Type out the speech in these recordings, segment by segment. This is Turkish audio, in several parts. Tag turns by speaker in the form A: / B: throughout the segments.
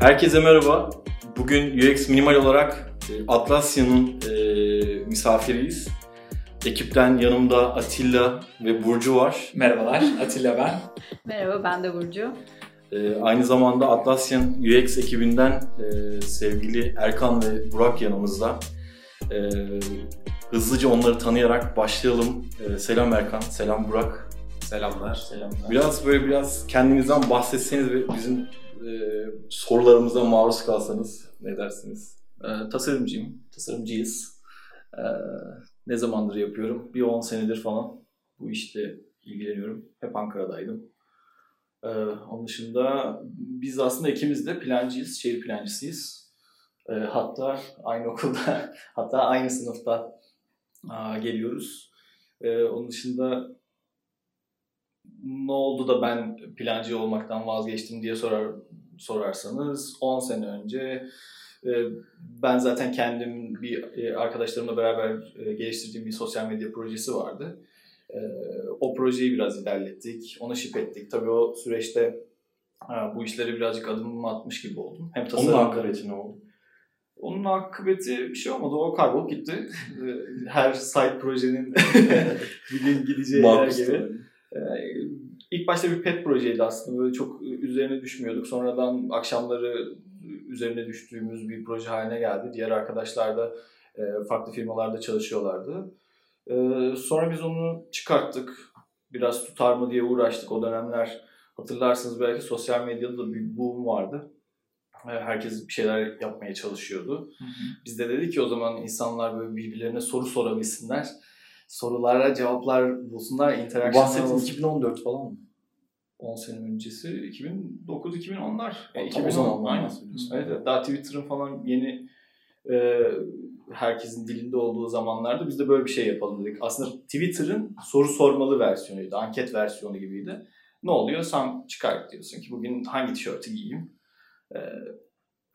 A: Herkese merhaba. Bugün UX Minimal olarak e, Atlasya'nın e, misafiriyiz. Ekipten yanımda Atilla ve Burcu var.
B: Merhabalar, Atilla ben.
C: Merhaba, ben de Burcu.
A: E, aynı zamanda Atlasya'nın UX ekibinden e, sevgili Erkan ve Burak yanımızda. E, hızlıca onları tanıyarak başlayalım. E, selam Erkan, selam Burak.
B: Selamlar. Selamlar.
A: Biraz böyle biraz kendinizden bahsetseniz ve bizim e, sorularımıza maruz kalsanız ne dersiniz?
D: E, tasarımcıyım, tasarımcıyız. E, ne zamandır yapıyorum? Bir 10 senedir falan bu işte ilgileniyorum. Hep Ankara'daydım. E, onun dışında biz aslında ikimiz de plancıyız, şehir plancısıyız. E, hatta aynı okulda, hatta aynı sınıfta a, geliyoruz. E, onun dışında ne oldu da ben plancı olmaktan vazgeçtim diye sorar sorarsanız 10 sene önce e, ben zaten kendim bir e, arkadaşlarımla beraber e, geliştirdiğim bir sosyal medya projesi vardı. O projeyi biraz ilerlettik, onu şip ettik. Tabii o süreçte bu işlere birazcık adımımı atmış gibi oldum.
A: Hem tasarım... Onun akıbeti ne oldu?
D: Onun akıbeti bir şey olmadı. O kaybolup gitti. Her site projenin bir gün gideceği yer gibi. İlk başta bir pet projeydi aslında. Böyle çok üzerine düşmüyorduk. Sonradan akşamları üzerine düştüğümüz bir proje haline geldi. Diğer arkadaşlar da farklı firmalarda çalışıyorlardı. Sonra biz onu çıkarttık. Biraz tutar mı diye uğraştık. O dönemler hatırlarsınız belki sosyal medyada da bir boom vardı. Herkes bir şeyler yapmaya çalışıyordu. Hı hı. Biz de dedik ki o zaman insanlar böyle birbirlerine soru sorabilsinler sorulara cevaplar bulsunlar. Interaction
A: Bahsettiğin 2014 falan mı?
D: 10 sene öncesi 2009-2010'lar.
A: Yani 2010
D: aynen. Evet, daha Twitter'ın falan yeni e, herkesin dilinde olduğu zamanlarda biz de böyle bir şey yapalım dedik. Aslında Twitter'ın soru sormalı versiyonuydu. Anket versiyonu gibiydi. Ne oluyor? Sen çıkar diyorsun ki bugün hangi tişörtü giyeyim? E,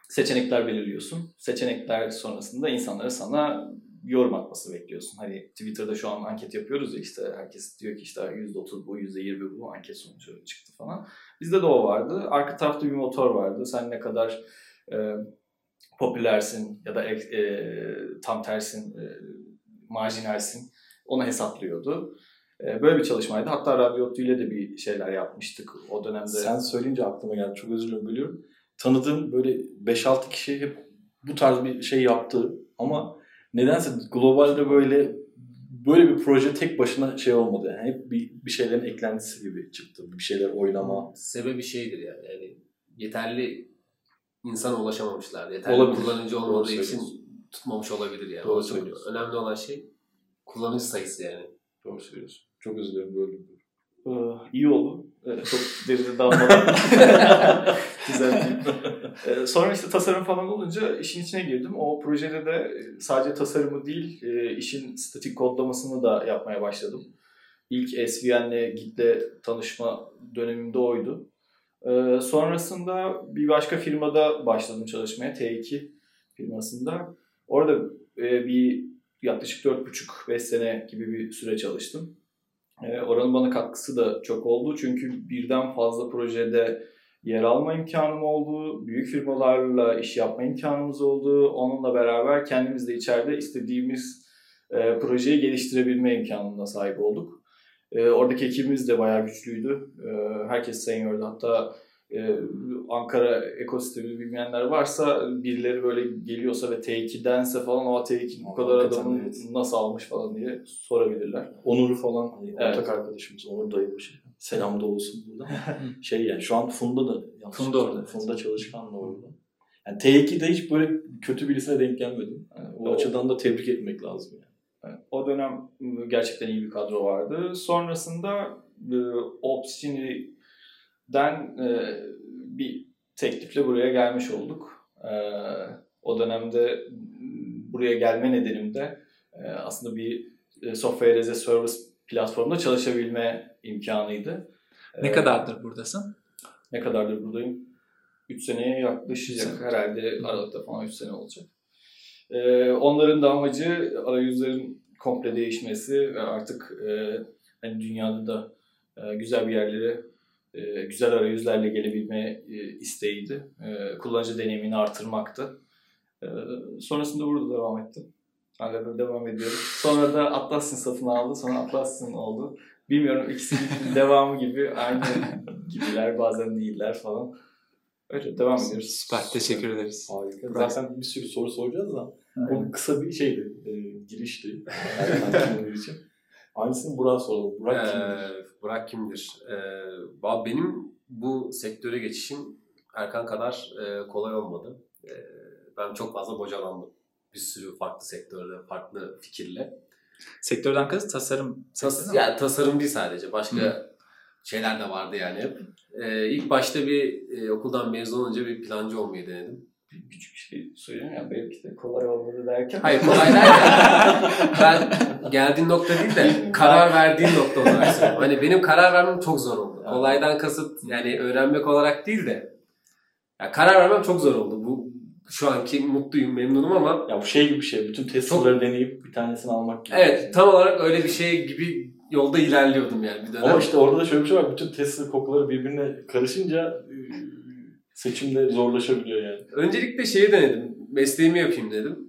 D: seçenekler belirliyorsun. Seçenekler sonrasında insanlara sana yorum atması bekliyorsun. Hani Twitter'da şu an anket yapıyoruz ya işte herkes diyor ki işte %30 bu, %20 bu anket sonucu çıktı falan. Bizde de o vardı. Arka tarafta bir motor vardı. Sen ne kadar e, popülersin ya da e, tam tersin, e, marjinalsin onu hesaplıyordu. E, böyle bir çalışmaydı. Hatta Radyo ile de bir şeyler yapmıştık o dönemde.
A: Sen söyleyince aklıma geldi. Çok özür dilerim bölüyorum. Tanıdığım böyle 5-6 kişi hep bu tarz bir şey yaptı ama nedense globalde böyle böyle bir proje tek başına şey olmadı. Yani hep bir, bir şeylerin eklentisi gibi çıktı. Bir şeyler oynama.
B: Sebebi şeydir yani. yani yeterli insana ulaşamamışlar. Yeterli olabilir. kullanıcı olmadığı için tutmamış olabilir yani. Doğru söylüyorsun. Önemli olan şey kullanıcı sayısı yani.
A: Doğru söylüyorsun. Çok özür dilerim
D: Ee, iyi oldu. Ee, çok derine dalmadan. Güzel ee, sonra işte tasarım falan olunca işin içine girdim. O projede de sadece tasarımı değil, e, işin statik kodlamasını da yapmaya başladım. İlk SVN'le Git'le tanışma dönemimde oydu. Ee, sonrasında bir başka firmada başladım çalışmaya, T2 firmasında. Orada e, bir yaklaşık 4,5-5 sene gibi bir süre çalıştım. E, oranın bana katkısı da çok oldu. Çünkü birden fazla projede yer alma imkanım oldu. Büyük firmalarla iş yapma imkanımız oldu. Onunla beraber kendimiz de içeride istediğimiz e, projeyi geliştirebilme imkanına sahip olduk. E, oradaki ekibimiz de bayağı güçlüydü. E, herkes seniordu. Hatta e, Ankara ekosistemini bilmeyenler varsa birileri böyle geliyorsa ve T2'dense falan o T2 bu kadar adamın evet. nasıl almış falan diye sorabilirler.
A: Onur falan hani evet. ortak arkadaşımız Onur dayı şey. Selam da olsun burada. şey yani şu an Funda da
D: Funda orada.
A: Funda çalışkan da orada. Yani T2'de hiç böyle kötü birisine denk gelmedim. Yani o, o açıdan da tebrik etmek lazım yani.
D: O dönem gerçekten iyi bir kadro vardı. Sonrasında e, Opsini den e, bir teklifle buraya gelmiş olduk. E, o dönemde buraya gelme nedenim de e, aslında bir e, software as a service platformda çalışabilme imkanıydı.
B: Ne e, kadardır buradasın?
D: Ne kadardır buradayım? 3 seneye yaklaşacak herhalde Aralık'ta falan 3 sene olacak. E, onların da amacı arayüzlerin komple değişmesi ve artık e, hani dünyada da e, güzel bir yerlere e, güzel arayüzlerle gelebilme e, isteğiydi. E, kullanıcı deneyimini artırmaktı. E, sonrasında burada devam ettim. Hala da devam ediyorum. Sonra da Atlassian satın aldı. Sonra Atlassian oldu. Bilmiyorum ikisi devamı gibi aynı gibiler bazen değiller falan. Öyle devam ediyoruz.
B: Süper teşekkür ederiz.
A: Harika. Zaten bir sürü soru soracağız da o kısa bir şeydi. E, girişti. Erkan için. Aynısını Burak'a soralım. Burak
B: ee,
A: kimdir?
B: Burak kimdir? Ee, benim bu sektöre geçişim Erkan kadar e, kolay olmadı. E, ben çok fazla bocalandım. Bir sürü farklı sektörde, farklı fikirle.
D: Sektörden kız tasarım.
B: Tas yani tasarım değil sadece. Başka Hı. şeyler de vardı yani hep. Ee, ilk başta bir e, okuldan mezun olunca bir plancı olmayı denedim.
D: Bir küçük şey söyleyeyim ya belki de kolay olmadı derken.
B: Hayır kolay derken ben geldiğin nokta değil de karar verdiğin nokta olarak söylüyorum. Hani benim karar vermem çok zor oldu. Kolaydan kasıt yani öğrenmek olarak değil de yani karar vermem çok zor oldu. Bu şu anki mutluyum, memnunum ama
A: ya bu şey gibi bir şey. Bütün Tesla'ları çok... deneyip bir tanesini almak gibi.
B: Evet, şey. tam olarak öyle bir şey gibi yolda ilerliyordum yani bir dönem.
A: Ama işte orada da şöyle bir şey var. Bütün Tesla kokuları birbirine karışınca e, seçimde zorlaşabiliyor yani.
B: Öncelikle şeyi denedim. Mesleğimi yapayım dedim.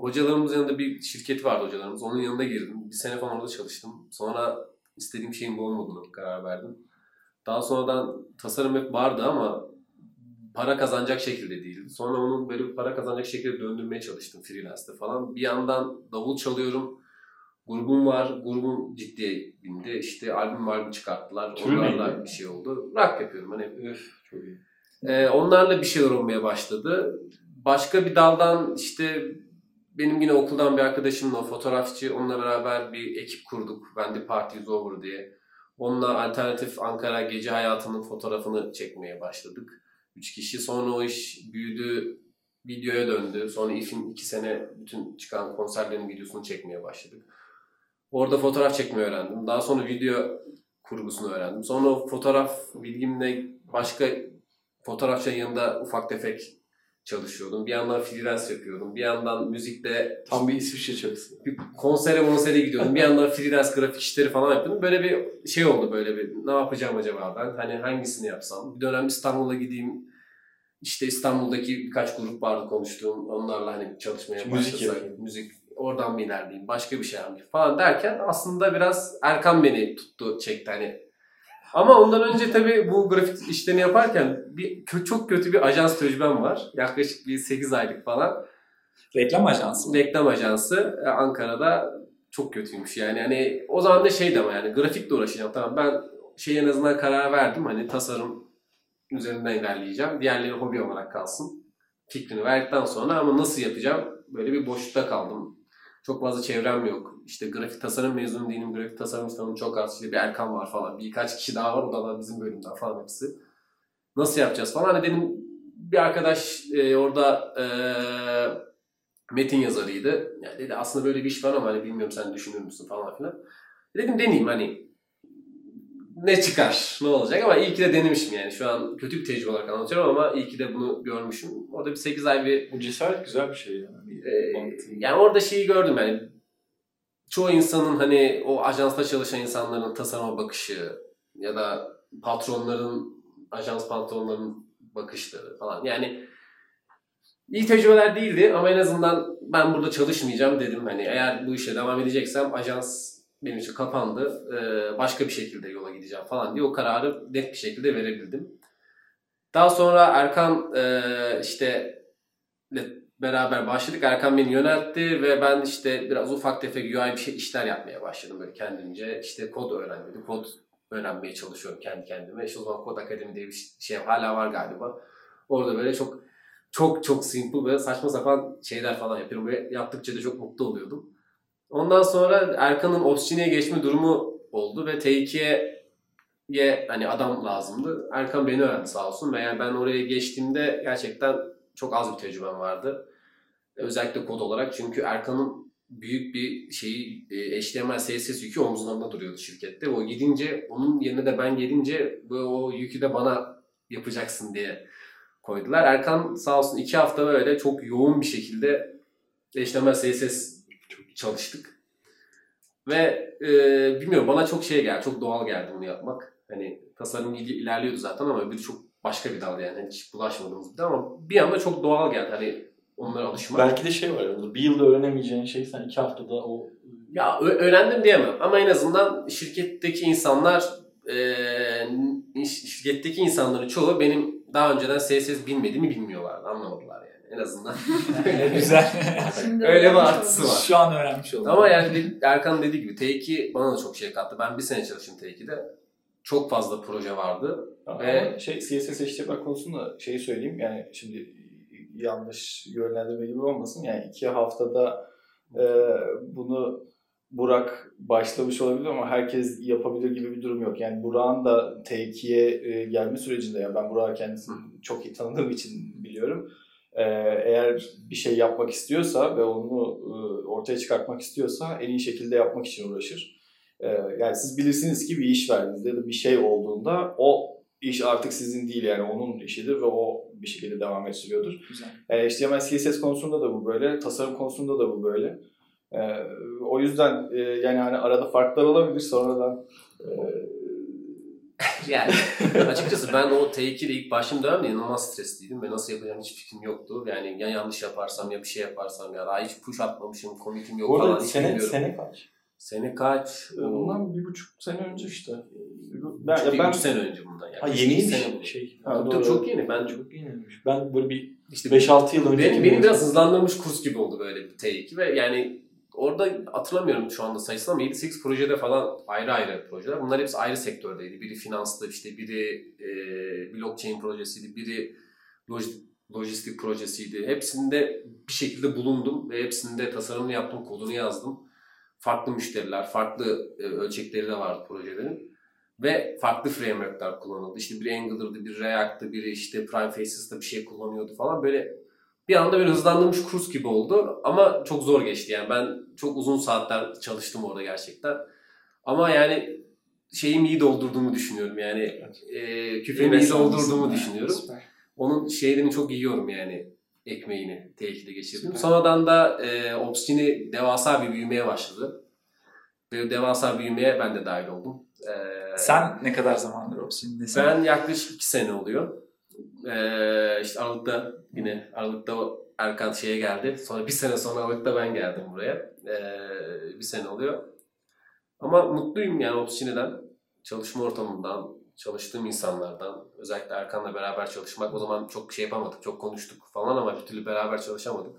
B: Hocalarımızın yanında bir şirket vardı hocalarımız. Onun yanına girdim. Bir sene falan orada çalıştım. Sonra istediğim şeyin bu olmadığını karar verdim. Daha sonradan tasarım hep vardı ama para kazanacak şekilde değildi. Sonra onu böyle para kazanacak şekilde döndürmeye çalıştım freelance'de falan. Bir yandan davul çalıyorum. Grubum var. Grubum ciddiye bindi. İşte albüm albüm çıkarttılar. Tür Onlarla bir şey oldu. Rock yapıyorum. Hani öf çok iyi. Ee, onlarla bir şeyler olmaya başladı. Başka bir daldan işte benim yine okuldan bir arkadaşımla fotoğrafçı onunla beraber bir ekip kurduk. Ben de Party is Over diye. Onunla alternatif Ankara gece hayatının fotoğrafını çekmeye başladık. Üç kişi. Sonra o iş büyüdü, videoya döndü. Sonra İF'in iki sene bütün çıkan konserlerin videosunu çekmeye başladık. Orada fotoğraf çekmeyi öğrendim. Daha sonra video kurgusunu öğrendim. Sonra o fotoğraf bilgimle başka fotoğrafçının yanında ufak tefek çalışıyordum. Bir yandan freelance yapıyordum. Bir yandan müzikte
A: tam bir İsviçre çalışsı.
B: Bir konsere konsere gidiyordum. bir yandan freelance grafik işleri falan yapıyordum. Böyle bir şey oldu böyle bir ne yapacağım acaba ben? Hani hangisini yapsam? Bir dönem İstanbul'a gideyim. İşte İstanbul'daki birkaç grup vardı konuştuğum. Onlarla hani çalışmaya başlasak. Müzik, müzik oradan mı ilerleyeyim? Başka bir şey yapayım falan derken aslında biraz Erkan beni tuttu çekti hani ama ondan önce tabii bu grafik işlerini yaparken bir çok kötü bir ajans tecrübem var. Yaklaşık bir 8 aylık falan.
D: Reklam ajansı?
B: Reklam ajansı e, Ankara'da çok kötüymüş yani. Hani o zaman da şeydi ama yani grafikle uğraşacağım. Tamam ben şey en azından karar verdim. Hani tasarım üzerinden ilerleyeceğim. Diğerleri hobi olarak kalsın. Fikrini verdikten sonra ama nasıl yapacağım? Böyle bir boşlukta kaldım. Çok fazla çevrem yok. İşte grafik tasarım mezunu değilim. Grafik tasarım tanım çok az. İşte bir Erkan var falan. Birkaç kişi daha var. O da bizim bölümden falan hepsi. Nasıl yapacağız falan. Hani benim bir arkadaş e, orada e, metin yazarıydı. Yani dedi aslında böyle bir iş var ama hani bilmiyorum sen düşünür müsün falan filan. Dedim deneyeyim hani ne çıkar, ne olacak ama iyi ki de denemişim yani. Şu an kötü bir tecrübe olarak anlatıyorum ama iyi ki de bunu görmüşüm. Orada bir 8 ay bir...
A: Bu cesaret güzel bir şey yani.
B: Ee, yani orada şeyi gördüm yani. Çoğu insanın hani o ajansta çalışan insanların tasarıma bakışı ya da patronların, ajans patronların bakışları falan. Yani iyi tecrübeler değildi ama en azından ben burada çalışmayacağım dedim. Hani eğer bu işe devam edeceksem ajans benim için kapandı. Ee, başka bir şekilde yola gideceğim falan diye o kararı net bir şekilde verebildim. Daha sonra Erkan e, işte beraber başladık. Erkan beni yöneltti ve ben işte biraz ufak tefek UI bir şey işler yapmaya başladım böyle kendimce. İşte kod öğrenmedim. Kod öğrenmeye çalışıyorum kendi kendime. İşte o zaman Kod Akademi diye bir şey hala var galiba. Orada böyle çok çok çok simple ve saçma sapan şeyler falan yapıyorum. Ve yaptıkça da çok mutlu oluyordum. Ondan sonra Erkan'ın Obstine'ye geçme durumu oldu ve T2'ye hani adam lazımdı. Erkan beni öğrendi sağ olsun ve yani ben oraya geçtiğimde gerçekten çok az bir tecrübem vardı. Özellikle kod olarak çünkü Erkan'ın büyük bir şeyi e, HTML, CSS yükü omuzlarında duruyordu şirkette. O gidince onun yerine de ben gelince o yükü de bana yapacaksın diye koydular. Erkan sağ olsun iki hafta böyle çok yoğun bir şekilde HTML, CSS çalıştık. Ve e, bilmiyorum bana çok şey geldi, çok doğal geldi bunu yapmak. Hani tasarım il- ilerliyordu zaten ama öbürü çok başka bir dal yani. Hiç bulaşmadığımız bir dal ama bir anda çok doğal geldi. Hani onlara alışmak.
A: Belki de şey var orada. Bir yılda öğrenemeyeceğin şey sen iki haftada o
B: Ya öğrendim diyemem ama en azından şirketteki insanlar e, şirketteki insanların çoğu benim daha önceden CSS bilmediğimi bilmiyorlardı. Anlamadılar yani. En azından.
E: Güzel.
B: Öyle bir artısı var.
E: Şu an öğrenmiş oldum.
B: ama yani Erkan dediği gibi T2 bana da çok şey kattı. Ben bir sene çalıştım T2'de. Çok fazla proje vardı.
D: Ama
B: Ve-
D: şey CSS HTML konusunda şeyi söyleyeyim yani şimdi yanlış yönlendirme gibi olmasın yani iki haftada e, bunu Burak başlamış olabilir ama herkes yapabilir gibi bir durum yok. Yani Burak'ın da T2'ye e, gelme sürecinde yani ben Burak'ı kendisini çok iyi tanıdığım için biliyorum. E, eğer bir şey yapmak istiyorsa ve onu e, ortaya çıkartmak istiyorsa en iyi şekilde yapmak için uğraşır. E, yani siz bilirsiniz ki bir iş verdiğinizde ya da bir şey olduğunda o iş artık sizin değil yani onun işidir ve o bir şekilde devam ettiriyordur.
E: Güzel.
D: E, HTML, CSS konusunda da bu böyle, tasarım konusunda da bu böyle. E, o yüzden e, yani hani arada farklar olabilir sonradan e,
B: Yani açıkçası ben o T2'de ilk başladığım dönemde inanılmaz stresliydim ve nasıl yapacağım hiç fikrim yoktu. Yani ya yanlış yaparsam ya bir şey yaparsam ya daha hiç push atmamışım, commit'im yok
A: Bu
B: falan hiç
A: sene,
B: bilmiyorum.
A: sene kaç?
B: Sene kaç?
D: e, bundan bir buçuk sene önce işte.
B: Ben,
D: ya ben
B: üç sene önce bundan. Yani
A: Ha yeniymiş.
B: sene bu.
A: Şey.
D: Ha, doğru.
B: çok yeni. Ben
A: Çok yeniymiş. Ben böyle bir
B: işte
A: 5-6 yıl önce
B: benim, benim biraz hızlandırılmış kurs gibi oldu böyle bir T2 ve yani orada hatırlamıyorum şu anda sayısını ama 7-8 projede falan ayrı ayrı projeler. Bunlar hepsi ayrı sektördeydi. Biri finanstı, işte biri e, blockchain projesiydi, biri loj- lojistik projesiydi. Hepsinde bir şekilde bulundum ve hepsinde tasarımını yaptım, kodunu yazdım. Farklı müşteriler, farklı e, ölçekleri de vardı projelerin. Ve farklı frameworkler kullanıldı. İşte biri Angular'dı, biri React'tı, biri işte Prime Faces'ta bir şey kullanıyordu falan. Böyle bir anda böyle hızlandırmış kurs gibi oldu. Ama çok zor geçti yani. Ben çok uzun saatler çalıştım orada gerçekten. Ama yani şeyimi iyi doldurduğumu düşünüyorum yani. E, küfemi iyi doldurduğumu düşünüyorum.
E: Süper.
B: Onun şeylerini çok yiyorum yani ekmeğini T2'de geçirdim. Sonradan da e, Obscini devasa bir büyümeye başladı. Ve devasa büyümeye ben de dahil oldum. E,
E: Sen ne kadar zamandır Opsin'desin?
B: ben yaklaşık iki sene oluyor. Ee, işte Aralık'ta yine Aralık'ta Erkan şeye geldi. Sonra bir sene sonra Aralık'ta ben geldim buraya. Ee, bir sene oluyor. Ama mutluyum yani Opsini'den, çalışma ortamından, çalıştığım insanlardan. Özellikle Erkan'la beraber çalışmak. O zaman çok şey yapamadık, çok konuştuk falan ama bir türlü beraber çalışamadık.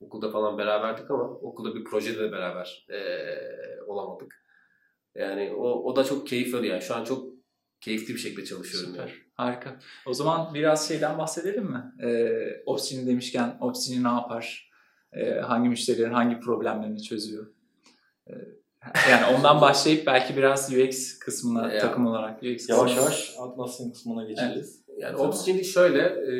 B: Okulda falan beraberdik ama okulda bir projede de beraber ee, olamadık. Yani o, o da çok keyifli yani. Şu an çok keyifli bir şekilde çalışıyorum yani.
E: Harika. O zaman biraz şeyden bahsedelim mi? Ee, Opsini demişken Opsini ne yapar? Ee, hangi müşterilerin hangi problemlerini çözüyor? Ee, yani ondan başlayıp belki biraz UX kısmına
B: Ya.
E: takım olarak UX
A: Yavaş
E: kısmına-
A: yavaş Atlas'ın kısmına geçeceğiz.
B: Yani
E: Tamam.
B: Opsgeni şöyle, e,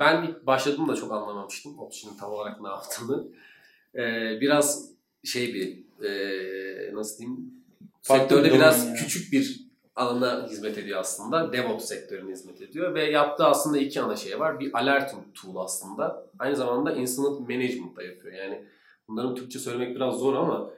B: ben ilk başladığımda çok anlamamıştım Opsgen'in tam olarak ne yaptığını. E, biraz şey bir, e, nasıl diyeyim,
A: Farklı
B: sektörde
A: bir
B: biraz
A: yani.
B: küçük bir alana hizmet ediyor aslında. DevOps sektörüne hizmet ediyor ve yaptığı aslında iki ana şey var. Bir alerting tool aslında. Aynı zamanda incident management da yapıyor. Yani bunların Türkçe söylemek biraz zor ama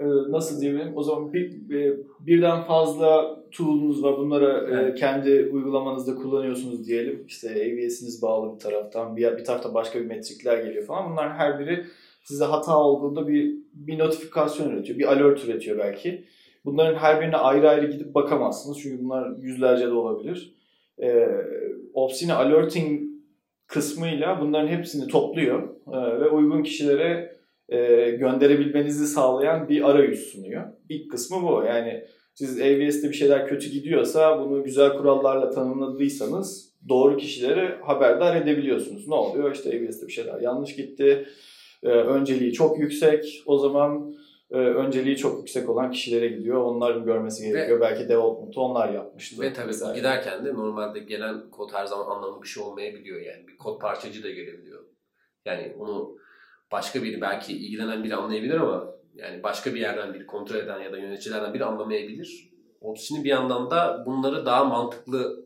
D: e, nasıl diyebilirim? O zaman bir, e, birden fazla tool'unuz var. Bunları e,
B: Evet.
D: kendi uygulamanızda kullanıyorsunuz diyelim. İşte AWS'iniz bağlı bir taraftan, bir, bir tarafta başka bir metrikler geliyor falan. Bunların her biri size hata olduğunda bir bir notifikasyon üretiyor, bir alert üretiyor belki. Bunların her birine ayrı ayrı gidip bakamazsınız çünkü bunlar yüzlerce de olabilir. E, Opsini alerting kısmıyla bunların hepsini topluyor e, ve uygun kişilere e, gönderebilmenizi sağlayan bir arayüz sunuyor. İlk kısmı bu. Yani siz AWS'te bir şeyler kötü gidiyorsa bunu güzel kurallarla tanımladıysanız doğru kişilere haberdar edebiliyorsunuz. Ne oluyor? İşte AWS'te bir şeyler yanlış gitti. E, önceliği çok yüksek. O zaman e, önceliği çok yüksek olan kişilere gidiyor. Onların görmesi gerekiyor. Belki development'ı onlar yapmıştır.
B: Ve tabii
D: vesaire.
B: giderken de normalde gelen kod her zaman anlamlı bir şey olmayabiliyor yani. Bir kod parçacı da gelebiliyor. Yani onu başka biri belki ilgilenen biri anlayabilir ama yani başka bir yerden biri kontrol eden ya da yöneticilerden biri anlamayabilir. Opsini bir yandan da bunları daha mantıklı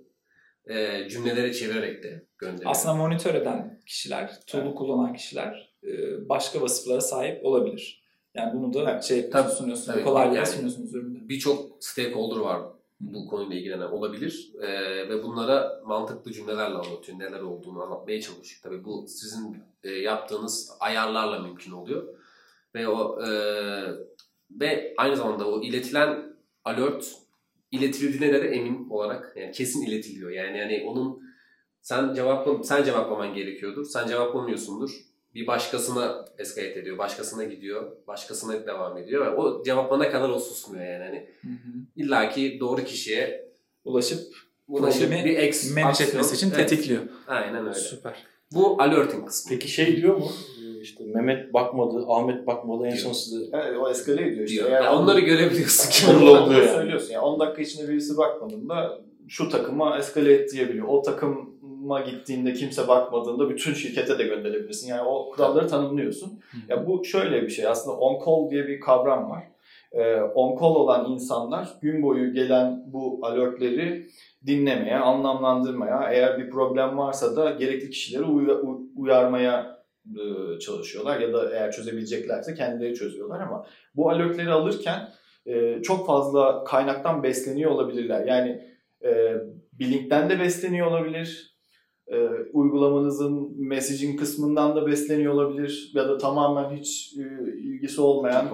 B: e, cümlelere çevirerek de gönderiyor.
E: Aslında monitör eden kişiler, tool'u kullanan kişiler e, başka vasıflara sahip olabilir. Yani bunu da
D: Evet,
E: şey
B: tabii,
E: sunuyorsunuz,
B: tabii.
E: kolaylıkla
B: Yani-
E: sunuyorsunuz üründe.
B: birçok stakeholder var bu konuyla ilgilenen olabilir. Ee, ve bunlara mantıklı cümlelerle anlatıyor. Neler olduğunu anlatmaya çalışıyor. Tabii bu sizin e, yaptığınız ayarlarla mümkün oluyor. Ve o e, ve aynı zamanda o iletilen alert iletildiğine de emin olarak yani kesin iletiliyor. Yani yani onun sen cevapla sen cevaplaman gerekiyordur. Sen cevaplamıyorsundur. Bir başkasına escalate ediyor, başkasına gidiyor, başkasına devam ediyor ve o cevaplarına kadar o susmuyor yani. Hani İlla ki doğru kişiye
E: Ulaşıp
B: ulaşıp bir ex
E: manage etmesi için
B: Evet,
E: tetikliyor.
B: Aynen öyle.
E: Süper.
B: Bu alerting kısmı.
A: Peki şey diyor mu? Ee, İşte Mehmet bakmadı, Ahmet bakmadı en
B: Diyor.
A: son size
D: Evet, o eskale ediyor işte.
B: diyor.
D: Eğer
B: Yani onları görebiliyorsun ki.
D: Onları
A: oluyor yani.
D: söylüyorsun. Yani 10 dakika içinde birisi bakmadığında şu takıma eskale et diyebiliyor. O takıma gittiğinde kimse bakmadığında bütün şirkete de gönderebilirsin. Yani o kuralları tanımlıyorsun. Ya bu şöyle bir şey aslında on call diye bir kavram var. Ee, on call olan insanlar gün boyu gelen bu alertleri dinlemeye, anlamlandırmaya, eğer bir problem varsa da gerekli kişileri uya- u- uyarmaya e, çalışıyorlar ya da eğer çözebileceklerse kendileri çözüyorlar ama bu alertleri alırken e, çok fazla kaynaktan besleniyor olabilirler. Yani e, bir linkten de besleniyor olabilir, e, uygulamanızın messaging kısmından da besleniyor olabilir ya da tamamen hiç e, ilgisi olmayan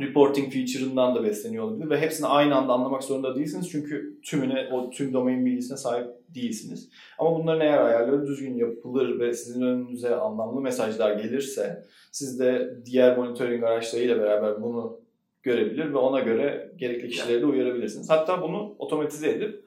D: reporting feature'ından da besleniyor olabilir ve hepsini aynı anda anlamak zorunda değilsiniz çünkü tümüne o tüm domain bilgisine sahip değilsiniz. Ama bunların eğer ayarları düzgün yapılır ve sizin önünüze anlamlı mesajlar gelirse siz de diğer monitoring araçlarıyla beraber bunu görebilir ve ona göre gerekli kişileri de uyarabilirsiniz. Hatta bunu otomatize edip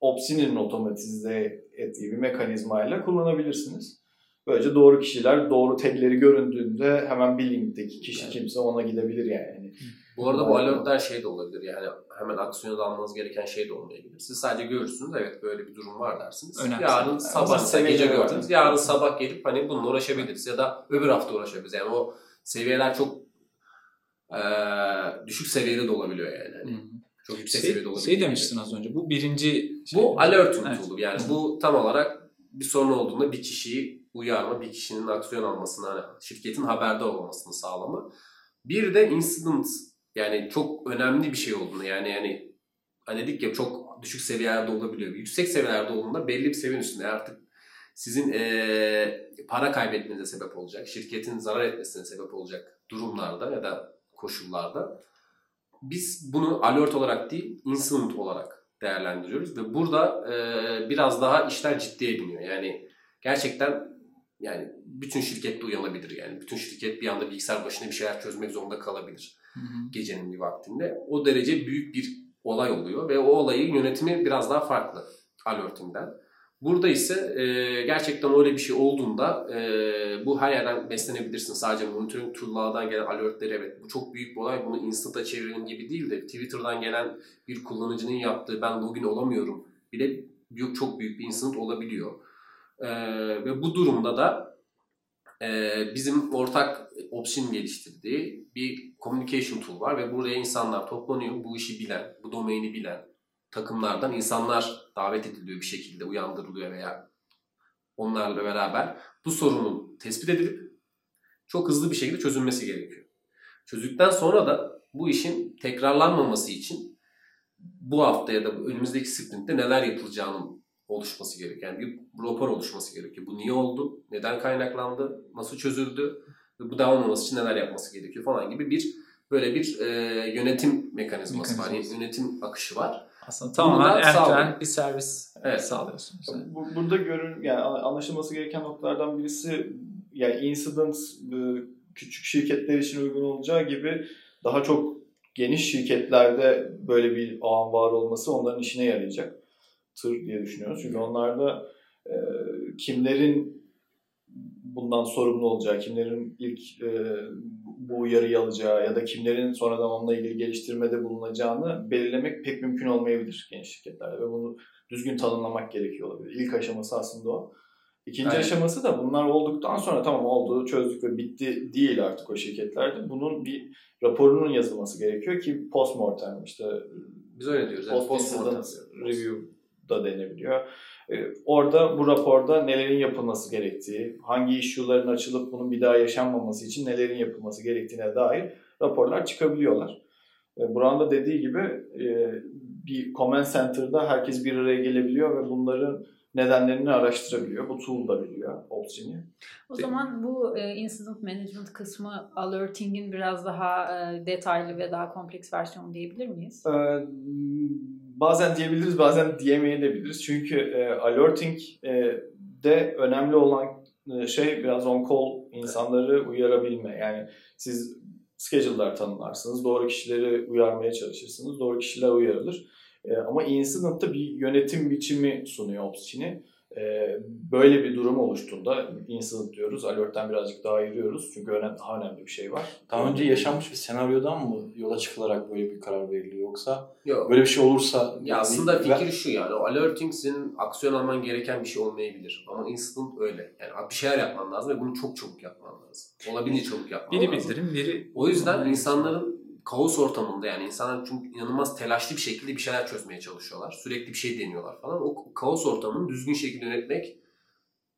D: Opsini'nin otomatize ettiği bir mekanizmayla kullanabilirsiniz. Böylece doğru kişiler doğru tagleri göründüğünde hemen bir linkteki kişi
B: Evet.
D: kimse ona gidebilir yani.
B: Bu arada bu alertler şey de olabilir yani hemen aksiyona da almanız gereken şey de olmayabilir. Siz sadece görürsünüz evet böyle bir durum var dersiniz.
E: Önemli.
B: Yarın
D: Yani
B: sabah gece gördünüz. Yarın sabah gelip hani bununla uğraşabiliriz ya da öbür hafta uğraşabiliriz. Yani o seviyeler çok eee, düşük seviyede de olabiliyor yani. Hani çok yüksek seviyede
E: Şey,
B: olabiliyor.
E: şey demiştin az önce. Bu birinci şey.
B: Bu alerting
E: Evet.
B: tool'u. Yani bu tam olarak bir sorun olduğunda bir kişiyi uyarma, bir kişinin aksiyon almasını, hani şirketin haberdar olmasını sağlama. Bir de incident yani çok önemli bir şey olduğunu yani yani hani dedik ya çok düşük seviyelerde olabiliyor. Yüksek seviyelerde olduğunda belli bir seviyenin üstünde artık sizin eee, para kaybetmenize sebep olacak, şirketin zarar etmesine sebep olacak durumlarda ya da koşullarda biz bunu alert olarak değil, incident olarak değerlendiriyoruz ve burada e, biraz daha işler ciddiye biniyor. Yani gerçekten yani bütün şirket de uyanabilir yani. Bütün şirket bir anda bilgisayar başında bir şeyler çözmek zorunda kalabilir
E: Hı hı.
B: gecenin bir vaktinde. O derece büyük bir olay oluyor ve o olayın yönetimi biraz daha farklı alertinden. Burada ise e, gerçekten öyle bir şey olduğunda e, bu her yerden beslenebilirsin. Sadece monitoring tool'lardan gelen alertleri evet bu çok büyük bir olay. Bunu instant'a çevirelim gibi değil de Twitter'dan gelen bir kullanıcının yaptığı ben login olamıyorum bile büyük, çok büyük bir instant olabiliyor. E, ve bu durumda da e, bizim ortak Opsin geliştirdiği bir communication tool var ve buraya insanlar toplanıyor. Bu işi bilen, bu domaini bilen takımlardan insanlar davet ediliyor bir şekilde uyandırılıyor veya onlarla beraber bu sorunun tespit edilip çok hızlı bir şekilde çözülmesi gerekiyor. Çözdükten sonra da bu işin tekrarlanmaması için bu hafta ya da önümüzdeki sprintte neler yapılacağının oluşması gerekiyor. Yani bir rapor oluşması gerekiyor. Bu niye oldu? Neden kaynaklandı? Nasıl çözüldü? Ve bu devam olması için neler yapması gerekiyor falan gibi bir böyle bir e, yönetim mekanizması, var.
E: Mekanizması.
B: Yani yönetim akışı var.
E: Aslında tamamen end-to-end bir servis
B: Evet.
E: sağlıyorsunuz. Yani.
D: Bu- Burada görün yani anlaşılması gereken noktalardan birisi yani incident e, küçük şirketler için uygun olacağı gibi daha çok geniş şirketlerde böyle bir ağın var olması onların işine yarayacak tır diye düşünüyoruz. Çünkü onlarda e, kimlerin bundan sorumlu olacağı, kimlerin ilk e, bu uyarıyı alacağı ya da kimlerin sonradan onunla ilgili geliştirmede bulunacağını belirlemek pek mümkün olmayabilir geniş şirketlerde ve bunu düzgün tanımlamak gerekiyor olabilir. İlk aşaması aslında o. İkinci
B: Aynen.
D: aşaması da bunlar olduktan sonra tamam oldu, çözdük ve bitti değil artık o şirketlerde. Bunun bir raporunun yazılması gerekiyor ki postmortem işte
B: Biz öyle diyoruz.
D: Post incident
B: postmortem.
D: review da denebiliyor. Ee, Orada bu raporda nelerin yapılması gerektiği, hangi issue'ların açılıp bunun bir daha yaşanmaması için nelerin yapılması gerektiğine dair raporlar çıkabiliyorlar. Ee, Burak'ın da dediği gibi e, bir command center'da herkes bir araya gelebiliyor ve bunların nedenlerini araştırabiliyor. Bu tool da biliyor Opsgenie.
C: O zaman bu e, incident management kısmı alerting'in biraz daha e, detaylı ve daha kompleks versiyonu diyebilir miyiz?
D: Ee, bazen diyebiliriz, bazen diyemeyebiliriz. Çünkü e, alerting e, de önemli olan e, şey biraz on call insanları uyarabilme. Yani siz schedule'lar tanımlarsınız, doğru kişileri uyarmaya çalışırsınız, doğru kişiler uyarılır. E, ama incident'ta bir yönetim biçimi sunuyor Opsgenie. E, böyle bir durum oluştuğunda incident diyoruz, alert'ten birazcık daha ayırıyoruz. Çünkü önemli, daha önemli bir şey var.
A: Daha önce yaşanmış bir senaryodan mı yola çıkılarak böyle bir karar veriliyor yoksa
B: Yok.
A: böyle bir şey olursa
B: Ya aslında
A: Ve-
B: fikir şu yani o alerting senin aksiyon alman gereken bir şey olmayabilir. Ama incident öyle. Yani bir şeyler yapman lazım ve bunu çok çabuk yapman lazım. Olabildiğince çabuk yapman
E: Biri
B: lazım.
E: bildirim, biri...
B: O yüzden insanların kaos ortamında yani insanlar çünkü inanılmaz telaşlı bir şekilde bir şeyler çözmeye çalışıyorlar. Sürekli bir şey deniyorlar falan. O kaos ortamını düzgün şekilde yönetmek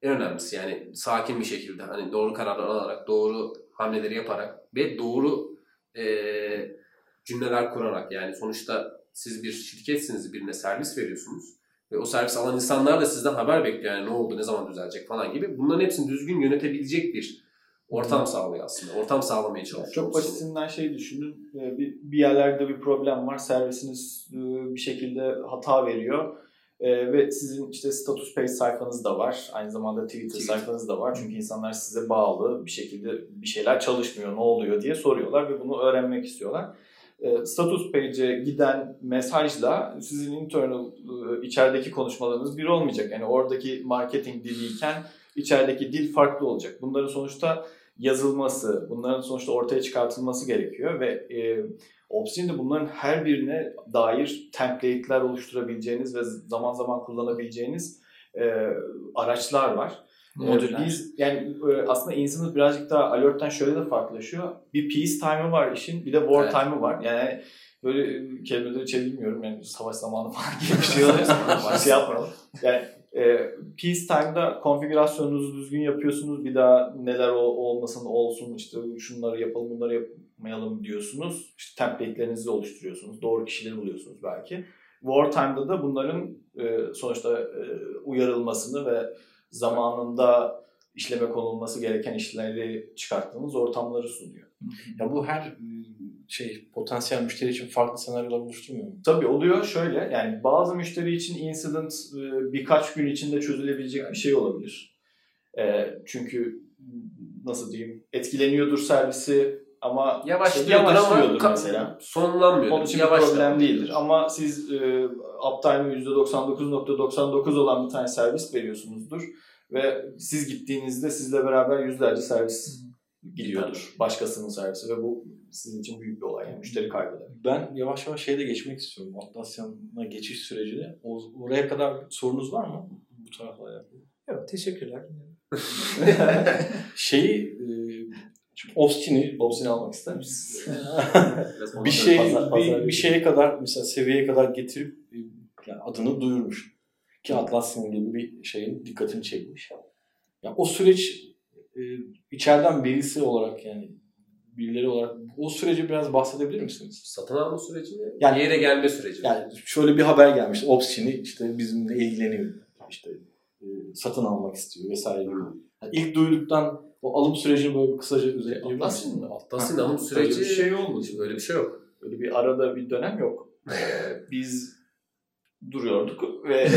B: en önemlisi. Yani sakin bir şekilde hani doğru kararlar alarak, doğru hamleleri yaparak ve doğru eee, cümleler kurarak yani sonuçta siz bir şirketsiniz, birine servis veriyorsunuz ve o servis alan insanlar da sizden haber bekliyor yani ne oldu, ne zaman düzelecek falan gibi. Bunların hepsini düzgün yönetebilecek bir ortam sağlıyor aslında. Ortam sağlamaya çalışıyor.
D: çok basitinden şey düşünün. Ee, Bir, bir yerlerde bir problem var. Servisiniz e, bir şekilde hata veriyor. Ee, ve sizin işte status page sayfanız da var. Aynı zamanda Twitter,
B: Twitter.
D: sayfanız da var. Çünkü insanlar size bağlı bir şekilde bir şeyler çalışmıyor, ne oluyor diye soruyorlar ve bunu öğrenmek istiyorlar. Ee, status page'e giden mesajla sizin internal e, içerideki konuşmalarınız bir olmayacak. Yani oradaki marketing diliyken içerideki dil farklı olacak. Bunların sonuçta yazılması, bunların sonuçta ortaya çıkartılması gerekiyor ve e, Obsidian'de bunların her birine dair template'ler oluşturabileceğiniz ve zaman zaman kullanabileceğiniz e, araçlar var.
E: Modüler.
D: Ee, Biz yani e, aslında Incident birazcık daha Alert'ten şöyle de farklılaşıyor. Bir peace time'ı var işin, bir de war
B: Evet.
D: time'ı var. Yani böyle e, kelimeleri çevirmiyorum yani savaş zamanı falan gibi bir şey oluyor. Şey yapmayalım. Yani e, peace time'da konfigürasyonunuzu düzgün yapıyorsunuz. Bir daha neler ol- olmasın olsun işte şunları yapalım bunları yapmayalım diyorsunuz. İşte template'lerinizi oluşturuyorsunuz. Doğru kişileri buluyorsunuz belki. Wartime'da da bunların e, sonuçta e, uyarılmasını ve zamanında işleme konulması gereken işleri çıkarttığımız ortamları sunuyor.
A: ya bu her şey potansiyel müşteri için farklı senaryolar oluşturmuyor mu?
D: Tabii oluyor şöyle yani bazı müşteri için incident e, birkaç gün içinde çözülebilecek bir şey olabilir. E, çünkü nasıl diyeyim etkileniyordur servisi ama
B: Yavaşlıyordur,
D: yavaşlıyordur
B: ama
D: mesela.
B: sonlanmıyor.
D: Onun için bir problem değildir. Ama siz e, uptime'ı %99.99 olan bir tane servis veriyorsunuzdur. Ve siz gittiğinizde sizle beraber yüzlerce servis gidiyordur. Başkasının servisi ve bu sizin için büyük bir olay. Yani müşteri kaybı demek.
A: Ben yavaş yavaş şeye de geçmek istiyorum. Atlasyon'a geçiş sürecine. O, oraya kadar sorunuz var mı? Bu tarafla alakalı.
E: Yok, teşekkürler.
A: Şeyi e, şimdi Austin'i
D: Bobsini almak ister misiniz?
A: bir şey
D: Pazar- pazar
A: bir, bir şeye kadar mesela seviyeye kadar getirip e, yani adını duyurmuş. Ki Atlassian gibi bir şeyin dikkatini çekmiş. Ya o süreç e, içeriden birisi olarak yani birileri olarak o süreci biraz bahsedebilir misiniz?
B: Satın alma süreci mi?
A: Yani-
B: bir yere gelme süreci mi?
A: Yani şöyle bir haber gelmiş. Opsini işte bizimle ilgileniyor. İşte e, satın almak istiyor vesaire gibi. Yani ilk duyduktan o alım sürecini böyle kısaca özetleyebilir
D: mı?
B: Atlas'ın
A: Ha,
B: alım
D: Öyle
B: süreci
D: bir şey olmadı.
B: Böyle bir şey yok.
D: Böyle bir arada bir dönem yok. Ee, biz duruyorduk ve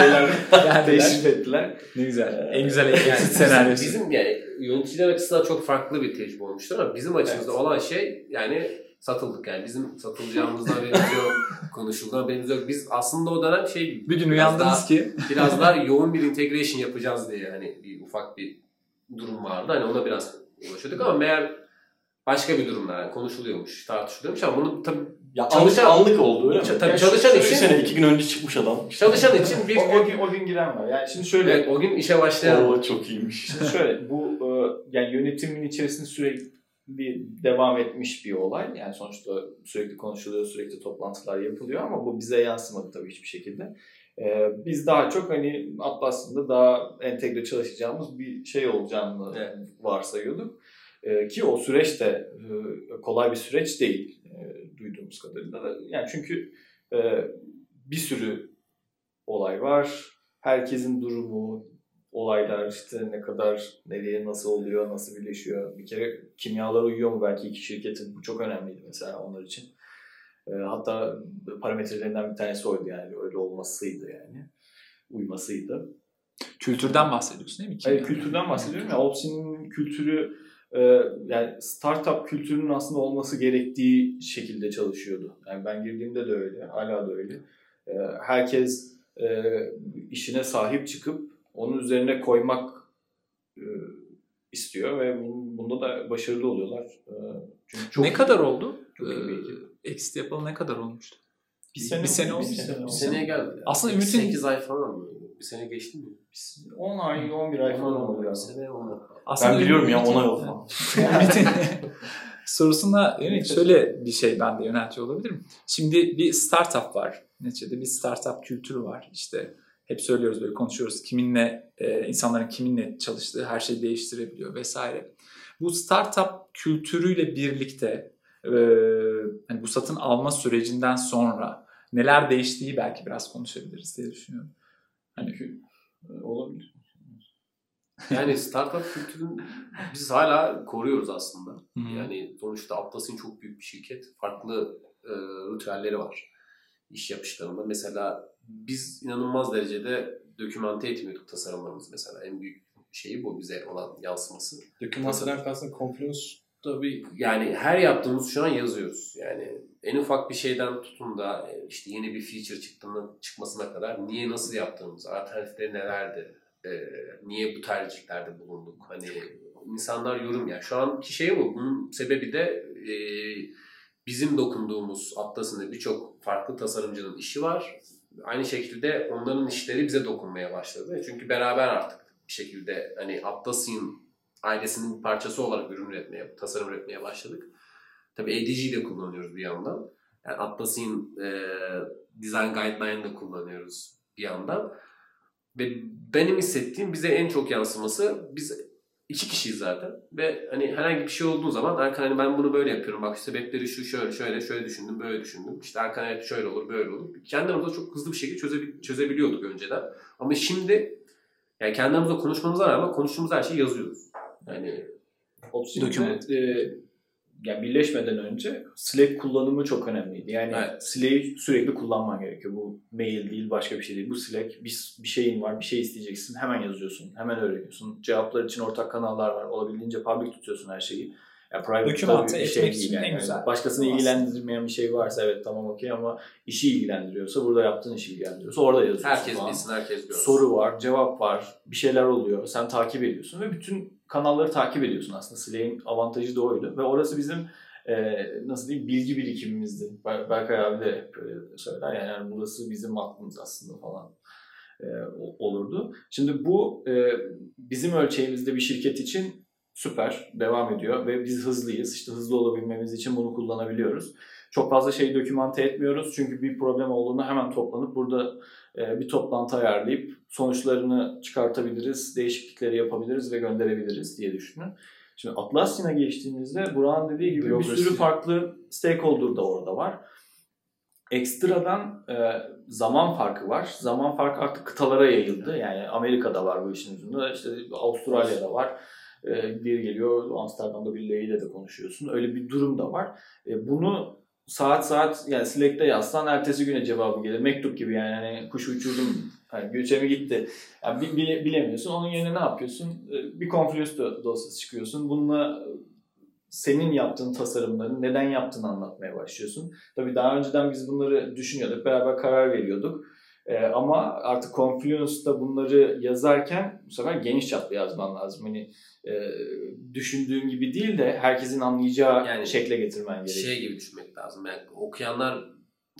D: Beyler teşrif ettiler.
E: Ne güzel.
D: Ee,
E: En güzel
B: Yani
E: senaryosu.
B: Bizim yani yöneticiler açısından çok farklı bir tecrübe olmuştur ama bizim açımızda
D: Evet.
B: olan şey yani satıldık yani bizim satılacağımızdan haberimiz yok, konuşulduğundan haberimiz yok. Biz aslında o dönem şey
E: Bir gün uyandınız
B: daha-
E: ki
B: biraz daha yoğun bir integration yapacağız diye hani bir ufak bir durum vardı. Hani ona biraz ulaşıyorduk ama meğer başka bir durumlar yani konuşuluyormuş, tartışılıyormuş ama bunu tabii
A: Ya
B: Çalışan-
A: anlık, anlık oldu öyle mi?
B: Tabii
A: Yani
B: çalışan
A: şu-
B: için-
A: Düşünsene iki gün önce çıkmış adam.
B: çalışan için bir
D: O, o, gün, o gün giren var. Yani şimdi şöyle,
B: evet, o gün işe başlayan
A: Oo çok iyiymiş.
D: şimdi şöyle bu yani yönetimin içerisinde sürekli devam etmiş bir olay. Yani sonuçta sürekli konuşuluyor, sürekli toplantılar yapılıyor ama bu bize yansımadı tabii hiçbir şekilde. E, biz daha çok hani Atlas'ında daha entegre çalışacağımız bir şey olacağını
B: Evet.
D: varsayıyorduk. E, ki o süreç de e, kolay bir süreç değil e, duyduğumuz kadarıyla. da. Yani çünkü Ee, bir sürü olay var. Herkesin durumu, olaylar işte ne kadar, nereye, nasıl oluyor, nasıl birleşiyor. Bir kere kimyalar uyuyor mu belki iki şirketin? Bu çok önemliydi mesela onlar için. Ee, hatta parametrelerinden bir tanesi oydu yani öyle olmasıydı yani. Uymasıydı.
E: Kültürden bahsediyorsun değil mi?
D: Hayır, kültürden bahsediyorum ya. Opsin'in kültürü e, yani startup kültürünün aslında olması gerektiği şekilde çalışıyordu. Yani ben girdiğimde de öyle, hala da öyle. E, herkes e, işine sahip çıkıp onun üzerine koymak e, istiyor ve bun- bunda da başarılı oluyorlar. E, çünkü çok
E: ne kadar oldu?
D: Çok bir.
E: Ee, Exit yapalı ne kadar olmuştu?
D: bir sene,
E: bir sene
D: oldu,
E: oldu.
D: bir sene
B: Bir
D: oldu.
B: seneye geldi.
E: Aslında Ümit'in-
B: 8 ay falan mı? Bir sene geçti mi?
D: 10 ay, 11 ay falan oldu
B: Bir
D: galiba.
B: sene oldu.
E: Aslında
A: Ben biliyorum ya
E: Ümit'in-
A: ona yol falan.
E: Ümit'in sorusuna yönelik şöyle bir şey ben de yöneltiyor olabilirim. Şimdi bir startup var. Neticede bir startup kültürü var. İşte hep söylüyoruz böyle konuşuyoruz. Kiminle, e, insanların kiminle çalıştığı her şeyi değiştirebiliyor vesaire. Bu startup kültürüyle birlikte e, hani bu satın alma sürecinden sonra neler değiştiği belki biraz konuşabiliriz diye düşünüyorum. Hani
D: E, Olabilir.
B: Yani startup kültürünü biz hala koruyoruz aslında.
E: Hı hı.
B: Yani sonuçta Atlas'ın çok büyük bir şirket. Farklı e, ritüelleri var iş yapışlarında. Mesela biz inanılmaz derecede dokümante etmiyorduk tasarımlarımızı mesela. En büyük şeyi bu bize olan yansıması.
A: Dokümantasyondan kastın Confluence da bir
B: Yani her yaptığımız şu an yazıyoruz. Yani en ufak bir şeyden tutun da e, işte yeni bir feature çıktığında çıkmasına kadar niye nasıl yaptığımız, alternatifleri nelerdi, e, niye bu tercihlerde bulunduk. Hani insanlar yorum yani şu anki şey bu. Bunun sebebi de e, bizim dokunduğumuz Atlas'ın birçok farklı tasarımcının işi var. Aynı şekilde onların işleri bize dokunmaya başladı. Çünkü beraber artık bir şekilde hani Atlas'ın ailesinin bir parçası olarak ürün üretmeye, tasarım üretmeye başladık. Tabii ADG'yi de kullanıyoruz bir yandan. Yani Atlas'ın e, Design Guideline'ı da kullanıyoruz bir yandan. Ve benim hissettiğim bize en çok yansıması biz iki kişiyiz zaten. Ve hani herhangi bir şey olduğu zaman Erkan hani ben bunu böyle yapıyorum. Bak sebepleri şu şöyle şöyle şöyle düşündüm böyle düşündüm. İşte Erkan evet şöyle olur böyle olur. Kendi aramızda çok hızlı bir şekilde çözebil- çözebiliyorduk önceden. Ama şimdi yani kendi aramızda konuşmamıza rağmen konuştuğumuz her şeyi yazıyoruz. Yani
D: Opsiyonda e, yani birleşmeden önce Slack kullanımı çok önemliydi. Yani
B: Evet.
D: Slack'i sürekli kullanman gerekiyor. Bu mail değil, başka bir şey değil. Bu Slack, bir, bir şeyin var, bir şey isteyeceksin. Hemen yazıyorsun, hemen öğreniyorsun. Cevaplar için ortak kanallar var. Olabildiğince public tutuyorsun her şeyi. Yani private
E: Dokümante
D: tabii bir
E: etmek
D: değil
E: için en güzel.
D: Başkasını
E: Aslında.
D: ilgilendirmeyen bir şey varsa evet tamam okey ama işi ilgilendiriyorsa, burada yaptığın işi ilgilendiriyorsa orada yazıyorsun.
B: herkes
D: falan
B: bilsin herkes görsün.
D: soru var, cevap var, bir şeyler oluyor. Sen takip ediyorsun ve bütün kanalları takip ediyorsun aslında. Slack'in avantajı da oydu. Ve orası bizim e, nasıl diyeyim bilgi birikimimizdi. Ber- Berkay abi de hep böyle söyler. Yani, yani burası bizim aklımız aslında falan e, olurdu. Şimdi bu e, bizim ölçeğimizde bir şirket için süper devam ediyor ve biz hızlıyız. İşte hızlı olabilmemiz için bunu kullanabiliyoruz. Çok fazla şey dokümante etmiyoruz çünkü bir problem olduğunda hemen toplanıp burada e, bir toplantı ayarlayıp sonuçlarını çıkartabiliriz, değişiklikleri yapabiliriz ve gönderebiliriz diye düşünün. Şimdi Atlassian'a geçtiğimizde Burak'ın dediği gibi bir
A: Bürokrasi.
D: sürü farklı stakeholder da orada var. Ekstradan e, zaman farkı var. Zaman farkı artık kıtalara yayıldı. Yani Amerika'da var bu işin ucunda. İşte Avustralya'da var. E, geliyor Amsterdam'da birileriyle de konuşuyorsun. Öyle bir durum da var. E, bunu saat saat yani Slack'te yazsan ertesi güne cevabı gelir. Mektup gibi yani hani kuş uçurdum hani göçemi gitti. Yani bi- bile- bilemiyorsun. Onun yerine ne yapıyorsun? E, Bir Confluence do- dosyası çıkıyorsun. Bununla e, senin yaptığın tasarımları neden yaptığını anlatmaya başlıyorsun. Tabii daha önceden biz bunları düşünüyorduk. Beraber karar veriyorduk. E, ama artık Confluence'da bunları yazarken bu sefer geniş çaplı yazman lazım. Hani e, düşündüğün gibi değil de herkesin anlayacağı
B: Yani
D: şekle getirmen gerekiyor.
B: şey gibi düşünmek lazım. Yani okuyanlar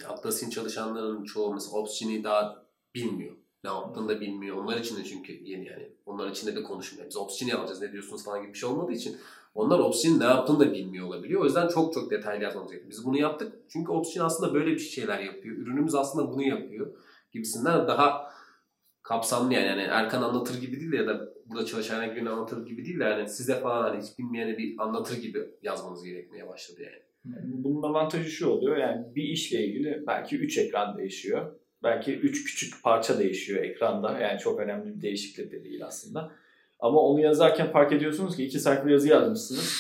B: Atlas'ın çalışanların çoğu mesela Opsgeni daha bilmiyor. Ne yaptığını da bilmiyor. Onlar için de çünkü yeni yani. Onlar için de de konuşmuyor. Biz Opsgeni alacağız ne diyorsunuz falan gibi bir şey olmadığı için onlar Opsgeni ne yaptığını da bilmiyor olabiliyor. O yüzden çok çok detaylı yazmamız gerekiyor. Biz bunu yaptık. Çünkü Opsgeni aslında böyle bir şeyler yapıyor. Ürünümüz aslında bunu yapıyor. Gibisinden daha kapsamlı yani. yani Erkan anlatır gibi değil de ya da burada çalışan birini anlatır gibi değil de yani size falan hani hiç bilmeyene bir anlatır gibi yazmanız gerekmeye başladı yani.
D: Bunun avantajı şu oluyor yani bir işle ilgili belki 3 ekran değişiyor. Belki 3 küçük parça değişiyor ekranda. Yani çok önemli bir değişiklik de değil aslında. Ama onu yazarken fark ediyorsunuz ki iki sayfa yazı yazmışsınız.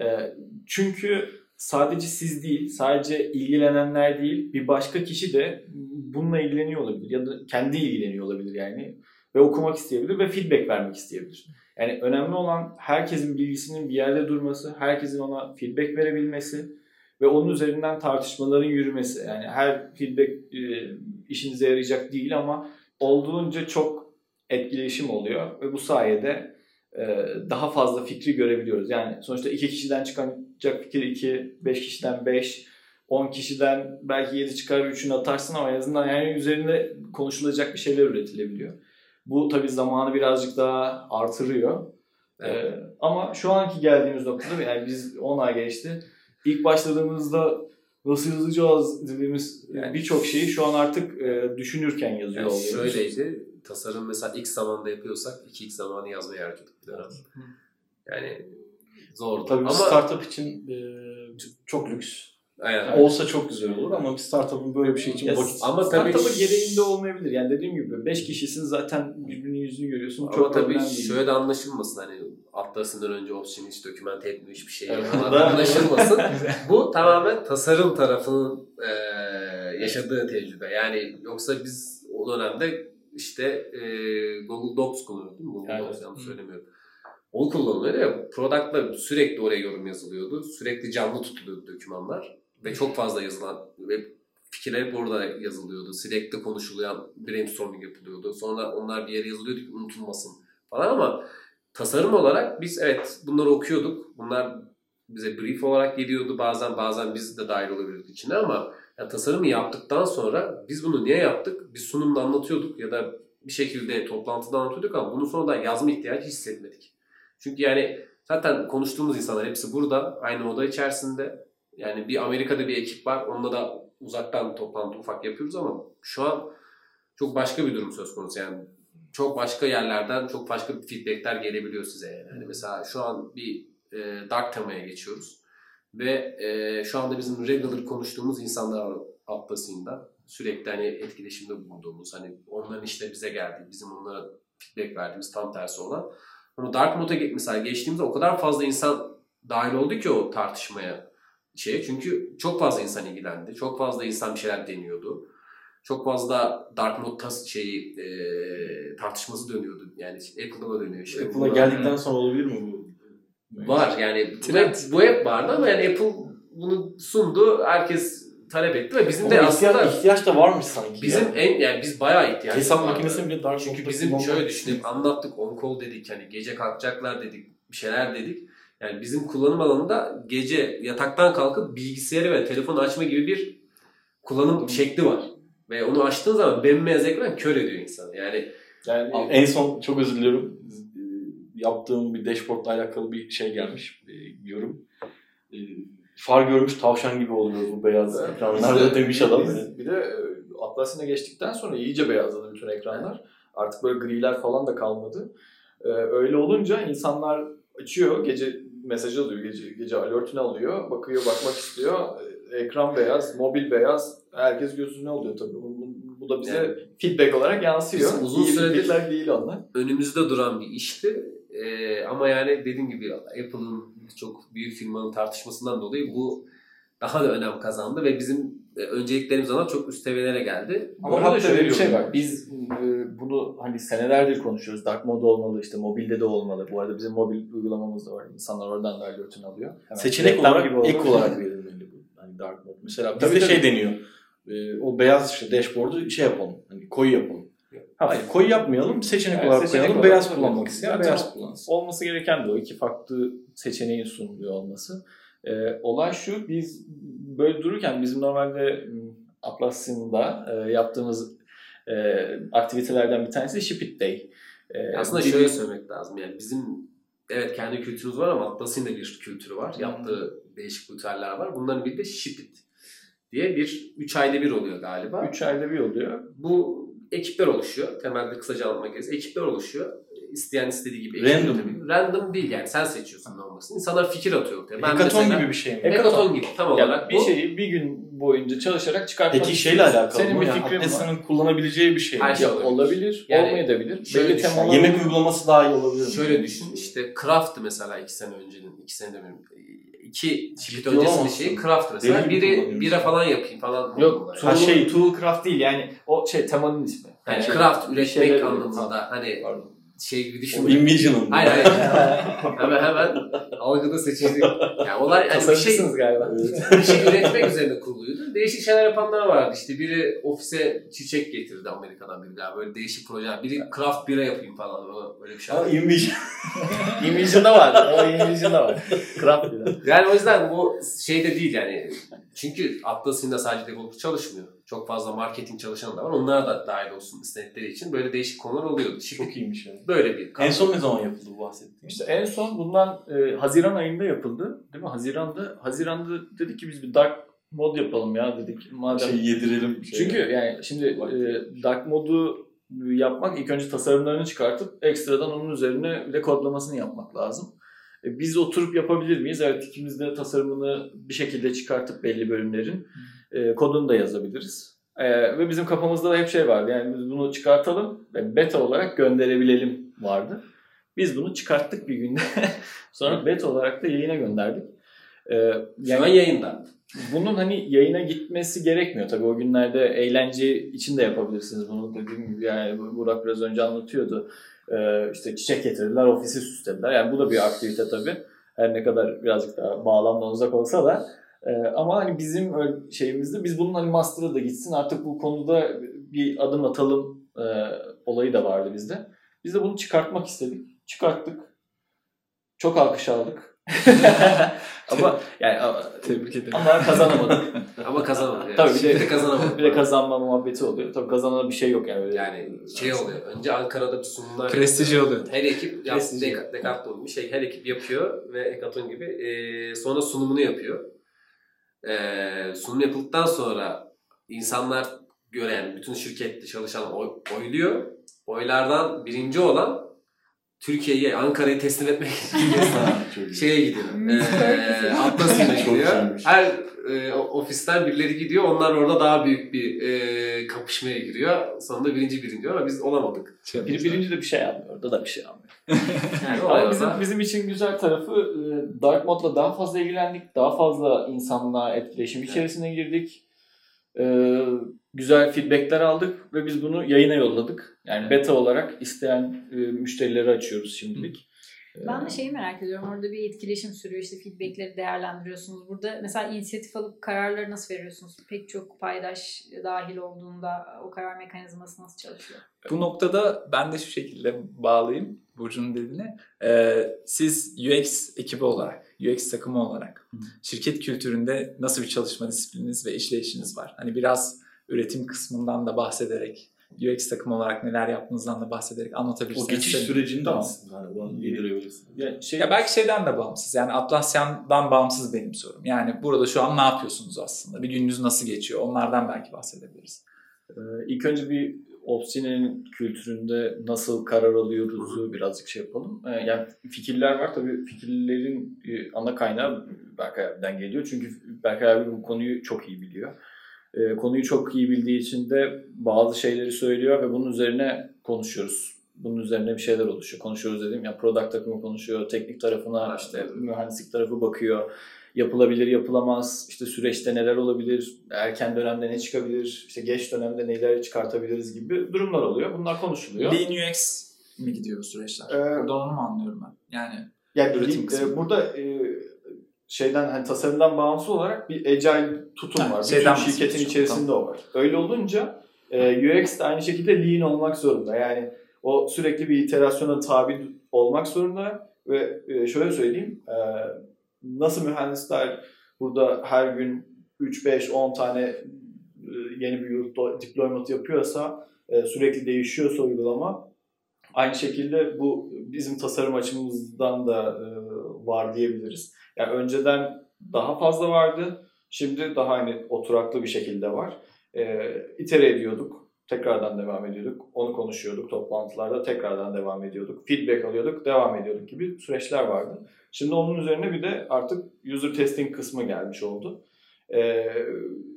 D: Ee, çünkü sadece siz değil, sadece ilgilenenler değil, bir başka kişi de bununla ilgileniyor olabilir ya da kendi ilgileniyor olabilir yani ve okumak isteyebilir ve feedback vermek isteyebilir. Yani önemli olan herkesin bilgisinin bir yerde durması, herkesin ona feedback verebilmesi ve onun üzerinden tartışmaların yürümesi. Yani her feedback e, işinize yarayacak değil ama olduğunca çok etkileşim oluyor ve bu sayede e, daha fazla fikri görebiliyoruz. Yani sonuçta iki kişiden çıkacak fikir iki, beş kişiden beş, on kişiden belki yedi çıkar üçünü atarsın ama en azından yani üzerinde konuşulacak bir şeyler üretilebiliyor. Bu tabii zamanı birazcık daha artırıyor.
B: Evet.
D: Ee, ama şu anki geldiğimiz noktada yani biz 10 ay geçti. İlk başladığımızda nasıl yazacağız dediğimiz
B: Yani-
D: birçok şeyi şu an artık e, düşünürken yazıyor
B: Yani
D: oluyoruz.
B: şöyleydi. Tasarım mesela ilk zamanda yapıyorsak 2x zamanı yazmaya harcadık bir dönem. Yani zordu.
A: Tabii
B: Ama
A: startup için e, çok lüks.
B: Aynen.
A: Olsa çok güzel olur ama bir startup'ın böyle bir şey için
D: Ya,
A: vakit
B: ama tabii
D: Startup'ın gereğinde olmayabilir. Yani dediğim gibi 5 kişisin zaten birbirinin yüzünü görüyorsun.
B: Ama
D: çok
B: tabii şöyle anlaşılmasın hani Atlas'ından önce Option hiç dokümente etmiş bir şey anlaşılmasın. Bu tamamen tasarım tarafının e, yaşadığı tecrübe. Yani yoksa biz o dönemde işte e, Google Docs kullanıyorduk değil mi? Google
A: Evet.
B: Docs yanlış söylemiyorum. Onu kullanılıyordu ya product'la sürekli oraya yorum yazılıyordu. Sürekli canlı tutuluyordu dokümanlar. Ve çok fazla yazılan ve fikirler hep orada yazılıyordu. Slack'te konuşuluyan brainstorming yapılıyordu. Sonra onlar bir yere yazılıyordu ki unutulmasın falan ama tasarım olarak biz evet bunları okuyorduk. Bunlar bize brief olarak geliyordu bazen bazen biz de dahil olabiliyorduk içine ama ya tasarımı yaptıktan sonra biz bunu niye yaptık? Bir sunumda anlatıyorduk ya da bir şekilde toplantıda anlatıyorduk ama bunun sonradan yazma ihtiyacı hissetmedik. Çünkü yani zaten konuştuğumuz insanlar hepsi burada aynı oda içerisinde. Yani bir Amerika'da bir ekip var. Onunla da uzaktan toplantı ufak yapıyoruz ama şu an çok başka bir durum söz konusu. Yani çok başka yerlerden çok başka bir feedbackler gelebiliyor size. Yani. Hani mesela şu an bir e, dark temaya geçiyoruz. Ve e, şu anda bizim regular konuştuğumuz insanlar var Atlas'ında. Sürekli hani etkileşimde bulunduğumuz, hani onların işte bize geldiği, bizim onlara feedback verdiğimiz tam tersi olan. Ama Dark Mode'a mesela geçtiğimizde o kadar fazla insan dahil oldu ki o tartışmaya şeye. Çünkü çok fazla insan ilgilendi. Çok fazla insan bir şeyler deniyordu. Çok fazla Dark Mode tas şeyi e, tartışması dönüyordu. Yani Apple'da da dönüyor işte.
A: Apple'a geldikten sonra olabilir mi bu?
B: Var yani
E: Trend.
B: bu hep vardı ama yani Apple bunu sundu. Herkes talep etti ve bizim de
A: Ama
B: aslında
A: ihtiyaç, ihtiyaç da varmış sanki.
B: bizim
A: ya.
B: en yani biz bayağı ihtiyaç
A: hesap
B: vardı.
A: makinesini bile Dark
B: Çünkü bizim şöyle düşünelim anlattık on call dedik hani gece kalkacaklar dedik bir şeyler dedik. Yani bizim kullanım alanında gece yataktan kalkıp bilgisayarı ve telefonu açma gibi bir kullanım şekli var. Ve onu açtığın zaman bembeyaz ekran kör ediyor insanı. Yani
D: Yani
A: En son çok özür diliyorum. Yaptığım bir dashboardla alakalı bir şey gelmiş. Bir yorum. Ee, Far görmüş tavşan gibi oluyor bu beyaz ekranlarda demiş adam.
D: Biz- bir de e, Atlas'ına geçtikten sonra iyice beyazladı bütün ekranlar. Artık böyle griler falan da kalmadı. Ee, öyle olunca insanlar açıyor, gece mesaj alıyor, gece, gece alertini alıyor, bakıyor, bakmak istiyor. Ee, Ekran beyaz, mobil beyaz. Herkes gözüne alıyor tabii. Bu, bu- da bize
B: Yani-
D: feedback olarak yansıyor.
B: Bizim uzun
D: İyi
B: süredir-
D: değil onlar.
B: önümüzde duran bir işti. Ee, ama yani dediğim gibi Apple'ın çok büyük firmanın tartışmasından dolayı bu daha da önem kazandı ve bizim e, önceliklerimiz ona çok üst seviyelere geldi.
D: Ama orada
F: hatta şöyle bir şey var. Biz e, bunu hani senelerdir konuşuyoruz. Dark mode olmalı, işte mobilde de olmalı. Bu arada bizim mobil uygulamamız da var. İnsanlar oradan da alertini alıyor. Hemen
A: Seçenek olarak
F: gibi
A: ek olarak verilmeli bu. Hani dark mode. Mesela bizde şey deniyor. Ee, o beyaz işte dashboard'u şey yapalım. Hani koyu yapalım. Hayır koyu yapmayalım. Seçenek
D: Evet,
A: olarak
D: seçenek
A: koyalım.
D: olarak
A: beyaz kullanmak isteyen beyaz kullansın.
D: olması gereken de o. iki farklı seçeneğin sunuluyor olması. Ee, olay şu, biz böyle dururken bizim normalde m, Atlassian'da e, yaptığımız e, aktivitelerden bir tanesi Ship It Day. Ee,
B: Aslında
D: bir-
B: şöyle söylemek lazım yani bizim evet kendi kültürümüz var ama Atlas'ın da bir kültürü var. Yaptığı değişik ritüeller var. Bunların biri de Shipit diye bir 3 ayda bir oluyor galiba.
D: Üç ayda bir oluyor.
B: Bu ekipler oluşuyor. Temelde kısaca anlatmak gerekirse ekipler oluşuyor. İsteyen istediği gibi
A: Random.
B: ekleyebilir. Random değil yani sen seçiyorsun ne olmasını. İnsanlar fikir atıyor ortaya. Ben
A: Hackathon
B: mesela-
A: gibi bir şey mi?
B: Hackathon gibi tam
D: Ya
B: olarak
D: bir
B: bu.
D: şeyi bir gün boyunca çalışarak çıkartmak
A: Peki şeyle alakalı
D: Senin
A: mı?
D: bir
A: Yani
D: fikrin var.
A: Atlassian'ın kullanabileceği bir şey mi?
B: Her şey
D: Ya olabilir,
B: Yani
D: olmayabilir.
B: şöyle
D: Belli
B: düşün,
D: temalar
A: Yemek uygulaması daha iyi olabilir mi?
B: Şöyle düşün işte Craft mesela iki sene öncenin, iki sene demiyorum. İki şirket öncesinde şey Craft mesela.
A: Deli gibi
B: Biri bira falan yapayım falan.
D: Yok,
B: Yani,
D: ha şey Toolcraft değil yani o şey temanın ismi.
B: yani
D: şey,
B: craft, üretmek anlamında hani
D: Pardon.
B: Şey gibi
A: O
B: düşün.
A: Invision'ın.
B: Hayır hayır. hemen hemen algıda seçicilik. Yani olay hani bir şey,
D: galiba.
B: bir şey üretmek üzerine kuruluydu. Değişik şeyler yapanlar vardı. İşte biri ofise çiçek getirdi Amerika'dan biri daha. Böyle değişik projeler. Biri craft bira yapayım falan. Öyle bir şey.
A: Ama Invision.
D: Invision'da var. O Invision'da var. Craft bile.
B: Yani o yüzden bu şey de değil yani. Çünkü Atlas'ın da sadece developer çalışmıyor. Çok fazla marketing çalışanı da var. Onlar da dahil olsun istedikleri için böyle değişik konular oluyor. Şimdi
A: Çok iyiymiş yani.
B: böyle bir
A: En son ne zaman yapıldı bu bahsettiğin?
D: İşte en son bundan e, Haziran ayında yapıldı. Değil mi? Haziran'da Haziran'da dedik ki biz bir dark mod yapalım ya dedik. Madem
A: Şey yedirelim. Şey.
D: Çünkü yani şimdi e, dark modu yapmak ilk önce tasarımlarını çıkartıp ekstradan onun üzerine bir de kodlamasını yapmak lazım. E, biz oturup yapabilir miyiz? Evet ikimiz de tasarımını bir şekilde çıkartıp belli bölümlerin e, kodunu da yazabiliriz. E, ve bizim kafamızda da hep şey vardı. Yani biz bunu çıkartalım ve beta olarak gönderebilelim vardı. Biz bunu çıkarttık bir günde. Sonra beta olarak da yayına gönderdik. E,
B: şu an yayında.
D: bunun hani yayına gitmesi gerekmiyor. Tabii o günlerde eğlence için de yapabilirsiniz bunu. Dediğim gibi yani Burak biraz önce anlatıyordu. Ee, işte çiçek getirdiler, ofisi süslediler. Yani bu da bir aktivite tabii. Her ne kadar birazcık daha bağlamdan uzak olsa da. Ee, ama hani bizim şeyimizde biz bunun hani master'a da gitsin artık bu konuda bir adım atalım e, olayı da vardı bizde. Biz de bunu çıkartmak istedik. Çıkarttık. Çok alkış aldık. ama yani
E: Tebrik ederim.
D: ama kazanamadık.
B: Ama kazanamadı. Yani.
D: Tabii bir de-
B: Şimdi kazanamadı.
D: bir de kazanma muhabbeti oluyor. Tabii kazanan bir şey yok yani.
B: Yani şey oluyor. Önce Ankara'da bir sunumlar
E: Prestiji oluyor.
B: Her ekip. Dek- Decathlon bir şey. Her ekip yapıyor ve Hackathon gibi. Ee, sonra sunumunu yapıyor. Ee, sunum yapıldıktan sonra insanlar gören, bütün şirkette çalışan oy, oyluyor. Oylardan birinci olan Türkiye'yi, Ankara'yı teslim etmek için şeye gidiyor. Ee, Atlas'ına gidiyor. Her e, ofisten birileri gidiyor. Onlar orada daha büyük bir e, kapışmaya giriyor. Sonunda birinci birinci ama biz olamadık.
D: bir, birinci de bir şey almıyor. Orada da bir şey almıyor.
B: Yani
D: Ama bizim, bizim için güzel tarafı e, Dark Mode'la daha fazla ilgilendik. Daha fazla insanla etkileşim içerisine girdik. E, güzel feedbackler aldık ve biz bunu yayına yolladık. Yani beta olarak isteyen e, müşterileri açıyoruz şimdilik.
C: Ben de şeyi merak ediyorum. Orada bir etkileşim sürüyor. işte feedbackleri değerlendiriyorsunuz. Burada mesela inisiyatif alıp kararları nasıl veriyorsunuz? Pek çok paydaş dahil olduğunda o karar mekanizması nasıl çalışıyor?
E: Bu noktada ben de şu şekilde bağlayayım Burcu'nun dediğine. Ee, siz UX ekibi olarak, UX takımı olarak şirket kültüründe nasıl bir çalışma disiplininiz ve işleyişiniz var? Hani biraz üretim kısmından da bahsederek, UX takımı olarak neler yaptığınızdan da bahsederek
A: O
E: anlatabilirsiniz.
A: geçiş
E: Sevinirim.
A: sürecini de
D: Tamam.
A: aslında hani bana yedirebilirsin.
D: Ya şey,
E: Ya belki şeyden de bağımsız. Yani Atlassian'dan bağımsız benim sorum. Yani burada şu an ne yapıyorsunuz aslında? Bir gününüz nasıl geçiyor? Onlardan belki bahsedebiliriz.
D: Ee, İlk önce bir Obsidian'in kültüründe nasıl karar alıyoruzu birazcık şey yapalım. Ee, Yani fikirler var tabii fikirlerin e, ana kaynağı Berkay abiden geliyor. Çünkü Berkay abi bu konuyu çok iyi biliyor. Ee, Konuyu çok iyi bildiği için de bazı şeyleri söylüyor ve bunun üzerine konuşuyoruz. Bunun üzerine bir şeyler oluşuyor. Konuşuyoruz dedim ya product takımı konuşuyor, teknik tarafına işte mühendislik tarafı bakıyor yapılabilir, yapılamaz, işte süreçte neler olabilir, erken dönemde ne çıkabilir, işte geç dönemde neler çıkartabiliriz gibi durumlar oluyor. Bunlar konuşuluyor.
E: Lean UX mi gidiyor süreçler?
D: Ee,
E: Burada onu mu anlıyorum ben? Yani
D: Yani
E: üretim
D: e, burada e, şeyden hani tasarımdan bağımsız olarak bir agile tutum
E: Ha,
D: var.
E: şeyden
D: Bütün şirketin içerisinde o var. Öyle olunca e, UX de aynı şekilde lean olmak zorunda. Yani o sürekli bir iterasyona tabi olmak zorunda ve e, şöyle söyleyeyim e, nasıl mühendisler burada her gün 3 5 10 tane e, yeni bir yurt deployment yapıyorsa e, sürekli değişiyorsa uygulama aynı şekilde bu bizim tasarım açımızdan da e, var diyebiliriz. Yani önceden daha fazla vardı. Şimdi daha hani oturaklı bir şekilde var. E, itere ediyorduk. Tekrardan devam ediyorduk. Onu konuşuyorduk toplantılarda, tekrardan devam ediyorduk. Feedback alıyorduk, devam ediyorduk gibi süreçler vardı. Şimdi onun üzerine bir de artık user testing kısmı gelmiş oldu. Ee,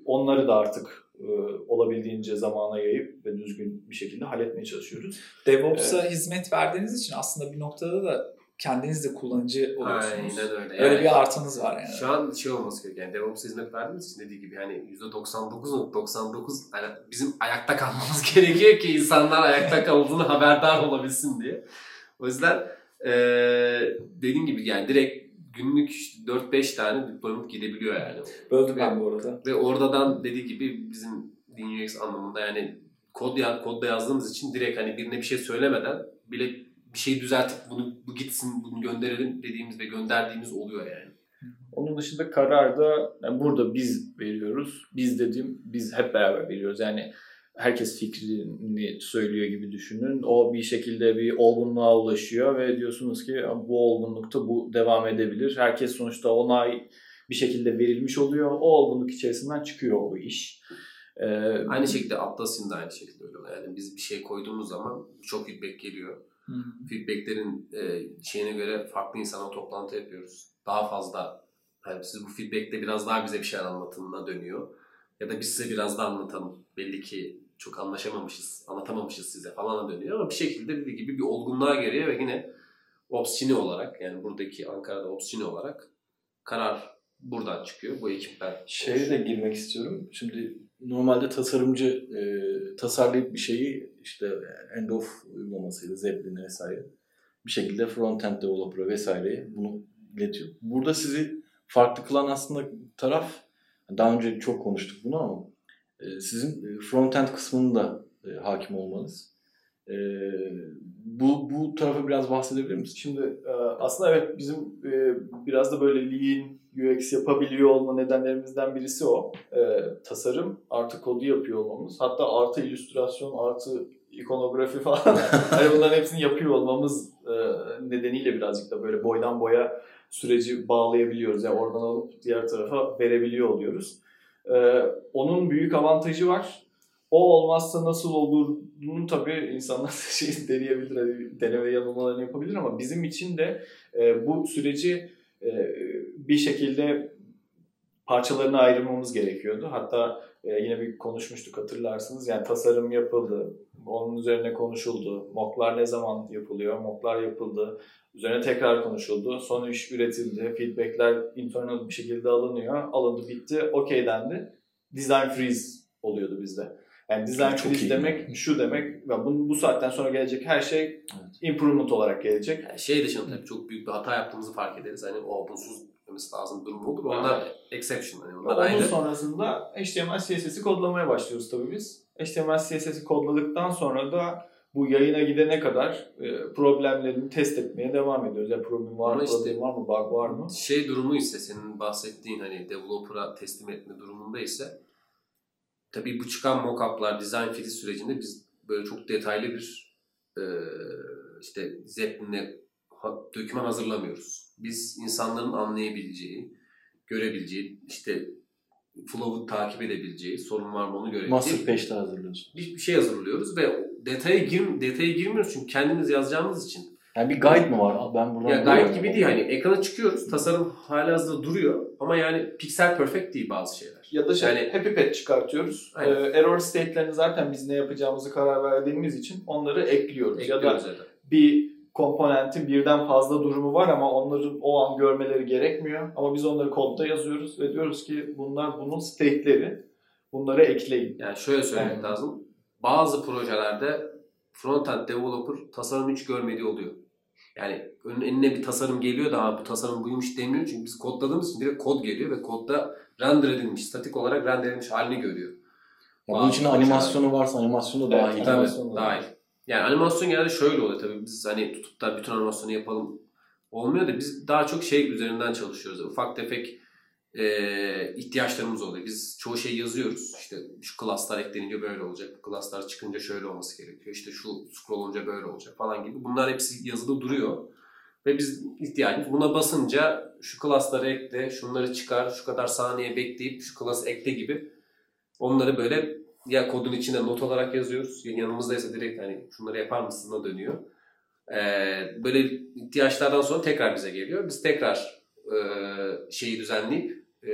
D: onları da artık e, olabildiğince zamana yayıp ve düzgün bir şekilde halletmeye çalışıyoruz.
E: DevOps'a hizmet verdiğiniz için aslında bir noktada da kendiniz de kullanıcı oluyorsunuz.
B: Aynen öyle.
E: Öyle
B: Yani
E: bir artınız var yani.
B: Şu an şey olması gerekiyor. Yani DevOps hizmet verdiğimiz için dediği gibi hani %99.99 hani bizim ayakta kalmamız gerekiyor ki insanlar ayakta kaldığını haberdar olabilsin diye. O yüzden eee dediğim gibi yani direkt günlük işte 4-5 tane deployment gidebiliyor yani.
E: Böldüm ben bu arada.
B: Ve oradan dediği gibi bizim DNUX anlamında yani kod ya, kodda yazdığımız için direkt hani birine bir şey söylemeden bile bir şey düzeltip bunu bu gitsin bunu gönderelim dediğimiz ve gönderdiğimiz oluyor yani.
D: Onun dışında karar da yani burada biz veriyoruz. Biz dediğim biz hep beraber veriyoruz. Yani herkes fikrini söylüyor gibi düşünün. O bir şekilde bir olgunluğa ulaşıyor ve diyorsunuz ki bu olgunlukta bu devam edebilir. Herkes sonuçta onay bir şekilde verilmiş oluyor. O olgunluk içerisinden çıkıyor o iş. Ee,
B: Aynı şekilde Atlas'ın da aynı şekilde öyle. Yani biz bir şey koyduğumuz zaman çok feedback geliyor.
E: Hı hı.
B: Feedbacklerin e, şeyine göre farklı insana toplantı yapıyoruz. Daha fazla yani siz bu feedbackte biraz daha bize bir şey anlatımına dönüyor. Ya da biz size biraz daha anlatalım. Belli ki çok anlaşamamışız, anlatamamışız size falan dönüyor ama bir şekilde dediği gibi bir olgunluğa geliyor ve yine Opsçini olarak yani buradaki Ankara'da Opsçini olarak karar buradan çıkıyor. Bu ekipler
A: Şeye de girmek istiyorum. Şimdi normalde tasarımcı e, tasarlayıp bir şeyi işte end of uygulamasıyla Zeppelin'e vesaire bir şekilde front-end developer'a vesaireye bunu iletiyor. Burada sizi farklı kılan aslında taraf daha önce çok konuştuk bunu ama e, sizin e, front-end kısmında e, hakim olmanız. E, bu, bu tarafa biraz bahsedebilir misin?
D: Şimdi e, aslında evet bizim e, biraz da böyle lean UX yapabiliyor olma nedenlerimizden birisi o. E, tasarım artı kodu yapıyor olmamız. Hatta artı illüstrasyon, artı ikonografi falan. hani bunların hepsini yapıyor olmamız e, nedeniyle birazcık da böyle boydan boya süreci bağlayabiliyoruz. Yani oradan alıp diğer tarafa verebiliyor oluyoruz. E, onun büyük avantajı var. O olmazsa nasıl olduğunu tabii insanlar şey deneyebilir, hani deneme yanılmalarını yapabilir ama bizim için de e, bu süreci e, bir şekilde parçalarına ayırmamız gerekiyordu. Hatta e, yine bir konuşmuştuk hatırlarsınız. Yani tasarım yapıldı, onun üzerine konuşuldu. Mocklar ne zaman yapılıyor? Mocklar yapıldı. Üzerine tekrar konuşuldu. Son iş üretildi. Feedbackler internal bir şekilde alınıyor. Alındı, bitti, okey dendi. Design freeze oluyordu bizde. Yani design
A: Çok
D: freeze
A: iyi.
D: demek şu demek. ve Bu, bu saatten sonra gelecek her şey improvement olarak gelecek.
B: Yani şey dışında tabii çok büyük bir hata yaptığımızı fark ederiz. Hani o bunsuz gitmemiz lazım durum olur. Onlar exception. Hani onlar
D: Onun
B: ayrı.
D: sonrasında HTML CSS'i kodlamaya başlıyoruz tabii biz. HTML CSS'i kodladıktan sonra da bu yayına gidene kadar e, problemlerini test etmeye devam ediyoruz. Ya problem var mı,
B: işte-
D: problem var mı, bug var mı?
B: Şey durumu ise senin bahsettiğin hani developer'a teslim etme durumunda ise tabii bu çıkan mock-up'lar design freeze sürecinde biz böyle çok detaylı bir e, işte Zeppelin'e döküman hazırlamıyoruz. Biz insanların anlayabileceği, görebileceği, işte flow'u takip edebileceği, sorun var mı onu
A: Master
B: görebileceği
A: page'de hazırlıyorsun.
B: bir, bir şey hazırlıyoruz ve detaya gir detaya girmiyoruz çünkü kendimiz yazacağımız için.
A: Yani bir guide mi var? Ben buradan
B: Ya gayet gibi değil hani ekrana çıkıyoruz. Tasarım halihazırda duruyor ama yani piksel perfect değil bazı şeyler.
D: Ya da şey,
B: Yani-
D: happy path çıkartıyoruz.
B: Aynen.
D: E, error state'lerini zaten biz ne yapacağımızı karar verdiğimiz için onları ekliyoruz. Ya da
B: Ekliyoruz zaten.
D: bir komponentin birden fazla durumu var ama onların o an görmeleri gerekmiyor. Ama biz onları kodda yazıyoruz ve diyoruz ki bunlar bunun state'leri. Bunları ekleyin.
B: Yani şöyle söylemek
D: Evet.
B: lazım. Bazı projelerde frontend developer tasarım hiç görmediği oluyor. Yani önün eline bir tasarım geliyor da "Aa, bu tasarım buymuş demiyor. Çünkü biz kodladığımız için direkt kod geliyor ve kodda render edilmiş, statik olarak render edilmiş halini görüyor.
A: Ya bunun içinde animasyonu varsa animasyonu da
D: Evet,
A: dahil.
D: tabii.
B: Dahil. Yani animasyon genelde şöyle oluyor tabii. Biz hani tutup da bütün animasyonu yapalım olmuyor da biz daha çok şey üzerinden çalışıyoruz. Ufak tefek e, ihtiyaçlarımız oluyor. Biz çoğu şey yazıyoruz. İşte şu class'lar eklenince böyle olacak. Bu class'lar çıkınca şöyle olması gerekiyor. İşte şu scroll olunca böyle olacak falan gibi. Bunlar hepsi yazılı duruyor. Ve biz ihtiyacımız buna basınca şu class'ları ekle, şunları çıkar, şu kadar saniye bekleyip şu class'ı ekle gibi onları böyle ya kodun içine not olarak yazıyoruz. Ya yanımızdaysa direkt hani şunları yapar mısın'a dönüyor. Ee, böyle ihtiyaçlardan sonra tekrar bize geliyor. Biz tekrar e, şeyi düzenleyip e,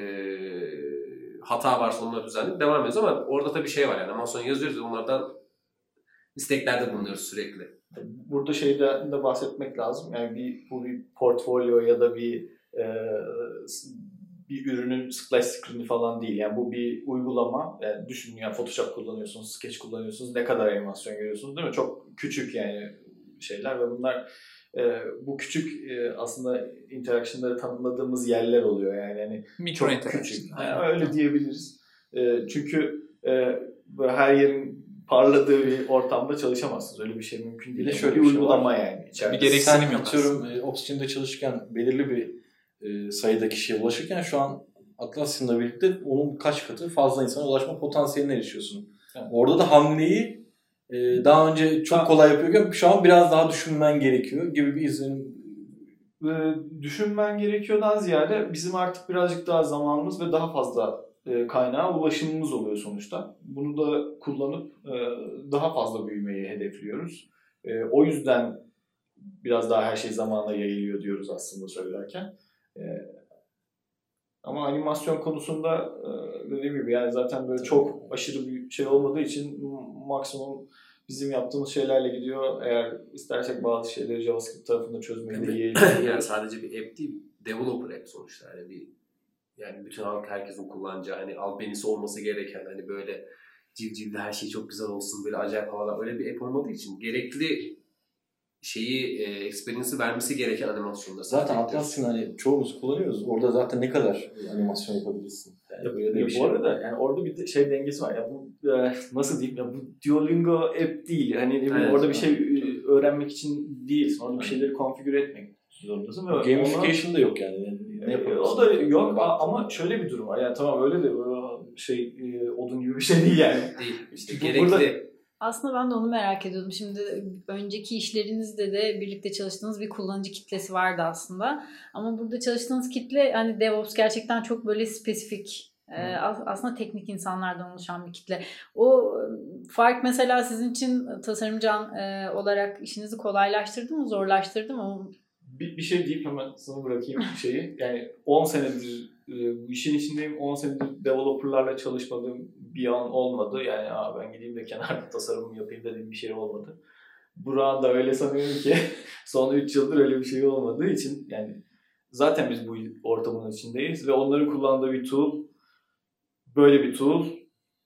B: hata varsa onları düzenleyip devam ediyoruz ama orada tabii şey var yani ama sonra yazıyoruz onlardan isteklerde bulunuyoruz sürekli.
D: Burada şeyden de bahsetmek lazım. Yani bir bu bir portfolyo ya da bir e, bir ürünün splash screen'i falan değil. Yani bu bir uygulama. Yani düşünün yani Photoshop kullanıyorsunuz, Sketch kullanıyorsunuz. Ne kadar animasyon görüyorsunuz değil mi? Çok küçük yani şeyler ve bunlar e, bu küçük e, aslında interaction'ları tanımladığımız yerler oluyor yani. yani
E: Mikro
D: çok küçük. Yani öyle diyebiliriz. E, çünkü e, böyle her yerin parladığı bir ortamda çalışamazsınız. Öyle bir şey mümkün değil.
A: Bir de
D: Yani
A: şöyle
D: bir
A: bir şey
D: uygulama
A: var.
D: yani. içeride.
E: Bir gereksinim yok
A: atıyorum e, Oxygen'de çalışırken belirli bir e, sayıda kişiye ulaşırken şu an Atlassian'la birlikte onun kaç katı fazla insana ulaşma potansiyeline erişiyorsun.
D: Evet.
A: Orada da hamleyi e, daha önce çok kolay yapıyorken şu an biraz daha düşünmen gerekiyor gibi bir izlenim.
D: e, düşünmen gerekiyordan ziyade bizim artık birazcık daha zamanımız ve daha fazla e, kaynağa ulaşımımız oluyor sonuçta. Bunu da kullanıp e, daha fazla büyümeyi hedefliyoruz. E, o yüzden biraz daha her şey zamana yayılıyor diyoruz aslında söylerken. E, ama animasyon konusunda e, dediğim gibi yani zaten böyle çok aşırı bir şey olmadığı için maksimum bizim yaptığımız şeylerle gidiyor. Eğer istersek bazı şeyleri JavaScript tarafında çözmeyi de
B: yani
D: yeğleyebiliyoruz.
B: sadece bir app değil, developer app sonuçta. Yani bir yani bütün halk herkesin kullanacağı hani albenisi olması gereken hani böyle civcivli her şey çok güzel olsun böyle acayip havalar öyle bir app olmadığı için gerekli şeyi e, experience'ı vermesi gereken animasyonlar.
A: Zaten Atlassian hani çoğumuz kullanıyoruz. Orada zaten ne kadar animasyon yapabilirsin. Yani
D: Ya,
A: böyle
D: ya
A: bir
D: bu
A: şey.
D: arada yani orada bir de şey dengesi var. Ya bu e, nasıl diyeyim ya bu Duolingo app değil. Hani
B: Evet,
D: orada bir
B: evet.
D: şey e, öğrenmek için değilsin. Orada bir şeyleri konfigüre etmek zorundasın. Ve
A: Gamification da yok yani. Ne
D: e, o da yok a- ama şöyle bir durum var. Yani tamam öyle de şey e, odun gibi bir şey değil yani.
B: değil. İşte
D: Bu-
B: gerekli
D: burada-
C: Aslında ben de onu merak ediyordum. Şimdi önceki işlerinizde de birlikte çalıştığınız bir kullanıcı kitlesi vardı aslında. Ama burada çalıştığınız kitle hani DevOps gerçekten çok böyle spesifik as- aslında teknik insanlardan oluşan bir kitle. O fark mesela sizin için tasarımcı e, olarak işinizi kolaylaştırdı mı, zorlaştırdı mı?
D: bir, bir şey deyip hemen sana bırakayım şeyi. Yani 10 senedir bu işin içindeyim. 10 senedir developerlarla çalışmadığım bir an olmadı. Yani Aa, ben gideyim de kenarda tasarımımı yapayım dediğim bir şey olmadı. Burak'ın da öyle sanıyorum ki son 3 yıldır öyle bir şey olmadığı için yani zaten biz bu ortamın içindeyiz ve onların kullandığı bir tool böyle bir tool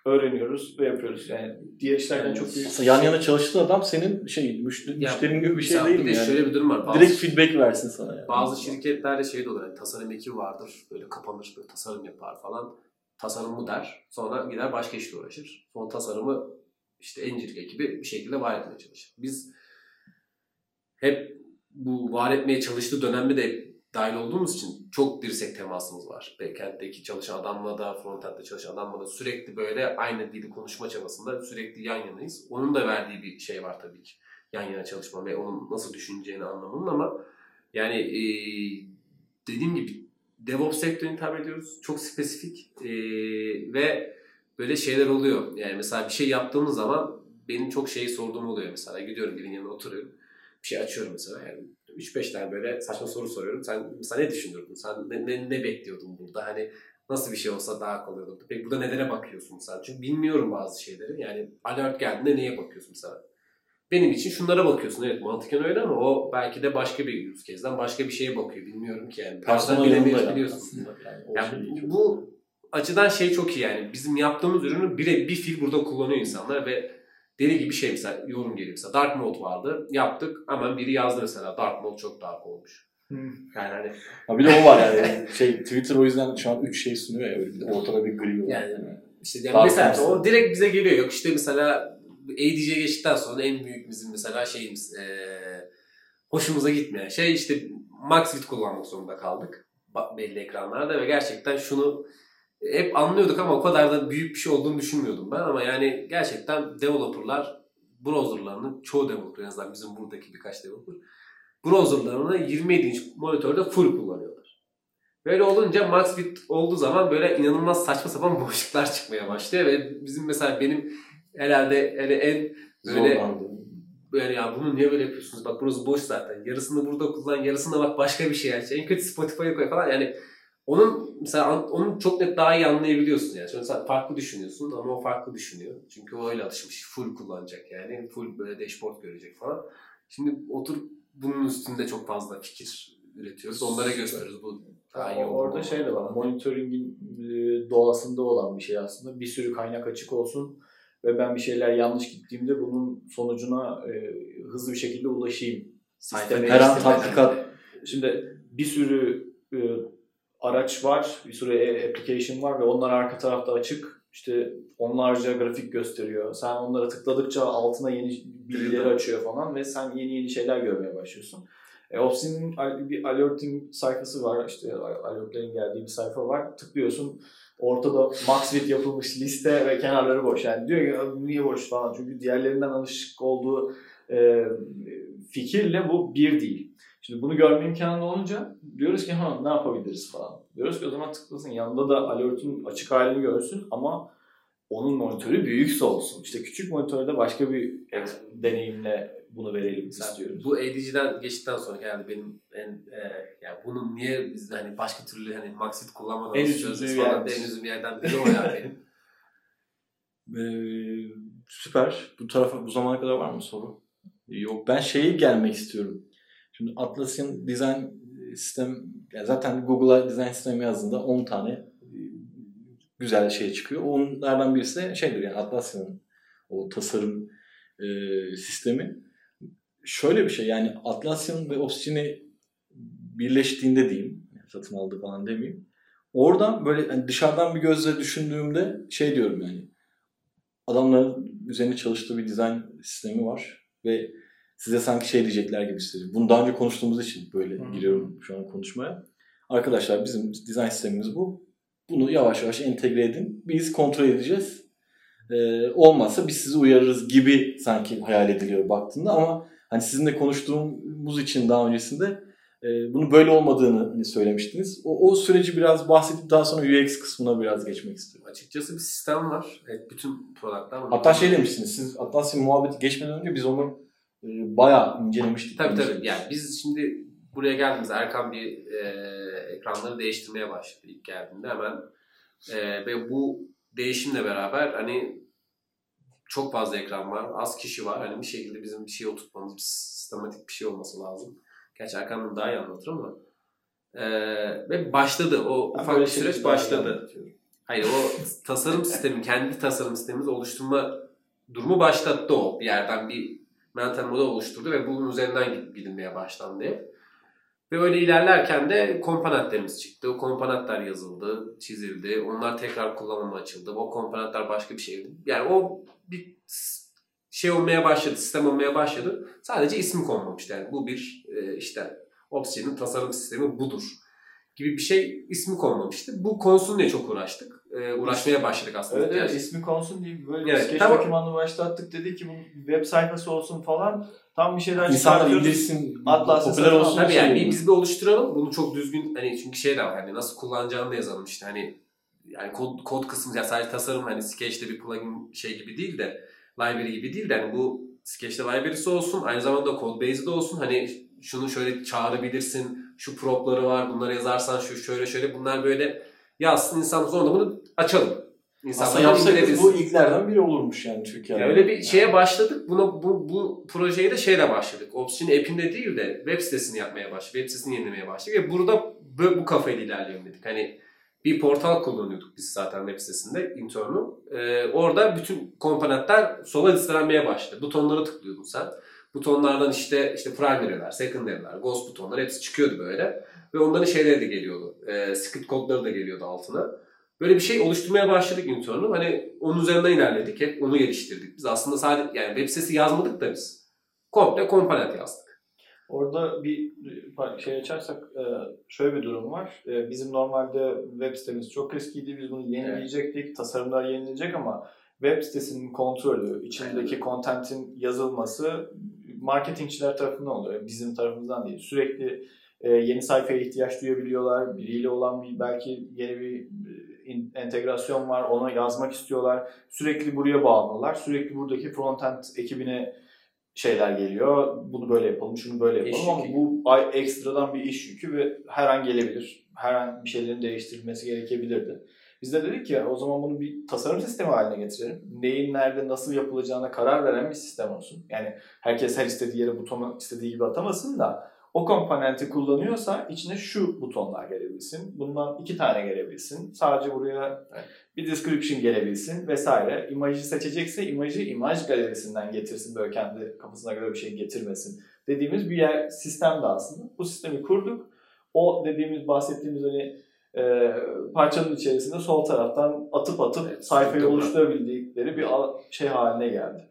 D: öğreniyoruz ve yapıyoruz. Yani diğer işlerden çok büyük
A: Aslında yan yana çalıştığı adam senin şey müşteri,
B: Ya,
A: müşterin gibi bir şey değil
B: bir
A: mi
B: de
A: yani?
B: şöyle bir durum var. Bazı,
A: Direkt feedback versin sana yani.
B: bazı şirketlerde şey de olur. Yani tasarım ekibi vardır. Böyle kapanır. Böyle tasarım yapar falan. Tasarımı der. Sonra gider başka işle uğraşır. Sonra tasarımı işte engineering ekibi bir şekilde var etmeye çalışır. Biz hep bu var etmeye çalıştığı dönemde de dahil olduğumuz için çok dirsek temasımız var. Backend'deki çalışan adamla da frontend'de çalışan adamla da sürekli böyle aynı dili konuşma çabasında sürekli yan yanayız. Onun da verdiği bir şey var tabii ki. Yan yana çalışma ve onun nasıl düşüneceğini anlamının ama yani e, dediğim gibi DevOps sektörüne hitap ediyoruz. Çok spesifik e, ve böyle şeyler oluyor. Yani mesela bir şey yaptığımız zaman benim çok şeyi sorduğum oluyor mesela. Gidiyorum birinin yanına oturuyorum. Bir şey açıyorum mesela. Yani 3-5 tane böyle saçma soru soruyorum. Sen mesela ne düşünürdün? Sen ne, ne, ne bekliyordun burada? Hani nasıl bir şey olsa daha kolay olurdu. Peki burada nelere bakıyorsun sen? Çünkü bilmiyorum bazı şeyleri. Yani alert geldiğinde neye bakıyorsun mesela? Benim için şunlara bakıyorsun. Evet mantıken öyle ama o belki de başka bir use case'den başka bir şeye bakıyor. Bilmiyorum ki yani.
A: Personel
B: bilemeyebiliyorsun.
A: Yani
B: Yani
A: şey
B: bu, açıdan şey çok iyi yani. Bizim yaptığımız ürünü bir, bir fil burada kullanıyor insanlar ve deli gibi şey mesela yorum geliyor. Mesela dark mode vardı. Yaptık. Hemen biri yazdı mesela. Dark mode çok dark olmuş.
D: Hmm.
B: Yani hani
A: Ha bir de o var yani. şey Twitter o yüzden şu an 3 şey sunuyor ya. Bir de ortada bir gri var.
B: Yani- işte yani
A: Dark
B: mesela o direkt bize geliyor. Yok işte mesela ADC'ye geçtikten sonra en büyük bizim mesela şeyimiz eee, hoşumuza gitmeyen şey işte Maxit kullanmak zorunda kaldık. Belli ekranlarda ve gerçekten şunu hep anlıyorduk ama o kadar da büyük bir şey olduğunu düşünmüyordum ben ama yani gerçekten developerlar browserlarını çoğu developer en azından bizim buradaki birkaç developer browserlarını 27 inç monitörde full kullanıyorlar. Böyle olunca MaxBit olduğu zaman böyle inanılmaz saçma sapan boşluklar çıkmaya başlıyor ve bizim mesela benim herhalde hani en böyle
A: Zorlandı.
B: böyle ya bunu niye böyle yapıyorsunuz? Bak burası boş zaten. Yarısını burada kullan, yarısını bak başka bir şey aç. En kötü Spotify'a koy falan. Yani onun mesela onun çok net daha iyi anlayabiliyorsun yani. Çünkü sen farklı düşünüyorsun ama o farklı düşünüyor. Çünkü o öyle alışmış. Full kullanacak yani. Full böyle dashboard görecek falan. Şimdi oturup bunun üstünde çok fazla fikir üretiyoruz. Onlara gösteriyoruz. Bu daha iyi olur.
D: Orada şey de var. Monitoringin e, doğasında olan bir şey aslında. Bir sürü kaynak açık olsun ve ben bir şeyler yanlış gittiğimde bunun sonucuna e, hızlı bir şekilde ulaşayım. Sisteme
A: Her an tatbikat
D: Şimdi bir sürü e, araç var, bir sürü e- application var ve onlar arka tarafta açık. İşte onlarca grafik gösteriyor. Sen onlara tıkladıkça altına yeni bilgileri açıyor falan ve sen yeni yeni şeyler görmeye başlıyorsun. E, Opsin'in al- bir alerting sayfası var. İşte alertlerin geldiği bir sayfa var. Tıklıyorsun. Ortada MaxWit yapılmış liste ve kenarları boş. Yani diyor ki "Ya bu niye boş falan. Çünkü diğerlerinden alışık olduğu e, fikirle bu bir değil. Şimdi bunu görme imkanı olunca diyoruz ki ha ne yapabiliriz falan. Diyoruz ki o zaman tıklasın yanında da alert'ün açık halini görsün ama onun monitörü büyükse olsun. İşte küçük monitörde başka bir deneyimle bunu verelim istiyoruz.
B: Bu ADG'den geçtikten sonra geldi benim en e, ya bunun niye biz hani başka türlü hani Maxit kullanmadan
D: En üzüldüğüm
B: falan en üzüldüğüm yerden biri o ya benim.
A: Ee, süper. Bu tarafa bu zamana kadar var mı soru? Yok. Ben şeyi gelmek istiyorum. Şimdi Atlas'ın design sistem yani zaten Google'a design sistemi yazdığında 10 tane e, güzel şey çıkıyor. Onlardan birisi de şeydir yani Atlassian'ın o tasarım e, sistemi. Şöyle bir şey yani Atlassian ve Obsidian'i birleştiğinde diyeyim. Satın aldı falan demeyeyim. Oradan böyle hani dışarıdan bir gözle düşündüğümde şey diyorum yani adamların üzerine çalıştığı bir dizayn sistemi var ve size sanki şey diyecekler gibi hissediyorum. Bunu daha önce konuştuğumuz için böyle
D: Hı.
A: giriyorum şu an konuşmaya. Arkadaşlar bizim dizayn sistemimiz bu. Bunu yavaş yavaş entegre edin. Biz kontrol edeceğiz. Ee, olmazsa biz sizi uyarırız gibi sanki hayal ediliyor baktığında ama hani sizinle konuştuğumuz için daha öncesinde e, bunu böyle olmadığını hani söylemiştiniz. O, o süreci biraz bahsedip daha sonra UX kısmına biraz geçmek istiyorum.
B: Açıkçası bir sistem var. Evet, bütün productlar var.
A: Hatta şey demiştiniz, siz Atlassian muhabbeti geçmeden önce biz onu bayağı incelemiştik.
B: Tabii tabii. Yani biz şimdi buraya geldiğimizde Erkan bir e, ekranları değiştirmeye başladı ilk geldiğinde hemen. E, ve bu değişimle beraber hani çok fazla ekran var, az kişi var. Hani bir şekilde bizim bir şey oturtmamız, bir sistematik bir şey olması lazım. Gerçi Erkan bunu daha iyi anlatır ama. E, ve başladı. O ufak bir süreç başladı. Hayır o tasarım sistemi, kendi tasarım sistemimizi oluşturma durumu başlattı o. Bir yerden bir mental model oluşturdu ve bunun üzerinden gidilmeye başlandı. Ve öyle ilerlerken de komponentlerimiz çıktı. O komponentler yazıldı, çizildi. Onlar tekrar kullanıma açıldı. O komponentler başka bir şeydi. Yani o bir şey olmaya başladı, sistem olmaya başladı. Sadece ismi konmamıştı. Yani bu bir e, işte Obsidian'ın tasarım sistemi budur gibi bir şey ismi konmamıştı. Bu konusunu çok uğraştık. E, uğraşmaya başladık aslında.
D: Evet, evet
B: Yani-
D: ismi konsun diye böyle
B: Evet,
D: bir sketch
B: tamam.
D: dokümanını başlattık dedi ki bu web sayfası olsun falan. Tam bir şeyler
A: İnsanlar
D: çıkartıyoruz.
A: indirsin,
D: Atlas'ı
A: popüler olsun.
B: Tabii
A: şey
B: yani biz bir oluşturalım. Bunu çok düzgün hani çünkü şey de var hani nasıl kullanacağını da yazalım işte hani yani kod, kod kısmı ya sadece tasarım hani Sketch'te bir plugin şey gibi değil de library gibi değil de hani bu Sketch'te library'si olsun aynı zamanda code base'i de olsun hani şunu şöyle çağırabilirsin şu propları var bunları yazarsan şu şöyle şöyle bunlar böyle yazsın insan sonra bunu açalım.
A: Aslında
B: İnsanlar indirebilsin.
A: bu ilklerden biri olurmuş yani Türkiye'de.
B: Ya öyle bir şeye başladık. Buna bu, bu projeye de şeyle başladık. Obsidian app'inde değil de web sitesini yapmaya başladık. Web sitesini yenilemeye başladık ve burada böyle bu kafayla ilerleyelim dedik. Hani bir portal kullanıyorduk biz zaten web sitesinde internal. Ee, orada bütün komponentler sola listelenmeye başladı. Butonlara tıklıyordun sen. Butonlardan işte işte primary'ler, secondary'ler, ghost butonlar hepsi çıkıyordu böyle. Ve onların şeyleri de geliyordu. E, script kodları da geliyordu altına. Böyle bir şey oluşturmaya başladık internal. Hani onun üzerinden ilerledik. Hep onu geliştirdik. Biz aslında sadece yani web sitesi yazmadık da biz. Komple komponent yazdık.
D: Orada bir şey açarsak e, şöyle bir durum var. E, Bizim normalde web sitemiz çok eskiydi. Biz bunu yenileyecektik. Tasarımlar yenilecek ama web sitesinin kontrolü, içindeki contentin yazılması marketingçiler tarafından oluyor. Bizim tarafımızdan değil. Sürekli e, yeni sayfaya ihtiyaç duyabiliyorlar. Biriyle olan bir belki yeni bir e, entegrasyon var. Ona yazmak istiyorlar. Sürekli buraya bağımlılar. Sürekli buradaki frontend ekibine şeyler geliyor. Bunu böyle yapalım, şunu böyle
B: İş
D: yapalım ama
B: yükü.
D: bu ay ekstradan bir iş yükü ve her an gelebilir. Her an bir şeylerin değiştirilmesi gerekebilirdi. Biz de dedik ki o zaman bunu bir tasarım sistemi haline getirelim. Neyin nerede nasıl yapılacağına karar veren bir sistem olsun. Yani herkes her istediği yere butonu istediği gibi atamasın da o komponenti kullanıyorsa içine şu butonlar gelebilsin. Bundan iki tane gelebilsin. Sadece buraya bir description gelebilsin vesaire. İmajı seçecekse imajı imaj galerisinden getirsin böyle kendi kafasına göre bir şey getirmesin. Dediğimiz bir yer sistemdi aslında. Bu sistemi kurduk. O dediğimiz bahsettiğimiz hani e, parçanın içerisinde sol taraftan atıp atıp
B: Evet,
D: sayfayı oluşturabildikleri bir şey haline geldi.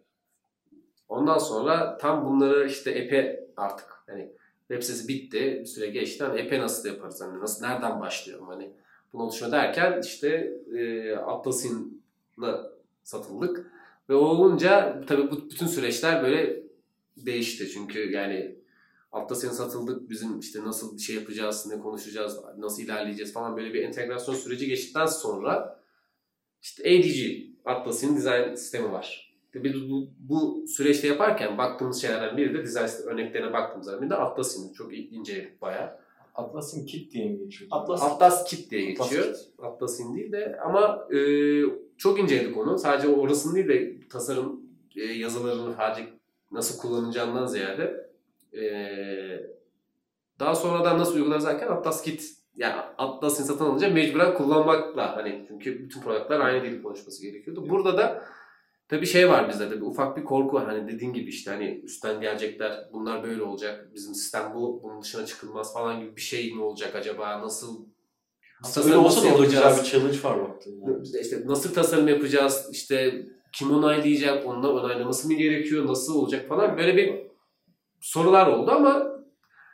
B: Ondan sonra tam bunları işte epe artık hani web sitesi bitti, bir süre geçti. Hani epe nasıl yaparız? Hani nasıl, nereden başlıyorum? Hani bunu oluşma derken işte e, Atlas'in'la satıldık. Ve o olunca tabii bu bütün süreçler böyle değişti. Çünkü yani Atlas'in satıldık. Bizim işte nasıl bir şey yapacağız, ne konuşacağız, nasıl ilerleyeceğiz falan böyle bir entegrasyon süreci geçtikten sonra işte ADG, Atlas'in dizayn sistemi var. Biz bu, bu süreçte yaparken baktığımız şeylerden biri de dizayn sistemi örneklerine baktığımızda biri de Atlas'in çok inceledik bayağı.
A: Atlas'ın Kit diye mi geçiyor?
D: Atlas
B: Atlas Kit diye
A: Atlas
B: geçiyor. Atlas'in değil de ama e, çok inceledik onu. Sadece orasını değil de tasarım e, yazılarını sadece nasıl kullanacağından ziyade e, daha sonradan nasıl uygularız derken Atlas Kit yani Atlas'ın satın alınca mecburen kullanmakla hani çünkü bütün projeler aynı dili konuşması gerekiyordu. Burada da tabii şey var bizde de bir ufak bir korku var. Hani dediğin gibi işte hani üstten gelecekler bunlar böyle olacak. Bizim sistem bu. Bunun dışına çıkılmaz falan gibi bir şey mi olacak acaba? Nasıl
A: Aslında öyle olsa da orada güzel bir challenge var baktığında.
B: işte, işte nasıl tasarım yapacağız? İşte kim onaylayacak? Onunla onaylaması mı gerekiyor? Nasıl olacak falan böyle bir sorular oldu ama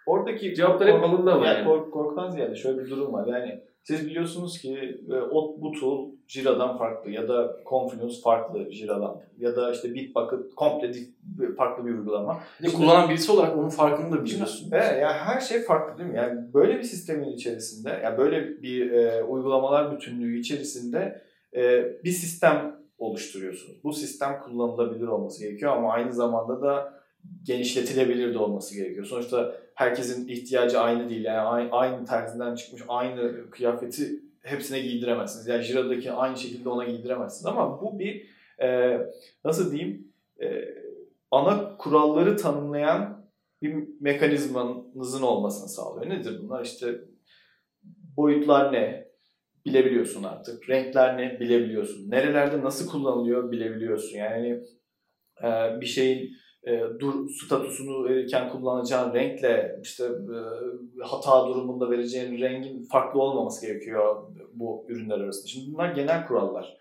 D: Oradaki
B: Cevaplar hep ama
D: yani.
B: yani.
D: kork- korkudan ziyade şöyle bir durum var. Yani siz biliyorsunuz ki e, o, bu tool Jira'dan farklı ya da Confluence farklı Jira'dan ya da işte Bitbucket komple farklı bir uygulama.
A: Bir de kullanan birisi olarak onun farkını da biliyorsun.
D: Evet, yani her şey farklı değil mi? Yani böyle bir sistemin içerisinde, yani böyle bir e, uygulamalar bütünlüğü içerisinde e, bir sistem oluşturuyorsunuz. Bu sistem kullanılabilir olması gerekiyor ama aynı zamanda da genişletilebilir de olması gerekiyor. Sonuçta herkesin ihtiyacı aynı değil. Yani aynı, aynı terzinden çıkmış aynı kıyafeti hepsine giydiremezsiniz. Yani Jira'daki aynı şekilde ona giydiremezsiniz ama bu bir e, nasıl diyeyim e, ana kuralları tanımlayan bir mekanizmanızın olmasını sağlıyor. Nedir bunlar? İşte boyutlar ne? Bilebiliyorsun artık. Renkler ne? Bilebiliyorsun. Nerelerde nasıl kullanılıyor? Bilebiliyorsun. Yani e, bir şeyin e, dur statüsünü verirken kullanacağın renkle işte e, hata durumunda vereceğin rengin farklı olmaması gerekiyor bu ürünler arasında. Şimdi bunlar genel kurallar.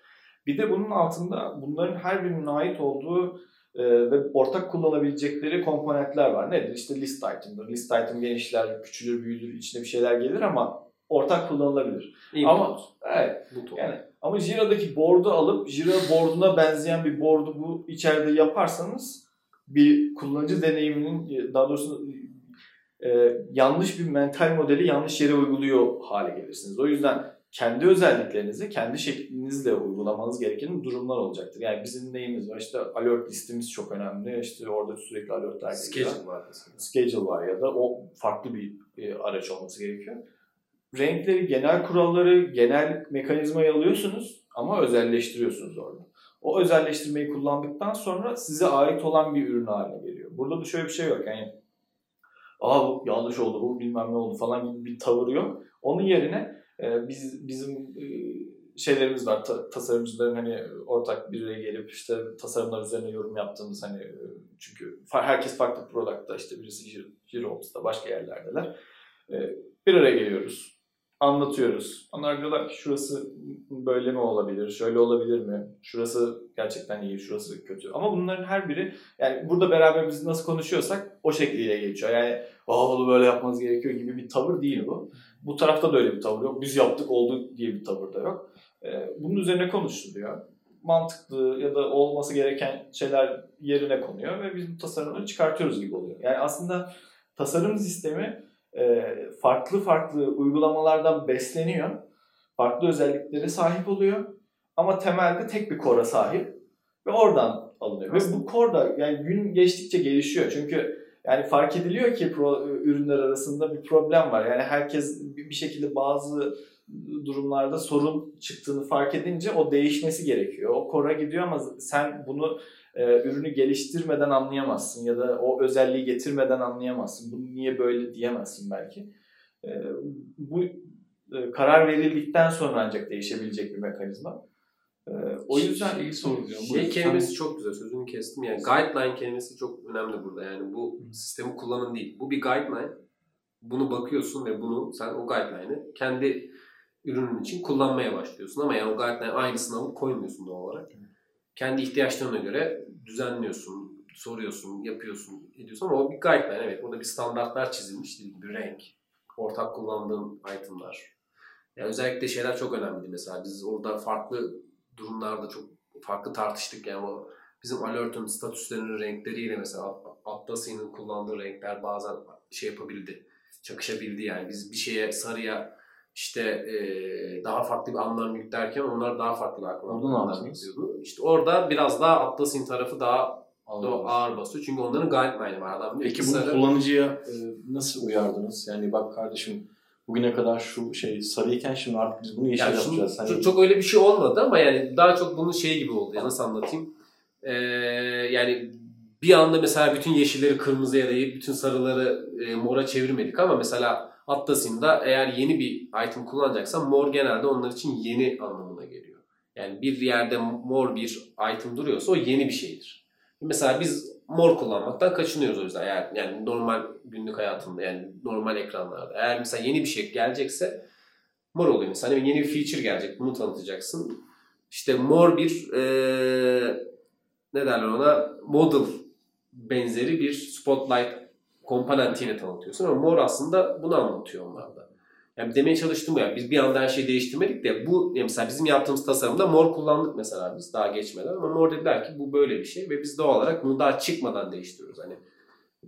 D: Bir de bunun altında bunların her birinin ait olduğu e, ve ortak kullanabilecekleri komponentler var. Nedir? İşte list item'dır. List item genişler, küçülür, büyülür, içine bir şeyler gelir ama ortak kullanılabilir. Ama evet,
B: bu
D: yani ama Jira'daki board'u alıp Jira board'una benzeyen bir board'u bu içeride yaparsanız bir kullanıcı deneyiminin daha doğrusu e, yanlış bir mental modeli yanlış yere uyguluyor hale gelirsiniz. O yüzden kendi özelliklerinizi kendi şeklinizle uygulamanız gereken durumlar olacaktır. Yani bizim neyimiz var? İşte alert listemiz çok önemli. İşte orada sürekli alertler geliyor.
B: schedule var mesela.
D: Schedule var ya da o farklı bir e, araç olması gerekiyor. Renkleri, genel kuralları, genel mekanizmayı alıyorsunuz ama özelleştiriyorsunuz orada. O özelleştirmeyi kullandıktan sonra size ait olan bir ürün haline geliyor. Burada da şöyle bir şey yok. Yani aa bu yanlış oldu, bu bilmem ne oldu falan gibi bir tavır yok. Onun yerine e, biz bizim e, şeylerimiz var. Ta- tasarımcıların hani ortak bir araya gelip işte tasarımlar üzerine yorum yaptığımız hani e, çünkü herkes farklı product'ta işte birisi Jir- Jirobs'ta başka yerlerdeler. E, bir araya geliyoruz. Anlatıyoruz. Onlar diyorlar ki şurası böyle mi olabilir, şöyle olabilir mi? Şurası gerçekten iyi, şurası kötü. Ama bunların her biri yani burada beraber biz nasıl konuşuyorsak o şekliyle geçiyor. Yani bunu böyle yapmanız gerekiyor gibi bir tavır değil bu. Bu tarafta da öyle bir tavır yok. Biz yaptık oldu diye bir tavır da yok. Ee, bunun üzerine konuşuluyor. Mantıklı ya da olması gereken şeyler yerine konuyor ve biz bu tasarımları çıkartıyoruz gibi oluyor. Yani aslında tasarım sistemi e, farklı farklı uygulamalardan besleniyor. Farklı özelliklere sahip oluyor. Ama temelde tek bir core'a sahip ve oradan alınıyor. Ve bu core da yani gün geçtikçe gelişiyor. Çünkü yani fark ediliyor ki pro, ürünler arasında bir problem var. Yani herkes bir şekilde bazı durumlarda sorun çıktığını fark edince o değişmesi gerekiyor. O kora gidiyor ama sen bunu e, ürünü geliştirmeden anlayamazsın ya da o özelliği getirmeden anlayamazsın. Bunu niye böyle diyemezsin belki. E, bu e, karar verildikten sonra ancak değişebilecek bir mekanizma. E, o yüzden
A: şeyi soracağım.
B: Şey kelimesi çok güzel. Sözünü kestim. Yani guideline kelimesi çok önemli burada. Yani bu sistemi kullanın değil. Bu bir guideline. Bunu bakıyorsun ve bunu sen o guideline'ı kendi ürünün için kullanmaya başlıyorsun. Ama yani o guideline aynısını alıp koymuyorsun doğal olarak. Kendi ihtiyaçlarına göre düzenliyorsun, soruyorsun, yapıyorsun, ediyorsun ama o bir guideline. Evet burada bir standartlar çizilmiş. Dediğim gibi renk, ortak kullandığın itemlar. Yani özellikle şeyler çok önemli mesela. Biz orada farklı durumlarda çok farklı tartıştık yani o bizim alert'ın statüslerinin renkleriyle mesela Atlassian'ın kullandığı renkler bazen şey yapabildi. Çakışabildi yani. Biz bir şeye sarıya işte e, daha farklı bir anlam yüklerken onlar daha farklı bir anlam yüklüyordu. İşte orada biraz daha Atlassian tarafı daha
A: Anladım.
B: ağır basıyor. Çünkü onların guideline'ı var. Adam
A: Peki
B: ki
A: bunu
B: sarı-
A: kullanıcıya e, nasıl uyardınız? Yani bak kardeşim bugüne kadar şu şey sarıyken şimdi artık biz bunu yeşil
B: Yani
A: yapacağız. Hani
B: çok, çok öyle bir şey olmadı ama yani daha çok bunun şey gibi oldu ya nasıl anlatayım? Ee, yani bir anda mesela bütün yeşilleri kırmızıya değil, bütün sarıları e, mora çevirmedik ama mesela Atlas'ında eğer yeni bir item kullanacaksan mor genelde onlar için yeni anlamına geliyor. Yani bir yerde mor bir item duruyorsa o yeni bir şeydir. Mesela biz mor kullanmaktan kaçınıyoruz o yüzden. Eğer, yani normal günlük hayatında yani normal ekranlarda. Eğer mesela yeni bir şey gelecekse mor oluyor mesela. Hani yeni bir feature gelecek bunu tanıtacaksın. İşte mor bir eee ne derler ona model benzeri bir spotlight komponentiyle tanıtıyorsun ama mor aslında bunu anlatıyor onlarda. Yani demeye çalıştım yani biz bir anda her şeyi değiştirmedik de bu yani mesela bizim yaptığımız tasarımda mor kullandık mesela biz daha geçmeden ama mor dediler ki bu böyle bir şey ve biz doğal olarak bunu daha çıkmadan değiştiriyoruz. Hani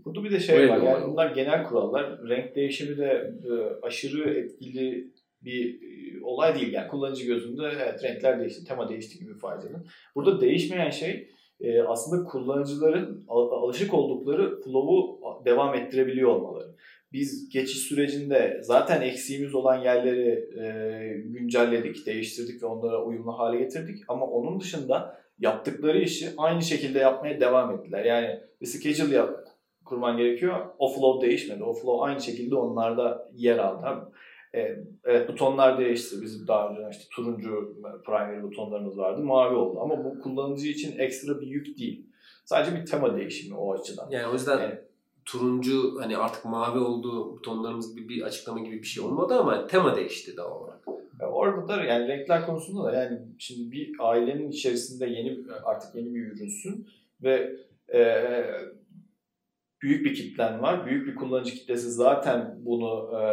D: Burada bir de şey
B: Öyle
D: var. Yani bunlar genel kurallar. Renk değişimi de e, aşırı etkili bir e, olay değil. Yani kullanıcı gözünde evet renkler değişti, tema değişti gibi faydalı. Burada değişmeyen şey e, aslında kullanıcıların al- alışık oldukları flow'u devam ettirebiliyor olmaları. Biz geçiş sürecinde zaten eksiğimiz olan yerleri e, güncelledik, değiştirdik ve onlara uyumlu hale getirdik. Ama onun dışında yaptıkları işi aynı şekilde yapmaya devam ettiler. Yani bir schedule yap, kurman gerekiyor. O flow değişmedi. O flow aynı şekilde onlarda yer aldı. E, Evet butonlar değişti. Bizim daha önce işte turuncu primary butonlarımız vardı. Mavi oldu. Ama bu kullanıcı için ekstra bir yük değil. Sadece bir tema değişimi o açıdan.
B: yani o yüzden
D: Evet.
B: Turuncu hani artık mavi olduğu butonlarımız gibi bir açıklama gibi bir şey olmadı ama tema değişti doğal olarak.
D: Ya Orada da yani renkler konusunda da yani şimdi bir ailenin içerisinde yeni artık yeni bir ürünsün ve e, büyük bir kitlen var. Büyük bir kullanıcı kitlesi zaten bunu e,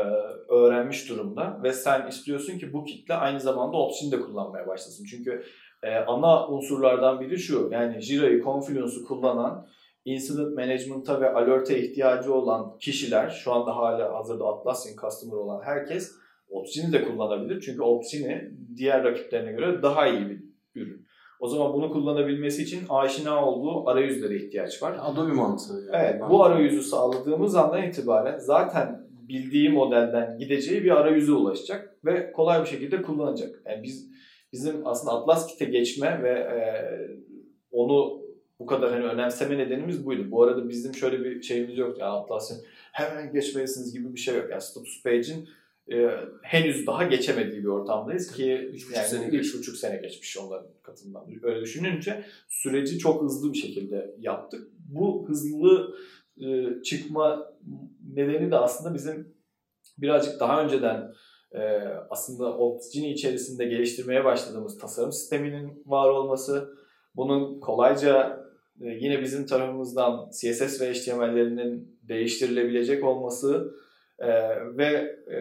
D: öğrenmiş durumda ve sen istiyorsun ki bu kitle aynı zamanda Ops'ini de kullanmaya başlasın. Çünkü e, ana unsurlardan biri şu yani Jira'yı, Confluence'u kullanan incident management'a ve alert'e ihtiyacı olan kişiler şu anda hala hazırda Atlassian customer olan herkes Opsini de kullanabilir. Çünkü Opsini diğer rakiplerine göre daha iyi bir ürün. O zaman bunu kullanabilmesi için aşina olduğu arayüzlere ihtiyaç var.
A: Adobe mantığı. Yani.
D: Evet, bu arayüzü sağladığımız andan itibaren zaten bildiği modelden gideceği bir arayüze ulaşacak ve kolay bir şekilde kullanacak. Yani biz bizim aslında Atlas Kit'e geçme ve e, onu bu kadar hani önemseme nedenimiz buydu. Bu arada bizim şöyle bir şeyimiz yoktu. Yani Atlas'ın hemen geçmelisiniz gibi bir şey yok. Yani status page'in e, henüz daha geçemediği bir ortamdayız ki
B: Üç
D: yani
B: sene
D: üç buçuk sene geçmiş onların katından. Öyle düşününce süreci çok hızlı bir şekilde yaptık. Bu hızlı e, çıkma nedeni de aslında bizim birazcık daha önceden e, aslında Opsgenie içerisinde geliştirmeye başladığımız tasarım sisteminin var olması, bunun kolayca yine bizim tarafımızdan CSS ve HTML'lerinin değiştirilebilecek olması e, ve e,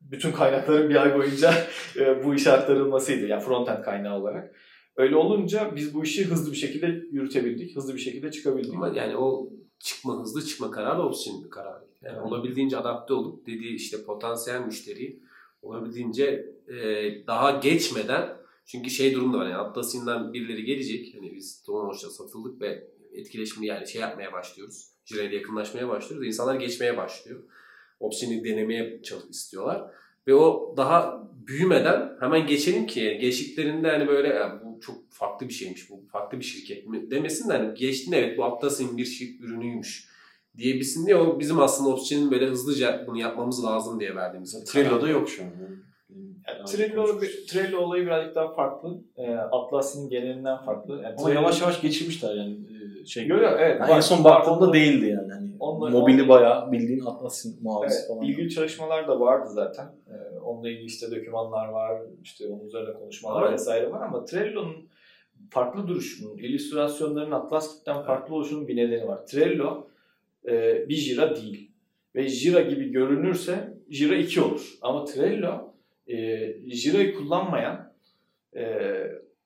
D: bütün kaynakların bir ay boyunca e, bu işe aktarılmasıydı. Yani frontend kaynağı olarak. Öyle olunca biz bu işi hızlı bir şekilde yürütebildik. Hızlı bir şekilde çıkabildik.
B: Ama yani o çıkma hızlı çıkma kararı Ops'in kararı. Yani olabildiğince adapte olup dediği işte potansiyel müşteriyi olabildiğince e, daha geçmeden çünkü şey durumda var yani Atlassian'dan birileri gelecek. Hani biz Tomonoş'ta satıldık ve etkileşimli yani şey yapmaya başlıyoruz. Jira ile yakınlaşmaya başlıyoruz. İnsanlar geçmeye başlıyor. Opsini denemeye istiyorlar. Ve o daha büyümeden hemen geçelim ki yani geçtiklerinde hani böyle "Ya bu çok farklı bir şeymiş, bu farklı bir şirket mi demesin de hani geçtin evet bu Atlas'ın bir şey ürünüymüş diyebilsin diye o bizim aslında Opsini'nin böyle hızlıca bunu yapmamız lazım diye verdiğimiz.
A: Trello'da yok şu an.
D: Yani Trello, Trello olayı birazcık daha farklı. E, Atlassian'in genelinden farklı. Yani
A: Ama
D: Trello-
A: yavaş yavaş geçirmişler yani e, şey.
D: Yo, yo, evet.
A: Ben
D: var.
A: en son baktığımda değildi yani. Hani
D: Onlar-
A: mobili bayağı bildiğin Atlas'ın muavisi
D: Evet,
A: falan.
D: ilgili çalışmalar da vardı zaten. Ee, onunla ilgili işte dokümanlar var, işte onun üzerine konuşmalar
B: Ama-
D: vesaire var ama Trello'nun farklı duruşunun, illüstrasyonların Atlas Kit'ten farklı oluşunun bir nedeni var. Trello e, bir Jira değil. Ve Jira gibi görünürse Jira 2 olur. Ama Trello e, Jira'yı kullanmayan e,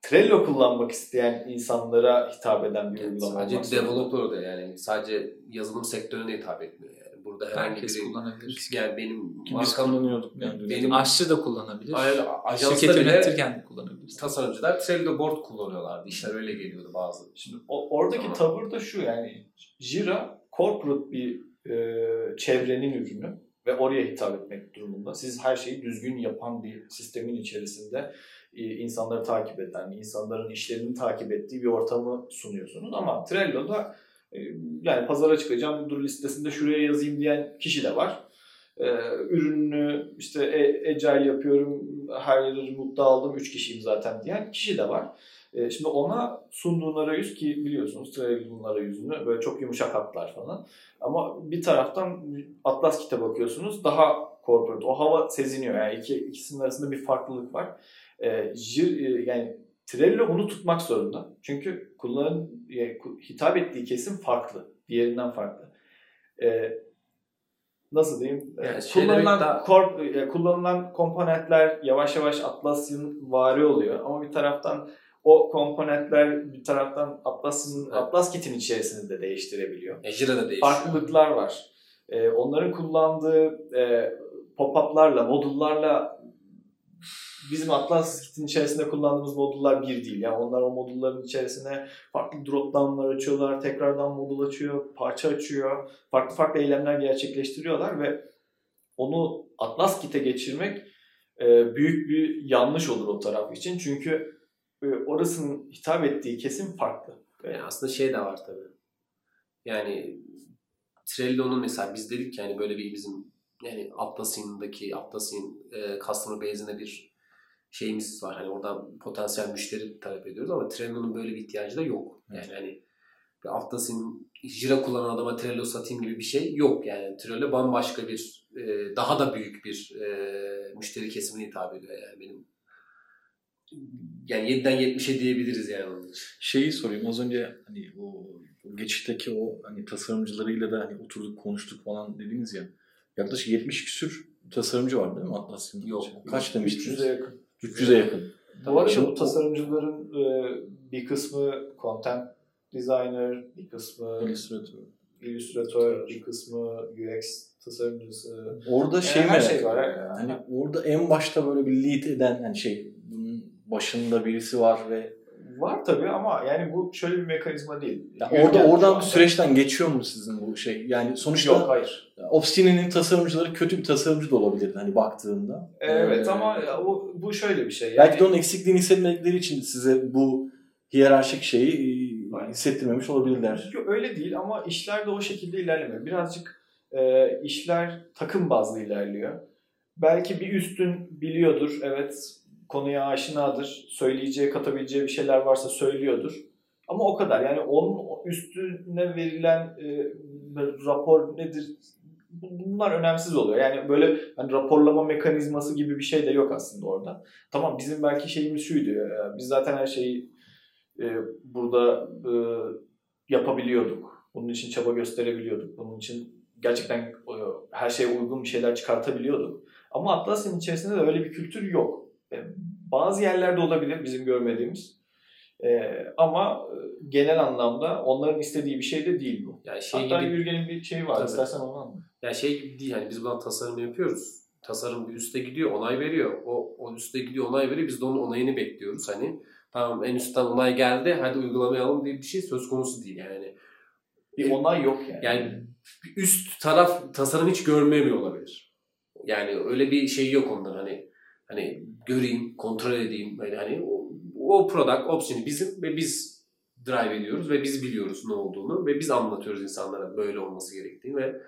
D: Trello kullanmak isteyen insanlara hitap eden bir
B: Yani
D: uygulama
B: sadece
D: olmak
B: developer da yani sadece yazılım sektörüne hitap etmiyor yani. Burada herhangi
E: Herkes
B: biri
E: kullanabilir.
B: yani benim
A: biz
B: markam
A: kullanıyorduk. Yani.
B: benim
E: Aşçı da kullanabilir.
B: Aynen,
E: Şirket
B: bile
E: yönetirken de kullanabilir.
B: tasarımcılar Trello board kullanıyorlardı. İşler öyle geliyordu bazı.
D: Şimdi o- oradaki
B: Tamam.
D: tavır da şu yani Jira corporate bir e, çevrenin ürünü ve oraya hitap etmek durumunda. Siz her şeyi düzgün yapan bir sistemin içerisinde e, insanları takip eden, insanların işlerini takip ettiği bir ortamı sunuyorsunuz. Ama Trello'da e, yani pazara çıkacağım müdür listesinde şuraya yazayım diyen kişi de var. E, ürünü işte e, yapıyorum, her yeri remote'da aldım, 3 kişiyim zaten diyen kişi de var. E, şimdi ona sunduğun arayüz ki biliyorsunuz Trello'nun arayüzünü böyle çok yumuşak hatlar falan. Ama bir taraftan Atlas kit'e bakıyorsunuz daha corporate. O hava seziniyor yani iki, ikisinin arasında bir farklılık var. E, Jir- e, yani Trello bunu tutmak zorunda. Çünkü kullanın e, hitap ettiği kesim farklı. Diğerinden farklı. E, nasıl diyeyim?
B: Yani
D: kullanılan
B: daha-
D: korp- e, kullanılan komponentler yavaş yavaş Atlas'ın vari oluyor ama bir taraftan o komponentler bir taraftan Atlas'ın
B: Evet.
D: Atlas kit'in içerisinde de değiştirebiliyor.
B: E, Jira da değişiyor.
D: Farklılıklar var. E, onların kullandığı e, pop-up'larla, modullarla bizim Atlas kit'in içerisinde kullandığımız modullar bir değil. Yani onlar o modulların içerisine farklı drop-down'lar açıyorlar, tekrardan modul açıyor, parça açıyor, farklı farklı eylemler gerçekleştiriyorlar ve onu Atlas kit'e geçirmek e, büyük bir yanlış olur o taraf için. Çünkü orasının hitap ettiği kesim farklı.
B: Yani aslında şey de var tabii. Yani Trello'nun mesela biz dedik ki hani böyle bir bizim yani Atlassian'daki Atlassian e, customer base'ine bir şeyimiz var. Hani oradan potansiyel müşteri talep ediyoruz ama Trello'nun böyle bir ihtiyacı da yok. Yani hani bir Atlassian Jira kullanan adama Trello satayım gibi bir şey yok. Yani Trello bambaşka bir e, daha da büyük bir e, müşteri kesimine hitap ediyor yani benim yani 7'den 70'e diyebiliriz yani onun için.
A: Şeyi sorayım az önce hani o geçişteki o hani tasarımcılarıyla da hani oturduk konuştuk falan dediniz ya. Yaklaşık 70 küsür tasarımcı var değil mi Atlassian'da?
B: Yok.
A: Kaç demiştiniz?
D: 300'e yakın.
A: 300'e yakın.
D: Bu arada
A: Şimdi
D: bu
A: o-
D: tasarımcıların e, bir kısmı content designer, bir kısmı
A: Illustrator.
D: illüstratör, bir kısmı UX tasarımcısı.
A: Orada şey
D: her
A: merak
D: şey var.
A: ya. Hani orada en başta böyle bir lead eden hani şey başında birisi var ve
D: Var tabii ama yani bu şöyle bir mekanizma değil.
A: ya orada oradan bir süreçten geçiyor mu sizin bu şey? Yani sonuçta
D: Yok hayır.
A: Obsidian'in tasarımcıları kötü bir tasarımcı da olabilirdi hani baktığında.
D: Evet
A: Ee,
D: ama o, bu şöyle bir şey. Yani,
A: belki de onun eksikliğini hissetmedikleri için size bu hiyerarşik şeyi e, hissettirmemiş olabilirler.
D: Yok, öyle değil ama işler de o şekilde ilerlemiyor. Birazcık e, işler takım bazlı ilerliyor. Belki bir üstün biliyordur, evet konuya aşinadır, söyleyeceği, katabileceği bir şeyler varsa söylüyordur. Ama o kadar. Yani onun üstüne verilen e, rapor nedir? Bu- Bunlar önemsiz oluyor. Yani böyle hani raporlama mekanizması gibi bir şey de yok aslında orada. Tamam bizim belki şeyimiz şuydu. ya, Biz zaten her şeyi e, burada e, yapabiliyorduk. Bunun için çaba gösterebiliyorduk. Bunun için gerçekten e, her şeye uygun bir şeyler çıkartabiliyorduk. Ama Atlassian içerisinde de öyle bir kültür yok. E, bazı yerlerde olabilir bizim görmediğimiz. Ee, ama e, genel anlamda onların istediği bir şey de değil bu.
B: Yani şey
D: Hatta
B: gibi
D: Yürgen'in bir şeyi var.
B: Tabii.
D: İstersen onu anlat.
B: Ya şey gibi değil hani biz buradan tasarım yapıyoruz. Tasarım bir üste gidiyor, onay veriyor. O, o üste gidiyor, onay veriyor. Biz de onun onayını bekliyoruz. Hani tamam en üstten onay geldi, hadi uygulamayalım diye bir şey söz konusu değil yani.
D: Bir onay yok yani.
B: Yani üst taraf tasarım hiç görmemiyor olabilir. Yani öyle bir şey yok onların hani hani göreyim, kontrol edeyim böyle hani o, o product option'ı bizim ve biz drive ediyoruz ve biz biliyoruz ne olduğunu ve biz anlatıyoruz insanlara böyle olması gerektiğini ve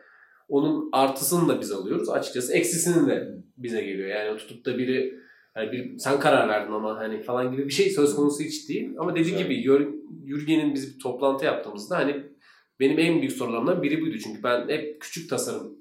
B: onun artısını da biz alıyoruz. Açıkçası eksisinin de bize geliyor. Yani tutup da biri hani bir, sen karar verdin ama hani falan gibi bir şey söz konusu hiç değil. Ama dediği
D: Güzel.
B: gibi Yürgen'in biz bir toplantı yaptığımızda hani benim en büyük sorularımdan biri buydu. Çünkü ben hep küçük tasarım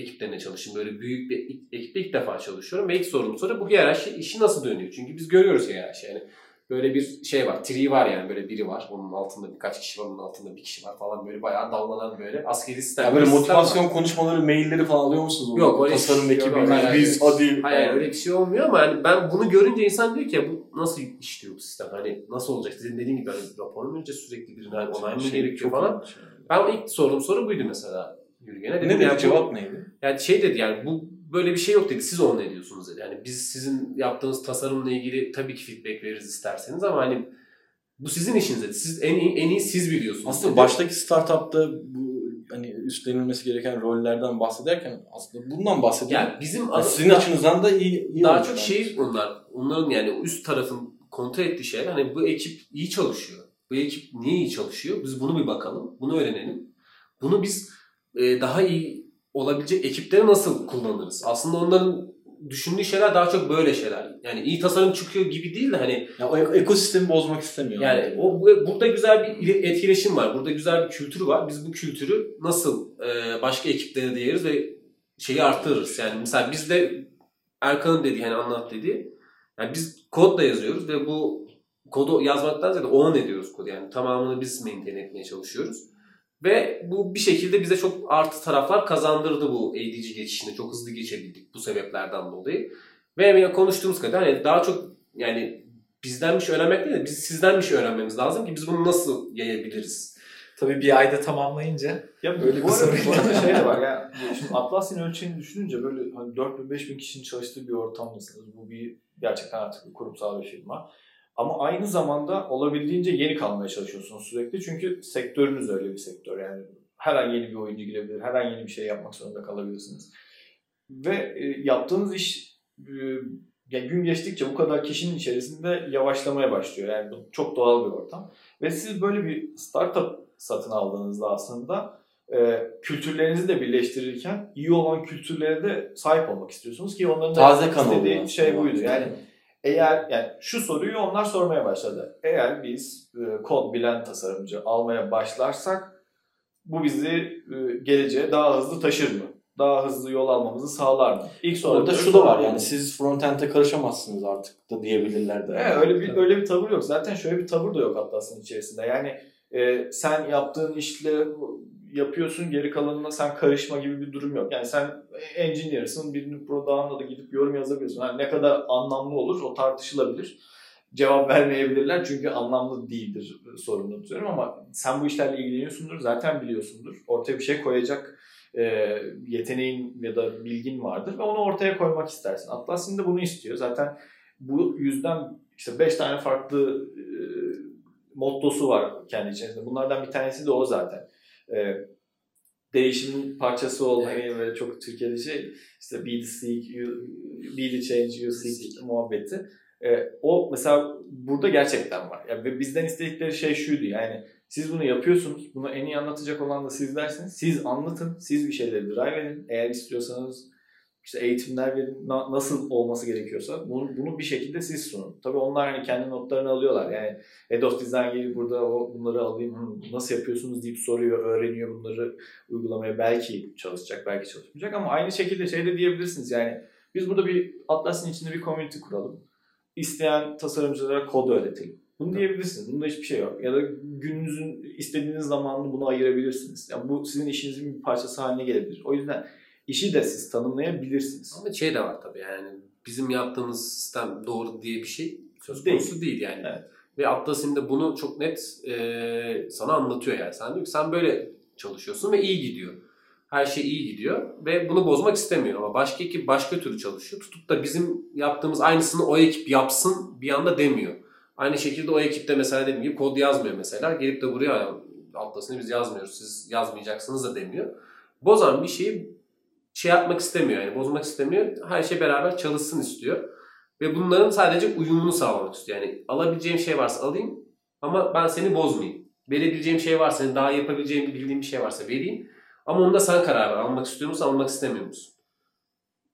B: ekiplerine çalıştım. Böyle büyük bir ekipte ilk defa çalışıyorum. Ve ilk sorum sonra bu hiyerarşi işi nasıl dönüyor? Çünkü biz görüyoruz hiyerarşi. Yani böyle bir şey var. Tree var yani böyle biri var. Onun altında birkaç kişi var. Onun altında bir kişi var falan. Böyle bayağı dallanan böyle askeri sistem.
A: Ya böyle
B: sistem var.
A: motivasyon konuşmaları, mailleri falan alıyor musunuz?
B: Yok, öyle
A: Tasarım
B: şey-
A: ekibi,
B: hayır.
A: biz hadi.
B: Hayır öyle bir şey olmuyor ama hani ben bunu görünce insan diyor ki ya bu nasıl işliyor bu sistem? Hani nasıl olacak? Sizin dediğin gibi hani rapor mu vereceğiz sürekli birine hani onay mı
A: Şey,
B: gerekiyor falan.
A: yani.
B: Ben ilk sorduğum soru buydu mesela Yürgen'e.
A: Ne dedi
B: ya bu-
A: cevap neydi?
B: Yani şey dedi yani bu böyle bir şey yok dedi. Siz onu ne diyorsunuz dedi. Yani biz sizin yaptığınız tasarımla ilgili tabii ki feedback veririz isterseniz ama hani bu sizin işiniz dedi. Siz en iyi, en iyi siz biliyorsunuz.
A: Aslında
B: dedi.
A: baştaki startupta bu hani üstlenilmesi gereken rollerden bahsederken aslında bundan bahsediyor.
B: yani bizim
A: Yani sizin açınızdan da iyi, iyi
B: daha çok
A: bence.
B: şey onlar. Onların yani üst tarafın kontrol ettiği şeyler hani bu ekip iyi çalışıyor. Bu ekip niye iyi çalışıyor? Biz bunu bir bakalım. Bunu öğrenelim. Bunu biz e, daha iyi olabilecek ekipleri nasıl kullanırız? Aslında onların düşündüğü şeyler daha çok böyle şeyler. Yani iyi tasarım çıkıyor gibi değil de hani
A: Ya o ek- ekosistemi bozmak istemiyor.
B: yani o bu- burada güzel bir ile- etkileşim var. Burada güzel bir kültür var. Biz bu kültürü nasıl e, başka ekiplere değeriz ve şeyi arttırırız. Yani mesela biz de Erkan'ın dediği hani anlat dediği yani biz kodla yazıyoruz ve bu kodu yazmaktan ziyade own ediyoruz kodu. Yani tamamını biz maintain etmeye çalışıyoruz. Ve bu bir şekilde bize çok artı taraflar kazandırdı bu ADG geçişini. Çok hızlı geçebildik bu sebeplerden dolayı. Ve yine konuştuğumuz kadar hani daha çok yani bizden bir şey öğrenmek değil de biz sizden bir şey öğrenmemiz lazım ki biz bunu nasıl yayabiliriz?
E: Tabii bir ayda tamamlayınca
D: Ya
E: Böyle
D: bu
E: bir sorun
D: bu arada şey de var ya. Şimdi Atlassian ölçeğini düşününce böyle hani 4 bin 5 bin kişinin çalıştığı bir ortamdasınız. Bu bir gerçekten artık bir kurumsal bir firma. Ama aynı zamanda olabildiğince yeni kalmaya çalışıyorsunuz sürekli. Çünkü sektörünüz öyle bir sektör. Yani her an yeni bir oyuncu girebilir. Her an yeni bir şey yapmak zorunda kalabilirsiniz. Ve e, yaptığınız iş e, ya gün geçtikçe bu kadar kişinin içerisinde yavaşlamaya başlıyor. Yani bu çok doğal bir ortam. Ve siz böyle bir startup satın aldığınızda aslında e, kültürlerinizi de birleştirirken iyi olan kültürlere de sahip olmak istiyorsunuz ki onların da
A: Taze kan
D: istediği
A: oluyor
D: şey buydu. Yani eğer yani şu soruyu onlar sormaya başladı. Eğer biz e, kod bilen tasarımcı almaya başlarsak bu bizi e, geleceğe daha hızlı taşır mı? Daha hızlı yol almamızı sağlar mı? İlk soru
A: Orada şu da var yani siz frontend'e karışamazsınız artık da diyebilirler de.
D: Evet, öyle bir öyle bir tavır yok. Zaten şöyle bir tavır da yok Atlas'ın içerisinde. Yani e, sen yaptığın işle yapıyorsun geri kalanına sen karışma gibi bir durum yok. Yani sen engineer'sın birinin product'ına da gidip yorum yazabiliyorsun. Yani ne kadar anlamlı olur o tartışılabilir. Cevap vermeyebilirler çünkü anlamlı değildir sorunu tutuyorum ama sen bu işlerle ilgileniyorsundur zaten biliyorsundur. Ortaya bir şey koyacak e, yeteneğin ya da bilgin vardır ve onu ortaya koymak istersin. Atlassian da bunu istiyor. Zaten bu yüzden işte 5 tane farklı e, mottosu var kendi içerisinde. Bunlardan bir tanesi de o zaten. E, değişimin parçası olmayı ve çok Türkiye'de şey işte be the seek, you, be the change you seek muhabbeti. E, o mesela burada gerçekten var. Yani ve bizden istedikleri şey şuydu yani siz bunu yapıyorsunuz. Bunu en iyi anlatacak olan da sizlersiniz. Siz anlatın. Siz bir şeyleri drive edin. Eğer istiyorsanız işte eğitimler nasıl olması gerekiyorsa bunu, bunu bir şekilde siz sunun. Tabii onlar hani kendi notlarını alıyorlar. Yani Head of Design gelip burada o, bunları alayım. "Hı, nasıl yapıyorsunuz deyip soruyor, öğreniyor bunları uygulamaya. Belki çalışacak, belki çalışmayacak ama aynı şekilde şey de diyebilirsiniz. Yani biz burada bir Atlas'ın içinde bir community kuralım. İsteyen tasarımcılara kod öğretelim. Bunu diyebilirsiniz. Bunda hiçbir şey yok. Ya da gününüzün istediğiniz zamanını buna ayırabilirsiniz. Yani bu sizin işinizin bir parçası haline gelebilir. O yüzden işi de siz tanımlayabilirsiniz.
B: Ama şey de var tabii yani bizim yaptığımız sistem doğru diye bir şey söz
D: Değil.
B: konusu değil, yani.
D: Evet.
B: Ve Atlas'ın da bunu çok net e, sana anlatıyor yani. Sen diyor ki sen böyle çalışıyorsun ve iyi gidiyor. Her şey iyi gidiyor ve bunu bozmak istemiyor ama başka ekip başka türlü çalışıyor. Tutup da bizim yaptığımız aynısını o ekip yapsın bir anda demiyor. Aynı şekilde o ekipte mesela dediğim gibi kod yazmıyor mesela. Gelip de buraya Atlas'ını biz yazmıyoruz siz yazmayacaksınız da demiyor. Bozan bir şeyi şey yapmak istemiyor yani bozmak istemiyor. Her şey beraber çalışsın istiyor. Ve bunların sadece uyumunu sağlamak istiyor. Yani alabileceğim şey varsa alayım ama ben seni bozmayayım. Verebileceğim şey varsa, senin daha yapabileceğim bildiğim bir şey varsa vereyim. Ama onu da sen karar ver. Almak istiyor musun, almak istemiyor musun?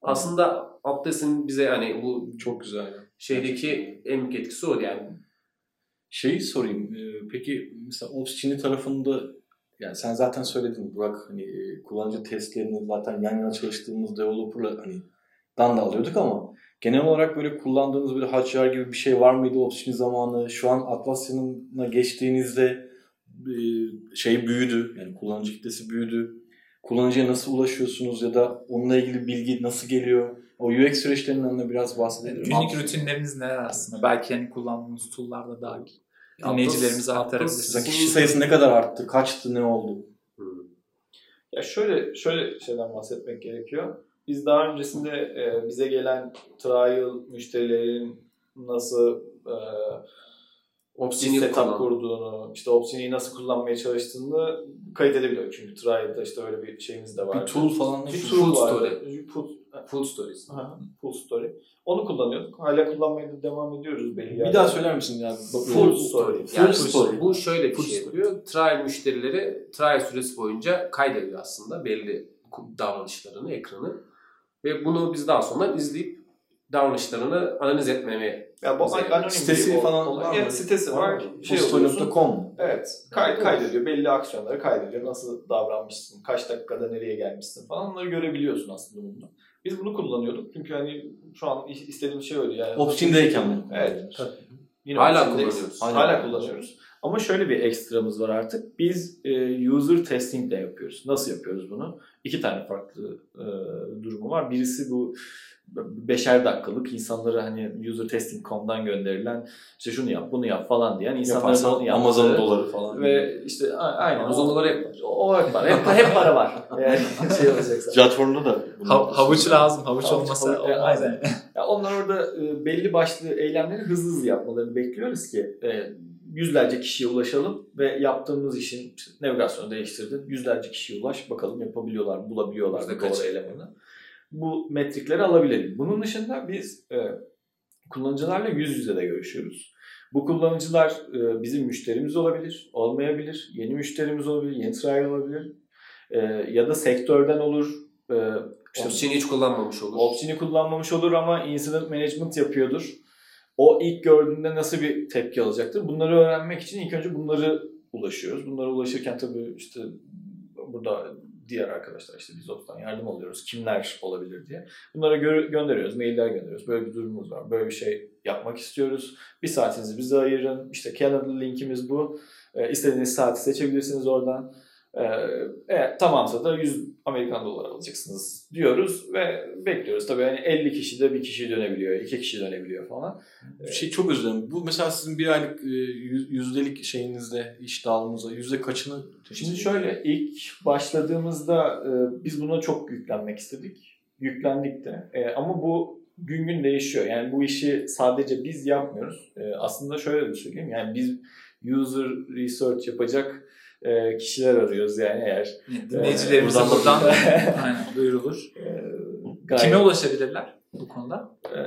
B: Aslında Atlas'ın bize hani bu
A: Çok güzel.
B: şeydeki en büyük etkisi o yani.
A: Şeyi sorayım. e, Peki mesela Ops Çin'i tarafında yani sen zaten söyledin Burak hani e, kullanıcı testlerini zaten yan yana çalıştığımız developer'la hani dan da alıyorduk ama genel olarak böyle kullandığınız böyle Hotjar gibi bir şey var mıydı Ops Çin zamanı? Şu an Atlassian'a geçtiğinizde e, şey büyüdü. Yani kullanıcı kitlesi büyüdü. Kullanıcıya nasıl ulaşıyorsunuz ya da onunla ilgili bilgi nasıl geliyor? O UX süreçlerinden de biraz bahsedelim.
E: Günlük rutinleriniz neler aslında? Belki hani kullandığınız tool'lar da. Dinleyicilerimize
B: Atlas-
E: aktarabilirsiniz.
A: Mesela kişi sayısı ne kadar arttı? Kaçtı? Ne oldu?
D: Ya şöyle şöyle şeyden bahsetmek gerekiyor. Biz daha öncesinde e, bize gelen trial müşterilerin nasıl e,
B: Opsini
D: setup kurduğunu, işte Opsini'yi nasıl kullanmaya çalıştığını kayıt edebiliyor. Çünkü trial'da işte öyle bir şeyimiz de var.
A: Bir tool falan ne?
D: Bir tool vardı.
B: story.
D: Full
B: stories.
D: Aha, full story. Onu kullanıyorduk. Hala kullanmaya da devam ediyoruz belli
A: Bir daha söyler misin ya?
B: Full story.
A: Full
B: Yani
A: story.
B: bu şöyle bir
E: Full
B: şey
E: story.
B: yapıyor. Trial müşterileri trial süresi boyunca kaydediyor aslında belli davranışlarını, ekranı. Ve bunu biz daha sonra izleyip davranışlarını analiz etmeye
D: Ya bu anonim
A: Sitesi
D: bir-
A: falan
D: o-
A: var
D: yani
A: mı?
D: sitesi var. Şey
A: mu?
D: Evet. Kay, kaydediyor. Belli aksiyonları kaydediyor. Nasıl davranmışsın, kaç dakikada nereye gelmişsin falan onları görebiliyorsun aslında bunda. Biz bunu kullanıyorduk. Çünkü hani şu an istediğimiz şey öyle yani.
A: Ops'indeyken mi?
D: Evet. Yine
B: Hala kullanıyoruz.
D: Hala,
A: Hala
D: kullanıyoruz. Ama şöyle bir ekstramız var artık. Biz e, user testing de yapıyoruz. Nasıl yapıyoruz bunu? İki tane farklı e, durumu var. Birisi bu beşer dakikalık insanları hani user testing.com'dan gönderilen işte şunu yap bunu yap falan diyen insanların
A: Yaparsan
D: onu yaptığı
A: Amazon doları falan.
D: ve işte a- aynen
B: Amazon
D: o-
B: doları hep var.
D: O hep var. Hep, hep para var. Yani şey olacaksa.
A: Platformda da
E: Ha- havuç lazım. Havuç,
D: Havuç,
E: olmasa
D: havuç,
E: olmaz
D: aynen.
E: yani.
D: Ya onlar orada e, belli başlı eylemleri hızlı hızlı yapmalarını bekliyoruz ki e, yüzlerce kişiye ulaşalım ve yaptığımız işin işte navigasyonu değiştirdin. Yüzlerce kişiye ulaş bakalım yapabiliyorlar bulabiliyorlar
B: Yüzde
D: doğru
B: kaç?
D: elemanı. Bu metrikleri alabilelim. Bunun dışında biz e, kullanıcılarla yüz yüze de görüşüyoruz. Bu kullanıcılar e, bizim müşterimiz olabilir, olmayabilir, yeni müşterimiz olabilir, yeni trial olabilir e, ya da sektörden olur. E, işte
B: Opsini hiç kullanmamış olur.
D: Opsini kullanmamış olur ama incident management yapıyordur. O ilk gördüğünde nasıl bir tepki alacaktır? Bunları öğrenmek için ilk önce bunları ulaşıyoruz. Bunlara ulaşırken tabii işte burada diğer arkadaşlar işte biz Ops'tan yardım alıyoruz. Kimler olabilir diye. Bunlara gö- gönderiyoruz, mailler gönderiyoruz. Böyle bir durumumuz var. Böyle bir şey yapmak istiyoruz. Bir saatinizi bize ayırın. İşte calendar linkimiz bu. Ee, istediğiniz saati seçebilirsiniz oradan. Ee, eğer tamamsa da 100 Amerikan doları alacaksınız diyoruz ve bekliyoruz. Tabii hani 50 kişi de bir kişi dönebiliyor, iki kişi dönebiliyor falan.
A: Şey çok özür dilerim. Bu mesela sizin bir aylık e, yüz- yüzdelik şeyinizde, iş dağılımınızda yüzde kaçını
D: Şimdi şöyle ilk başladığımızda e, biz buna çok yüklenmek istedik. Yüklendik de. E, ama bu gün gün değişiyor. Yani bu işi sadece biz yapmıyoruz. Aslında şöyle de söyleyeyim. Yani biz user research yapacak e, kişiler arıyoruz yani eğer
E: Dinleyicilerimize
A: buradan da-
E: buradan aynen, duyurulur.
D: e, gayet-
E: Kime ulaşabilirler bu konuda?
D: e,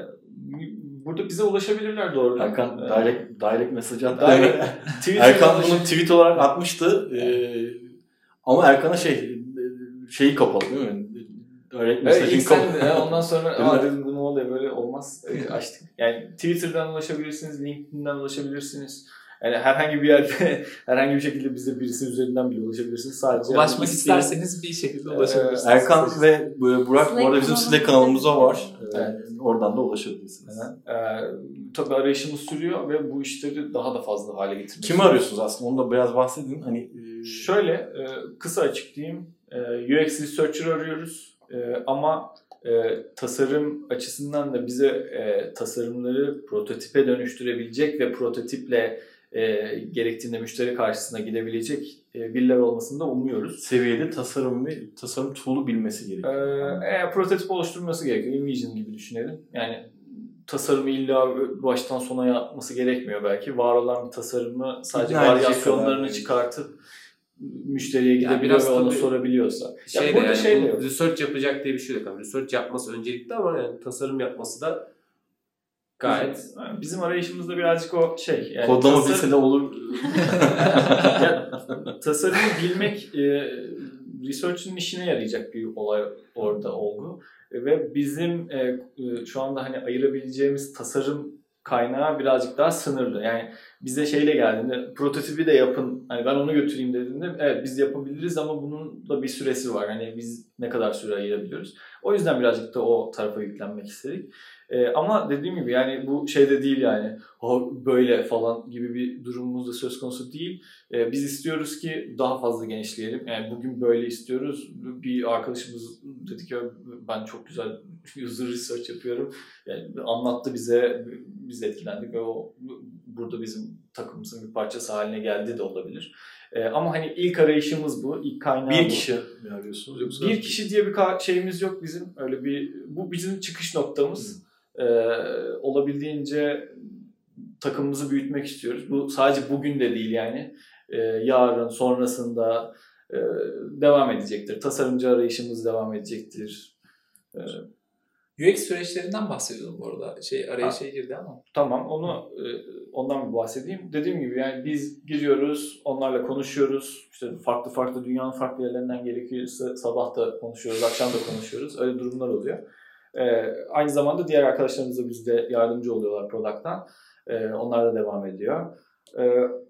D: burada bize ulaşabilirler doğru.
A: Erkan
D: E,
A: direct, direct mesaj attı.
D: Direct-
A: Erkan bunu tweet olarak atmıştı. Ee, ama Erkan'a şey e, şeyi kapalı değil mi? Direct
D: Evet
A: mesajın
D: sen
A: kapalı.
D: ondan sonra aa dedim bu ne oluyor böyle olmaz açtık. Yani Twitter'dan ulaşabilirsiniz, LinkedIn'den ulaşabilirsiniz. Yani herhangi bir yerde herhangi bir şekilde bize birisi üzerinden bile ulaşabilirsiniz. Sadece
E: Ulaşmak
D: yani
E: isterseniz bir şekilde
D: Ee,
E: ulaşabilirsiniz.
A: Erkan ve e, Burak bu
C: Slack
A: arada bizim Slack kanalımızda var.
D: Evet.
A: Ee, oradan da ulaşabilirsiniz.
D: Ee, tabii arayışımız sürüyor ve bu işleri daha da fazla hale getirmek
A: Kimi arıyorsunuz aslında? Onu da biraz bahsedin. Hani e,
D: Şöyle e, kısa açıklayayım. E, UX Researcher arıyoruz E, ama e, tasarım açısından da bize e, tasarımları prototipe dönüştürebilecek ve prototiple e, gerektiğinde müşteri karşısına gidebilecek e, birileri olmasını da umuyoruz.
A: Seviyede tasarım ve tasarım tool'u bilmesi
D: Ee,
A: gerekiyor.
D: e, prototip oluşturması gerekiyor. InVision gibi düşünelim. Yani tasarımı illa baştan sona yapması gerekmiyor belki. Var olan bir tasarımı sadece
A: İkna
D: varyasyonlarını çıkartıp müşteriye gidebiliyor
B: biraz
D: ve onu
B: tabii
D: sorabiliyorsa. Ya
B: Şey de
D: burada
B: yani
D: şey de yok.
B: research yapacak diye bir şey yok. Yani research yapması öncelikli ama yani tasarım yapması da gayet
D: Bizim, bizim arayışımızda birazcık o şey. Yani
A: Kodlama
D: tasarım-
A: bilse de olur.
D: ya, tasarımı bilmek e, research'ın işine yarayacak bir olay orada olgu. Ve bizim e, e, şu anda hani ayırabileceğimiz tasarım kaynağı birazcık daha sınırlı. Yani bize şeyle geldiğinde prototipi de yapın. Hani ben onu götüreyim dediğinde evet biz yapabiliriz ama bunun da bir süresi var. Hani biz ne kadar süre ayırabiliyoruz. O yüzden birazcık da o tarafa yüklenmek istedik. E, ama dediğim gibi yani bu şeyde değil yani "Ha, böyle falan gibi bir durumumuz da söz konusu değil. E, biz istiyoruz ki daha fazla genişleyelim. Yani bugün böyle istiyoruz. Bir arkadaşımız dedi ki ben çok güzel user research yapıyorum. Yani anlattı bize, biz etkilendik ve o burada bizim takımımızın bir parçası haline geldi de olabilir. E, ama hani ilk arayışımız bu, ilk kaynağı
A: bir
D: bu.
A: kişi mi arıyorsunuz yoksa?
D: Bir kişi diye bir şeyimiz yok bizim. Öyle bir bu bizim çıkış noktamız. Ee, olabildiğince takımımızı büyütmek istiyoruz. Bu sadece bugün de değil yani. Ee, yarın, sonrasında e, devam edecektir. Tasarımcı arayışımız devam edecektir. Ee,
E: UX süreçlerinden bahsediyordum bu arada. Şey araya
D: Ha.
E: şey girdi ama.
D: Tamam onu e, ondan bir bahsedeyim. Dediğim gibi yani biz giriyoruz, onlarla konuşuyoruz. İşte farklı farklı dünyanın farklı yerlerinden gerekirse sabah da konuşuyoruz, akşam da konuşuyoruz. Öyle durumlar oluyor. E, aynı zamanda diğer arkadaşlarımız da bizde yardımcı oluyorlar product'tan. E, onlar da devam ediyor. E,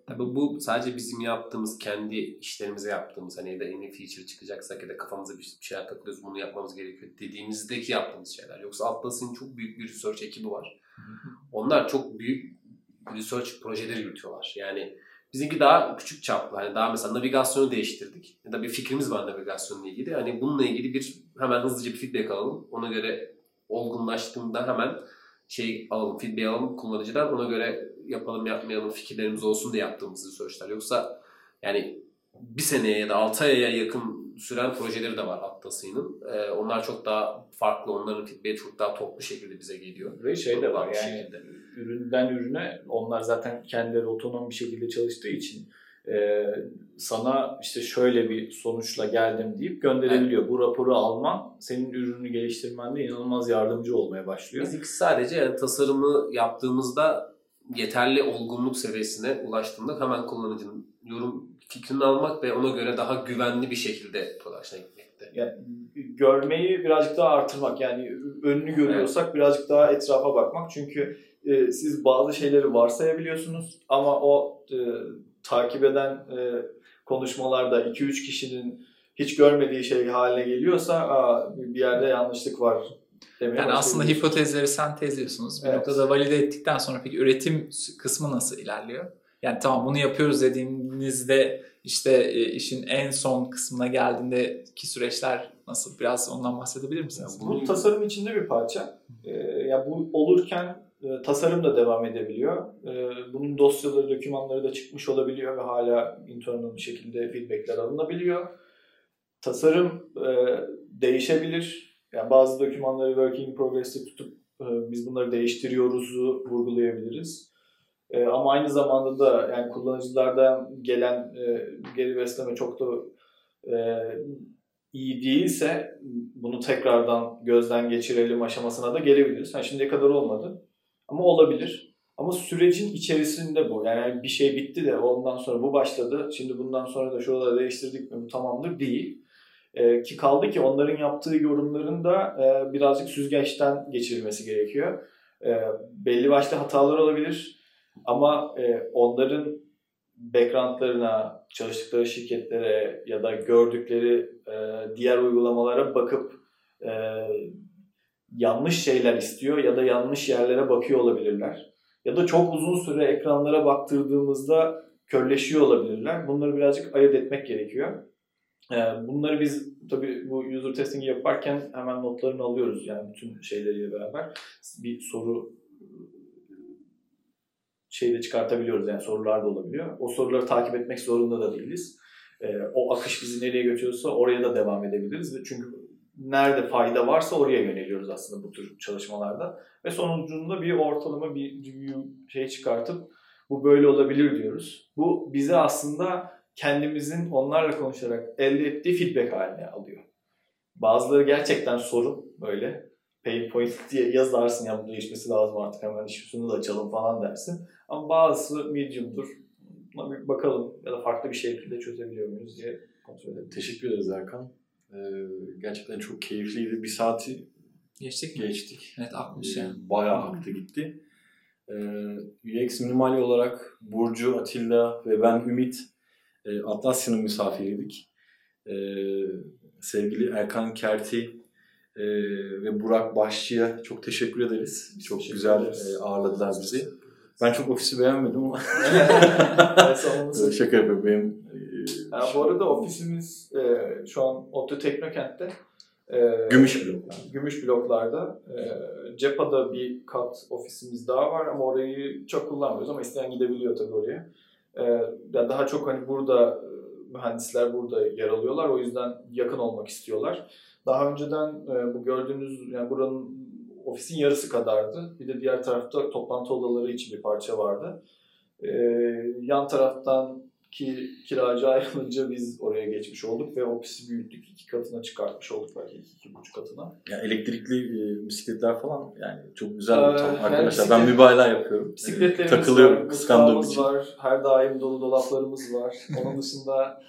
B: Tabii bu sadece bizim yaptığımız, kendi işlerimize yaptığımız hani ya da yeni feature çıkacaksak ya da kafamıza bir şeyler takılıyoruz bunu yapmamız gerekiyor dediğimizdeki yaptığımız şeyler. Yoksa Atlas'ın çok büyük bir research ekibi var. Onlar çok büyük research projeleri yürütüyorlar. Yani bizimki daha küçük çaplı. Hani daha mesela navigasyonu değiştirdik. Ya da bir fikrimiz var navigasyonla ilgili. Hani bununla ilgili bir hemen hızlıca bir feedback alalım. Ona göre olgunlaştığında hemen şey alalım, feedback alalım kullanıcıdan. Ona göre yapalım yapmayalım fikirlerimiz olsun diye yaptığımız researchler. Yoksa yani bir seneye ya da 6 aya yakın süren projeleri de var Atlas'ın. Ee, onlar çok daha farklı. Onların feedback'i çok daha toplu şekilde bize geliyor.
D: ve şey de var yani
B: şekilde.
D: üründen ürüne onlar zaten kendileri otonom bir şekilde çalıştığı için e, sana işte şöyle bir sonuçla geldim deyip gönderebiliyor. Bu raporu alman senin ürünü geliştirmende inanılmaz yardımcı olmaya başlıyor.
B: Bizimki sadece yani tasarımı yaptığımızda yeterli olgunluk seviyesine ulaştığında hemen kullanıcının yorum fikrini almak ve ona göre daha güvenli bir şekilde production'a gitmekte.
D: Yani görmeyi birazcık daha artırmak yani önünü görüyorsak birazcık daha etrafa bakmak çünkü e, siz bazı şeyleri varsayabiliyorsunuz ama o e, takip eden e, konuşmalarda 2-3 kişinin hiç görmediği şey haline geliyorsa Aa, bir yerde yanlışlık var demeye
E: Yani aslında hipotezleri sentezliyorsunuz. Bir
D: Evet.
E: noktada valide ettikten sonra peki üretim kısmı nasıl ilerliyor? Yani tamam bunu yapıyoruz dediğinizde işte e, işin en son kısmına geldiğindeki süreçler nasıl? Biraz ondan bahsedebilir misiniz?
B: Yani
D: Bu tasarım içinde bir parça. Ee, ya bu olurken e, tasarım da devam edebiliyor. Ee, bunun dosyaları, dokümanları da çıkmış olabiliyor ve hala internal bir şekilde feedbackler alınabiliyor. Tasarım e, değişebilir. Yani bazı dokümanları working in progress'te tutup e, biz bunları değiştiriyoruzu vurgulayabiliriz. E, ama aynı zamanda da yani kullanıcılardan gelen geri besleme çok da iyi değilse bunu tekrardan gözden geçirelim aşamasına da gelebiliriz. Yani şimdiye kadar olmadı ama olabilir. Ama sürecin içerisinde bu. Yani bir şey bitti de ondan sonra bu başladı. Şimdi bundan sonra da şuraları değiştirdik mi bu tamamdır değil. Ee, ki kaldı ki onların yaptığı yorumların da e, birazcık süzgeçten geçirilmesi gerekiyor. E, belli başlı hatalar olabilir. Ama e, onların backgroundlarına, çalıştıkları şirketlere ya da gördükleri e, diğer uygulamalara bakıp e, yanlış şeyler istiyor ya da yanlış yerlere bakıyor olabilirler. Ya da çok uzun süre ekranlara baktırdığımızda körleşiyor olabilirler. Bunları birazcık ayırt etmek gerekiyor. Ee, bunları biz tabii bu user testing'i yaparken hemen notlarını alıyoruz. Yani bütün şeyleriyle beraber bir soru şeyde çıkartabiliyoruz. Yani sorular da olabiliyor. O soruları takip etmek zorunda da değiliz. Ee, o akış bizi nereye götürüyorsa oraya da devam edebiliriz. Çünkü nerede fayda varsa oraya yöneliyoruz aslında bu tür çalışmalarda. Ve sonucunda bir ortalama bir şey çıkartıp bu böyle olabilir diyoruz. Bu bize aslında kendimizin onlarla konuşarak elde ettiği feedback haline alıyor. Bazıları gerçekten sorun böyle. Pain point diye yazarsın ya bu değişmesi lazım artık hemen şunu da açalım falan dersin. Ama bazısı medium'dur. Buna bir bakalım ya da farklı bir şekilde çözebiliyor muyuz diye kontrol edelim.
A: Teşekkür ederiz Erkan. Ee, gerçekten çok keyifliydi. Bir saati
E: Geçtik mi?
A: geçtik.
E: Evet akmış yani.
A: Ee, Bayağı aktı gitti. Ee, UX Minimal olarak Burcu, Atilla ve ben Ümit e, Atlasya'nın misafiriydik. Ee, sevgili Erkan Kerti e, ve Burak Başçı'ya çok teşekkür ederiz. Çok
D: Teşekkür
A: güzel
D: ederiz.
A: e, ağırladılar bizi. Ben çok ofisi beğenmedim ama şaka yapıyorum. Benim, e,
D: bu arada ofisimiz e, şu an ODTÜ Teknokent'te. E,
A: Gümüş bloklar.
D: Gümüş bloklarda. E, Cepa'da bir kat ofisimiz daha var ama orayı çok kullanmıyoruz ama isteyen gidebiliyor tabii oraya. E, ya daha çok hani burada e, mühendisler burada yer alıyorlar. O yüzden yakın olmak istiyorlar. Daha önceden e, bu gördüğünüz yani buranın ofisin yarısı kadardı. Bir de diğer tarafta toplantı odaları için bir parça vardı. E, yan taraftan ki kiracı ayrılınca biz oraya geçmiş olduk ve ofisi büyüttük. iki katına çıkartmış olduk belki iki, iki buçuk katına.
A: Ya elektrikli e, bisikletler falan yani çok güzel
D: Ee,
A: ortam
D: yani
A: arkadaşlar.
D: bisiklet-
A: ben mübalağa yapıyorum.
D: Bisikletlerimiz
A: Takılıyorum
D: var,
A: kıskandığım için.
D: var, her daim dolu dolaplarımız var. Onun dışında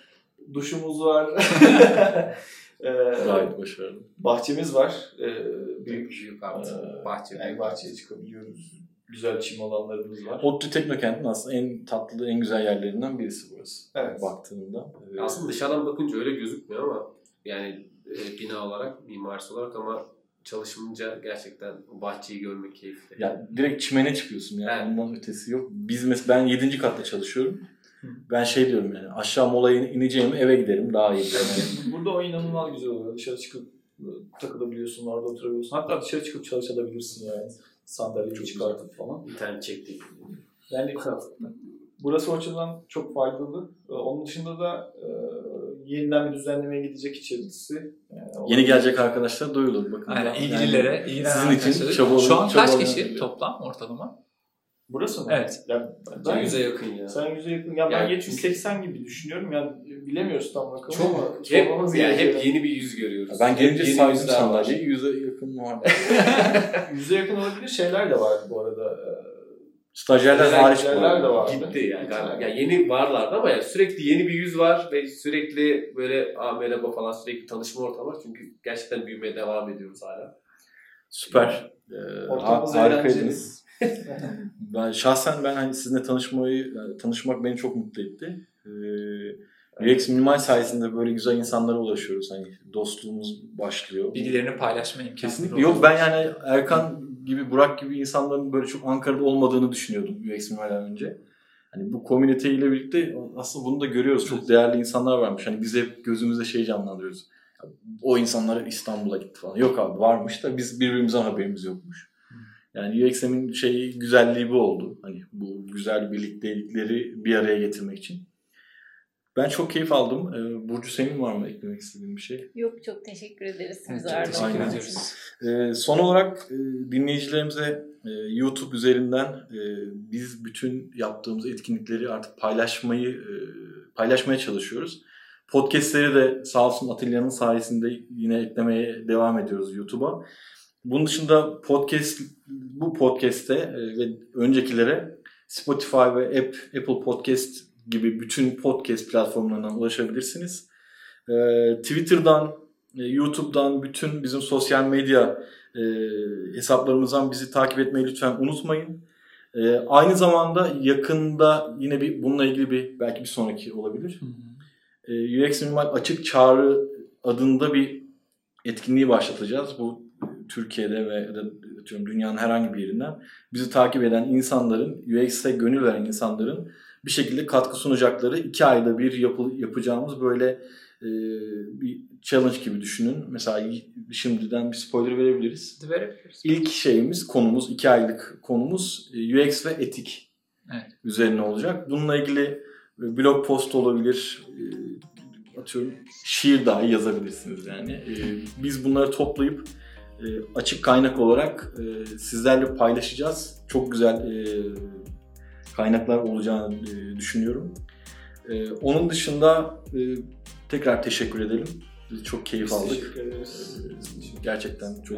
D: duşumuz var. Ee,
A: Gayet başarılı.
D: bahçemiz var. Ee, büyük
B: Büyük artık.
D: Ee,
B: Bahçe.
D: yani bahçeye çıkabiliyoruz. Güzel çim alanlarımız var.
A: ODTÜ Teknokent'in aslında en tatlı, en güzel yerlerinden birisi burası.
D: Evet.
A: Baktığında. Ee,
B: Aslında dışarıdan bakınca öyle gözükmüyor ama yani e, bina olarak, mimarisi olarak ama çalışınca gerçekten bahçeyi görmek keyifli.
A: Ya direkt çimene çıkıyorsun yani.
B: Evet.
A: Ondan ötesi yok. Biz mesela ben 7. katta çalışıyorum. Ben şey diyorum yani aşağı molaya ineceğim eve giderim daha iyi. Yani.
D: Burada o inanılmaz güzel oluyor. Dışarı çıkıp takılabiliyorsun, orada oturabiliyorsun. Hatta dışarı çıkıp çalışabilirsin yani. Sandalyeyi çıkartıp falan.
B: İnternet çektik.
D: Yani burası o açıdan çok faydalı. Onun dışında da e, yeniden bir düzenlemeye gidecek içerisi. Yani
A: Yeni gelecek arkadaşlar duyulur. Bakın
E: Aynen
A: Yani
E: ilgililere,
A: sizin için çabalı-
E: Şu an kaç
A: çabalı-
E: kişi toplam ortalama?
D: Burası mı?
E: Evet.
D: Ya,
B: Ben
D: ben
B: yüze yakın ya.
D: Sen yüze yakın. Ya ben
B: Yani-
D: 70-80 gibi düşünüyorum. Yani bilemiyoruz tam rakamı
B: Çok
D: ama
B: hep, yani hep
D: gerekiyor.
B: yeni bir yüz görüyoruz.
A: Ben gelince
B: Hep
A: saydım sandalyeyi yüze yakın var.
D: Yüze yakın olabilir şeyler de var bu arada. Ee,
A: Stajyerler hariç bu
D: de var.
B: Gitti yani galiba. Yani yeni varlardı ama yani sürekli yeni bir yüz var ve sürekli böyle Aa, merhaba falan sürekli tanışma ortamı var. Çünkü gerçekten büyümeye devam ediyoruz hala.
A: Süper. Ee,
D: Ortamımız eğlenceli.
A: Ben şahsen ben hani sizinle tanışmayı yani tanışmak beni çok mutlu etti. Ee, UX Minimal sayesinde böyle güzel insanlara ulaşıyoruz. Hani dostluğumuz başlıyor.
E: Bilgilerini paylaşma imkanı.
A: Kesinlikle. Yok ben yani Erkan gibi, Burak gibi insanların böyle çok Ankara'da olmadığını düşünüyordum UX Minimal'den önce. Hani bu komüniteyle birlikte aslında bunu da görüyoruz. Çok değerli insanlar varmış. Hani biz hep gözümüzde şey canlandırıyoruz. O insanlar İstanbul'a gitti falan. Yok abi varmış da biz birbirimizden haberimiz yokmuş. Yani UXM'in şeyi güzelliği bu oldu. Hani bu güzel birliktelikleri bir araya getirmek için. Ben çok keyif aldım. Ee, Burcu senin var mı eklemek istediğin bir şey?
C: Yok çok teşekkür ederiz.
E: Evet, çok teşekkür ediyoruz.
A: Ee, son olarak e, dinleyicilerimize e, YouTube üzerinden e, biz bütün yaptığımız etkinlikleri artık paylaşmayı paylaşmaya çalışıyoruz. Podcast'leri de sağ olsun Atilla'nın sayesinde yine eklemeye devam ediyoruz YouTube'a. Bunun dışında podcast bu podcast'te e, ve öncekilere Spotify ve App, Apple Podcast gibi bütün podcast platformlarından ulaşabilirsiniz. E, Twitter'dan, e, YouTube'dan bütün bizim sosyal medya e, hesaplarımızdan bizi takip etmeyi lütfen unutmayın. E, aynı zamanda yakında yine bir bununla ilgili bir belki bir sonraki olabilir.
E: Hı hı.
A: E, UX Minimal Açık Çağrı adında bir etkinliği başlatacağız. Bu Türkiye'de ve dünyanın herhangi bir yerinden bizi takip eden insanların, UX'e gönül veren insanların bir şekilde katkı sunacakları iki ayda bir yapı, yapacağımız böyle e, bir challenge gibi düşünün. Mesela şimdiden bir spoiler verebiliriz.
E: Verebiliriz.
A: İlk şeyimiz, konumuz, iki aylık konumuz e, UX ve etik
E: Evet.
A: üzerine olacak. Bununla ilgili e, blog post olabilir, e, atıyorum şiir dahi yazabilirsiniz yani. Biz bunları toplayıp açık kaynak olarak e, sizlerle paylaşacağız. Çok güzel e, kaynaklar olacağını e, düşünüyorum. Onun dışında tekrar teşekkür edelim. Biz çok keyif
D: Biz
A: aldık.
D: teşekkür ederiz.
A: Ee, Gerçekten çok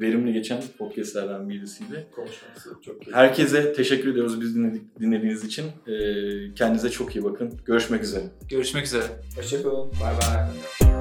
A: verimli geçen podcastlerden birisiydi.
D: Konuşması çok keyifli.
A: Herkese teşekkür ediyoruz biz dinledik, dinlediğiniz için. Ee, Kendinize çok iyi bakın. Görüşmek üzere.
E: Görüşmek üzere.
D: Hoşçakalın.
B: Bay bay.